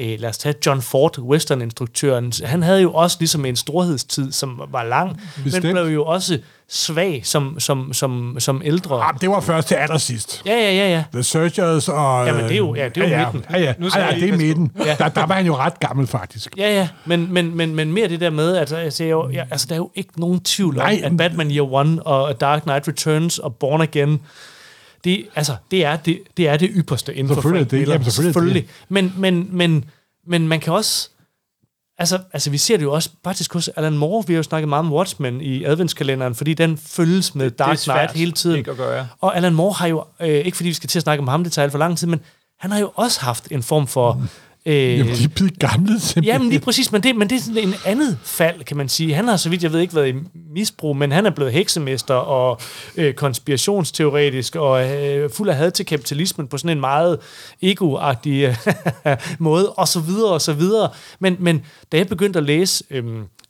øh, lad os tage John Ford, western-instruktøren. Han havde jo også ligesom en storhedstid, som var lang, Bestemt. men blev jo også svag som, som, som, som ældre. ah, det var først til allersidst. Ja, ja, ja, ja. The Searchers og... Jamen, det er jo- ja, det er jo ja, midten. Ja, ja, Nu ja, skal ja, det er midten. Ja. Der, der var han jo ret gammel, faktisk. Ja, ja, men, men, men, men mere det der med, at altså, jeg, ja, altså, der er jo ikke nogen tvivl om, Nej, at Batman Year One og Dark Knight Returns og Born Again, det, altså, det, er, det, det er det ypperste inden for Selvfølgelig Frank det. Miller. Jamen, selvfølgelig det. Men, men, men, men man kan også... Altså, altså, vi ser det jo også faktisk hos Alan Moore. Vi har jo snakket meget om Watchmen i adventskalenderen, fordi den følges med Dark det er svært Knight hele tiden. ikke at gøre. Og Alan Moore har jo, øh, ikke fordi vi skal til at snakke om ham, det tager alt for lang tid, men han har jo også haft en form for... Øh, Jamen, de er blevet gamle, simpelthen. Jamen lige præcis, men det, men det er sådan en andet fald, kan man sige. Han har, så vidt jeg ved, ikke været i misbrug, men han er blevet heksemester og øh, konspirationsteoretisk og øh, fuld af had til kapitalismen på sådan en meget egoagtig øh, (laughs) måde, og så videre, og så videre. Men, men da jeg begyndte at læse... Øh,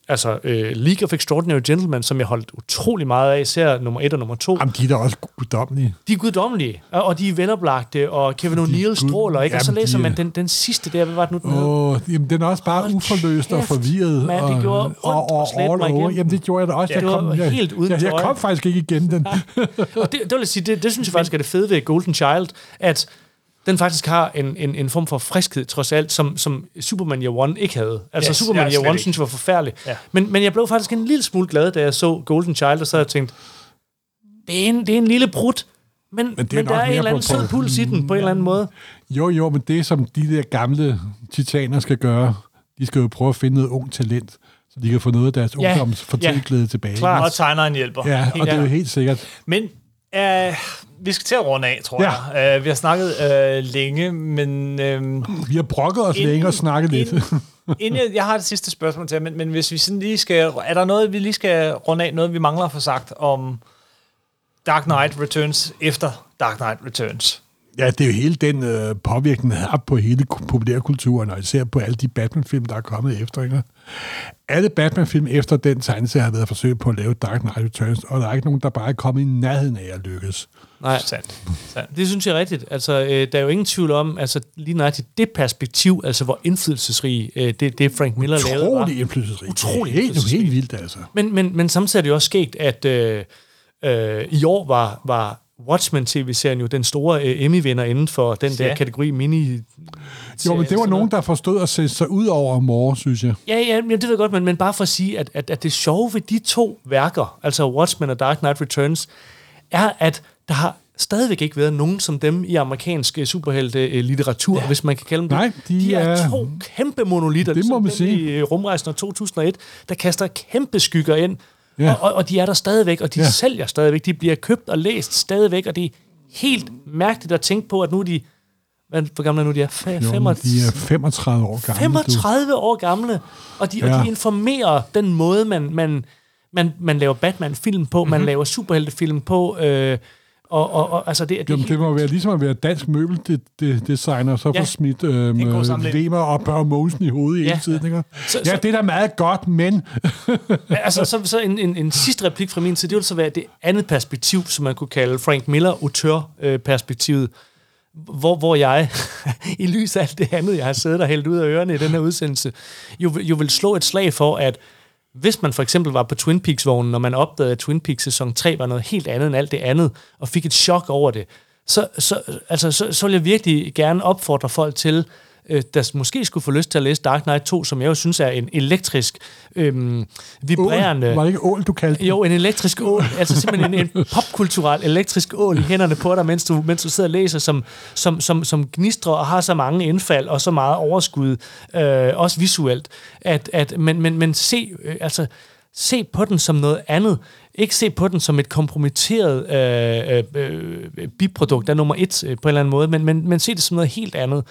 altså øh, League of Extraordinary Gentlemen, som jeg holdt utrolig meget af, især nummer 1 og nummer 2, Jamen, de er da også guddommelige. de er guddommelige, og, og de er veloplagte, og Kevin O'Neill stråler, ikke? og så læser de man den, den sidste der, hvad var det nu, den? Åh, jamen, den er også bare Hold uforløst og kæft, forvirret. mand, det og, gjorde ondt og, og, all mig over. Jamen, det gjorde jeg da også. Ja, jeg kom, jeg, helt uden jeg, jeg kom faktisk ikke igennem den. (laughs) Og det, det vil sige, det, det synes jeg faktisk er det fede ved Golden Child, at den faktisk har en, en, en form for friskhed, trods alt, som, som Superman Year One ikke havde. Altså, Yes, Superman ja, Year One ikke. synes jeg var forfærdelig. Ja. Men, men jeg blev faktisk en lille smule glad, da jeg så Golden Child, og så havde jeg tænkt, det er en, det er en lille brud, men, men, det er men der er en eller anden på- sød puls i den, på en eller anden måde. Jo, jo, men det som de der gamle titaner skal gøre, de skal jo prøve at finde noget ung talent, så de kan få noget af deres Ja, ungdoms fortælleglæde tilbage. Klart. Og tegneren hjælper. Ja, og det er jo Ja. helt sikkert. Men øh, vi skal til at runde af, tror Ja. jeg. Øh, vi har snakket øh, længe, men... Øh, Vi har brokket os længe og snakket lidt. Inden, inden jeg, jeg har det sidste spørgsmål til jer, men, men hvis vi sådan lige skal... Er der noget, vi lige skal runde af? Noget, vi mangler at få sagt om Dark Knight Returns efter Dark Knight Returns? Ja, det er jo hele den øh, påvirkning, der har på hele ku- populærkulturen, og især på alle de Batman-film, der er kommet efter. Ikke? Alle Batman-film efter den tegneserie har været forsøgt på at lave Dark Knight Returns, og der er ikke nogen, der bare er kommet i nærheden af at lykkes. Nej, Sandt. Sandt. Det synes jeg er rigtigt. Altså, øh, der er jo ingen tvivl om, altså lige nøjagtigt det perspektiv, altså hvor indflydelsesrig øh, det, det Frank Miller lavede var. Utrolig indflydelsesrig. Utrolig Det er helt, helt vildt, altså. Men, men, men samtidig er det jo også sket, at øh, øh, i år var, var Watchmen-tv-serien jo den store øh, Emmy-vinder inden for den der Ja. kategori mini... Jo, men det var nogen, der forstod at sætte sig ud over mor, synes jeg. Ja, ja, men det ved jeg godt, men, men bare for at sige, at, at, at det sjove ved de to værker, altså Watchmen og Dark Knight Returns, er, at der har stadigvæk ikke været nogen som dem i amerikansk øh, superhelte-litteratur, ja. hvis man kan kalde dem det. Nej, de de er, er- to kæmpe monolitter, Det må ligesom man sige. i øh, Rumrejsen af 2001, der kaster kæmpe skygger ind, Ja. og, og, de er der stadigvæk, og de Ja. sælger stadigvæk, de bliver købt og læst stadigvæk, og det er helt mærkeligt at tænke på, at nu er de, hvad, hvor gamle er nu de er? Fe- Jo, 35, de er 35 år gamle. 35 år gamle, og de, ja. Ja. og de informerer den måde, man, man, man, man laver Batman-film på, mm-hmm. man laver superheltefilm på, øh, og, og, og altså det, det. Jamen, det må være ligesom at være dansk møbeldesigner, så Ja. får smidt øh, En øh, sammenligning. Weber og Børge Mogensen i hovedet ja. Hele tiden. Ikke? Så- ja, så- det er da meget godt, men... altså, så, så en, en, en sidste replik fra min side, det vil så være det andet perspektiv, som man kunne kalde Frank Miller autør-perspektivet, hvor, hvor jeg, (laughs) i lys af alt det andet, jeg har siddet og hældt ud af ørerne i den her udsendelse, jo, jo vil slå et slag for, at hvis man for eksempel var på Twin Peaks-vognen, når man opdagede, at Twin Peaks sæson 3 var noget helt andet end alt det andet, og fik et chok over det, så, så, altså, så, så vil jeg virkelig gerne opfordre folk til, øh, der måske skulle få lyst til at læse Dark Knight 2, som jeg jo synes er en elektrisk, øhm, vibrerende... Ål. Var det ikke ål, du kaldte den? Jo, en elektrisk ål. (laughs) altså simpelthen en, en popkulturel elektrisk ål i hænderne på dig, mens du, mens du sidder og læser, som, som, som, som gnistrer og har så mange indfald og så meget overskud, øh, også visuelt. At, at, men, men, men se, øh, altså, se på den som noget andet. Ikke se på den som et kompromitteret øh, øh, øh, biprodukt af nummer et øh, på en eller anden måde, men, men, men se det som noget helt andet.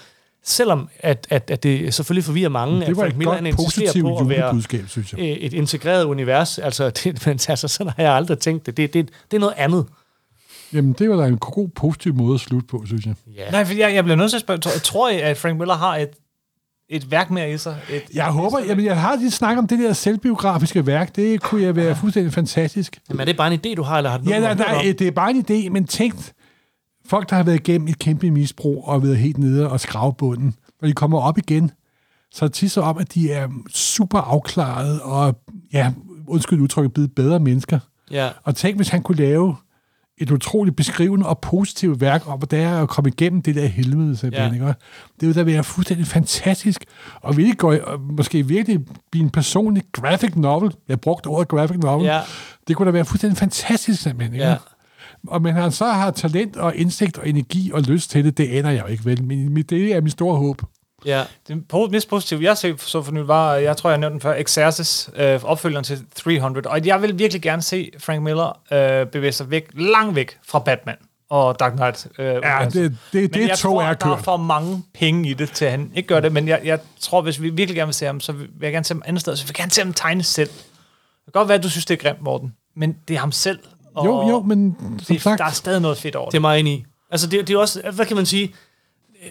Selvom at, at, at det selvfølgelig forvirrer mange, Det at Frank et Miller insisterer på at være synes jeg. et integreret univers. Altså, (laughs) det, men, altså, sådan har jeg aldrig tænkt det. Det, det, det er noget andet. Jamen, det var da en god, positiv måde at slutte på, synes jeg. Ja. Nej, for jeg, jeg bliver nødt til at spørge, tror, tror I, at Frank Miller har et, et værk mere i sig? Et, Jeg håber, jamen, jeg har lige snakket om det der selvbiografiske værk. Det kunne jeg være fuldstændig fantastisk. Jamen, er det bare en idé, du har, eller har du Ja, noget, nej, nej, det er bare en idé, men tænk, folk, der har været igennem et kæmpe misbrug og været helt nede og skrave bunden, når de kommer op igen, så er det tit så om, at de er super afklaret og, ja, undskyld udtrykket, blevet bedre mennesker. Ja. Og tænk, hvis han kunne lave et utroligt beskrivende og positivt værk om, hvordan det er at komme igennem det der helvede, simpelthen. Ja. Ja. Det ville da være fuldstændig fantastisk, og virkelig gå, og måske virkelig blive en personlig graphic novel. Jeg brugte ordet graphic novel. Ja. Det kunne da være fuldstændig fantastisk, simpelthen. Ikke? Ja. Og men han så har talent og indsigt og energi og lyst til det, det aner jeg jo ikke vel. Men det er mit store håb. Ja. Det mest positive, jeg så, så for nylig, var, jeg tror, jeg nævnte den før, Exercis, øh, opfølgeren til 300. Og jeg vil virkelig gerne se Frank Miller øh, bevæge sig væk, langt væk fra Batman og Dark Knight. Øh, Ja, det, det, Men det jeg tog tror, er at der er kørt. for mange penge i det, til at han ikke gør det. Men jeg, jeg tror, hvis vi virkelig gerne vil se ham, så vil jeg gerne se ham andet sted. Så vil jeg gerne se ham tegne selv. Det kan godt være, at du synes, det er grimt, Morten. Men det er ham selv. Og Jo, jo, men som det, sagt, der er stadig noget fedt over Det er det. meget enig i. Altså, det, det er også, hvad kan man sige,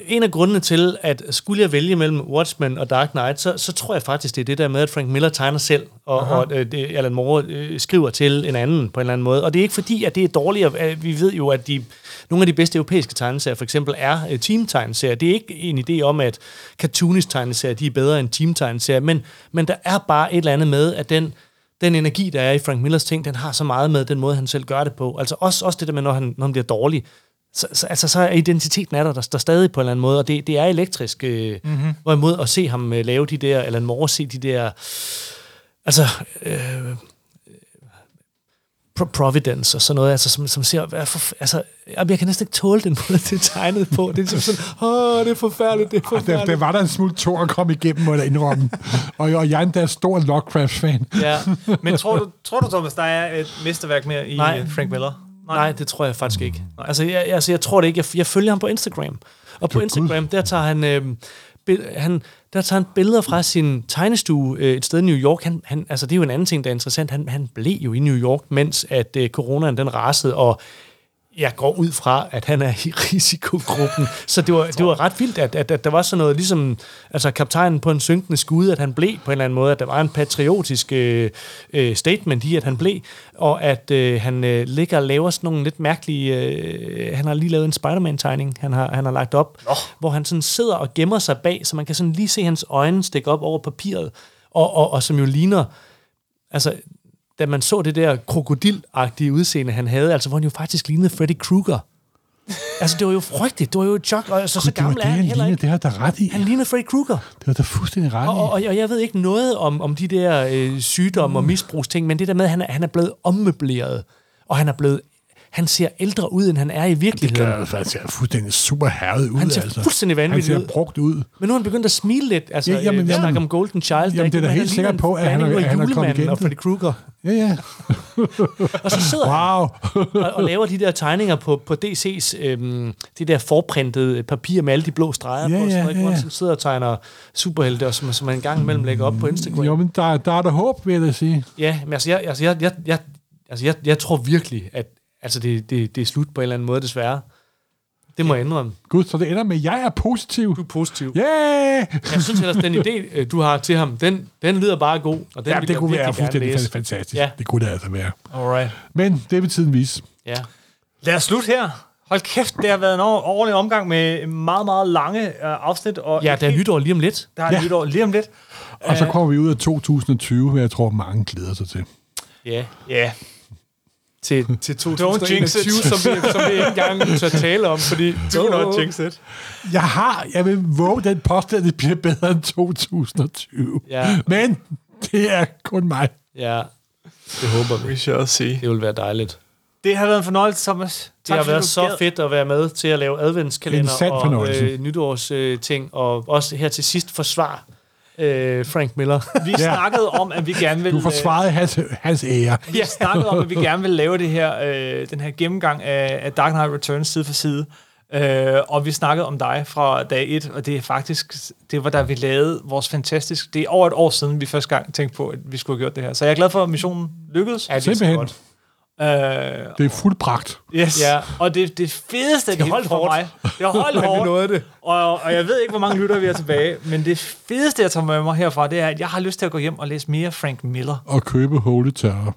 en af grundene til, at skulle jeg vælge mellem Watchmen og Dark Knight, så, så tror jeg faktisk, det er det der med, at Frank Miller tegner selv, og, og øh, det, Alan Moore øh, skriver til en anden på en eller anden måde. Og det er ikke fordi, at det er dårligere. Vi ved jo, at de, nogle af de bedste europæiske tegneserier for eksempel er øh, team-tegneserier. Det er ikke en idé om, at cartoonisk tegneserier de er bedre end team-tegneserier, men, men der er bare et eller andet med, at den, den energi, der er i Frank Millers ting, den har så meget med den måde, han selv gør det på. Altså også, også det der med, når han, når han bliver dårlig, så, så, altså, så er identiteten er der, der står stadig på en eller anden måde, og det, det er elektrisk. Øh, mm-hmm. Hvorimod at se ham øh, lave de der, eller Moore se de der, altså, øh, Providence og sådan noget, altså, som, som ser, hvad for, altså, jeg kan næsten ikke tåle den måde, (laughs) det er tegnet på. Det er ligesom sådan, åh, det er forfærdeligt, det er forfærdeligt. der var der en smule tår at komme igennem, må jeg indrømme. og, og jeg er endda stor Lovecraft-fan. Ja. Men tror du, tror du, Thomas, der er et mesterværk mere i Nej. Nej. Frank Miller? Nej, det tror jeg faktisk ikke. Altså, jeg, altså, jeg tror det ikke. Jeg, jeg følger ham på Instagram. Og på. Instagram, der tager han, øh, han, der tager han billeder fra sin tegnestue øh, et sted i New York. Han, han, altså, det er jo en anden ting, der er interessant. Han, han blev jo i New York, mens at øh, coronaen den rasede, og jeg går ud fra, at han er i risikogruppen. Så det var, det var ret vildt, at, at, at der var sådan noget, ligesom altså kaptajnen på en synkende skude, at han blev på en eller anden måde, at der var en patriotisk øh, øh, statement i, at han blev, og at øh, han øh, ligger og laver sådan nogle lidt mærkelige... Øh, han har lige lavet en Spider-Man-tegning, han har, han har lagt op, Nå. hvor han sådan sidder og gemmer sig bag, så man kan sådan lige se hans øjne stikke op over papiret, og, og, og som jo ligner... Altså, da man så det der krokodilagtige udseende, han havde, altså hvor han jo faktisk lignede Freddy Krueger. altså, det var jo frygteligt. Det var jo et chok. Og altså, så det var gammel det, er han han heller ikke. Det har der ret i. Han lignede Freddy Krueger. Det var der fuldstændig ret Og, og, og jeg ved ikke noget om, om de der øh, sygdomme og misbrugsting, men det der med, at han han er blevet ommøbleret, og han er blevet han ser ældre ud, end han er i Det virkeligheden. gør altså, han ser fuldstændig super herret ud. Han ser altså. fuldstændig vanvittig Han ud. ser brugt ud. Men nu er han begyndt at smile lidt. Altså, Ja, ja, jamen, jamen, jamen. snakker om Golden Child. Jamen, det er da helt Han sikker ligner på, at han er- han er kommet igennem og Freddy det. Krueger. Ja, ja. (laughs) Og så sidder han Wow. og, og laver de der tegninger på, på DC's, øhm, det der forprintede papir med alle de blå streger Ja, på, ja, sådan noget, ja, han ja. sidder og tegner superhelte, og som, som man en gang imellem lægger op på Instagram. Jo, men der, der er der håb, vil jeg da sige. Ja, men altså, jeg, altså, jeg, jeg, jeg, altså jeg, jeg tror virkelig, at altså, det, det, det er slut på en eller anden måde, desværre. Det må jeg indrømme. Gud, så det ender med, at jeg er positiv. Du er positiv. Yeah! Jeg synes ellers, den idé, øh, du har til ham, den, den lyder bare god. Og den Ja, det kunne være fuldstændig læse. fantastisk. Ja. Det kunne det altså være. Alright. Men det vil tiden vise. Ja. Lad os slutte her. Hold kæft, det har været en ordentlig omgang med meget, meget lange øh, afsnit. Og ja, der er nytår lige om lidt. Der er Ja. nytår lige om lidt. Og så kommer vi ud af 2020, hvad jeg tror, mange glæder sig til. Ja. Ja. Til, (laughs) til jinx 2021, it. som vi, som vi ikke (laughs) engang tør tale om, fordi... Do not jinx it. Jeg har, jeg vil våge den påstand, at det bliver bedre end 2020. Ja. Men det er kun mig. Ja, det håber vi. We shall see. Det vil være dejligt. Det har været en fornøjelse, Thomas. Det har været så gad. fedt at være med til at lave adventskalender og øh, nytårsting, øh, ting, og også her til sidst forsvar øh, Frank Miller. (laughs) Vi snakkede om, at vi gerne vil... Du forsvarede hans, hans ære. øh, Vi snakkede om, at vi (laughs) gerne vil lave det her, øh, den her gennemgang af, af Dark Knight Returns side for side. Øh, og vi snakkede om dig fra dag 1, og det er faktisk, det var da vi lavede vores fantastisk, det er over et år siden, vi første gang tænkte på, at vi skulle have gjort det her. Så jeg er glad for, at missionen lykkedes. Ja, det er så Simpelthen. godt. Øh, Det er fuldbragt. yes. Ja. Og det, det fedeste, det, det holdt for hårdt. mig, det har holdt (laughs) hårdt, nåede det. og, og jeg ved ikke, hvor mange lytter vi er tilbage, men det fedeste, jeg tager med mig herfra, det er, at jeg har lyst til at gå hjem og læse mere Frank Miller. Og købe Holy Terror.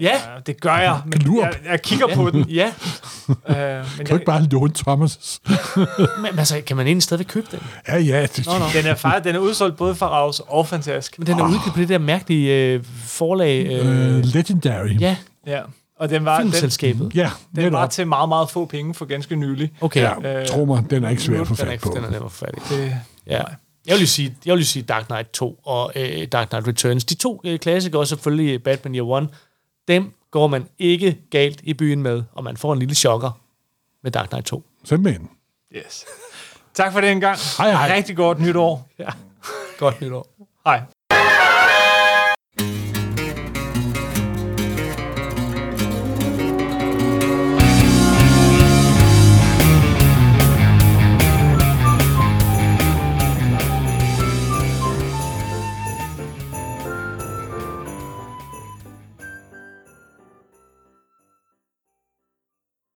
Ja, det gør jeg, men jeg, jeg kigger på den. ja. Øh, men Kan du ikke bare låne Thomas'? (laughs) Men altså, kan man egentlig stadigvæk købe den? Ja, ja. Det, Nå, nå. den er faktisk den er udsolgt både fra Raus og Fantask. Men den er udgivet på det der mærkelige øh, forlag. Øh, øh, legendary. ja, Ja, og den var, den, filmselskabet. Ja, den var til meget, meget få penge for ganske nylig. Okay, Ja, Øh, tro mig, den er ikke svær at få den er fat ikke på. den er nem at få fat i. Det, Ja. Jeg vil jo sige, jeg vil jo sige Dark Knight 2 og øh, Dark Knight Returns. De to øh, klassikere, og selvfølgelig Batman Year One, dem går man ikke galt i byen med, og man får en lille chokker med Dark Knight 2. Simpelthen. yes. Tak for det en gang. Hej, hej. Rigtig godt nytår. Ja. Godt nytår. Hej.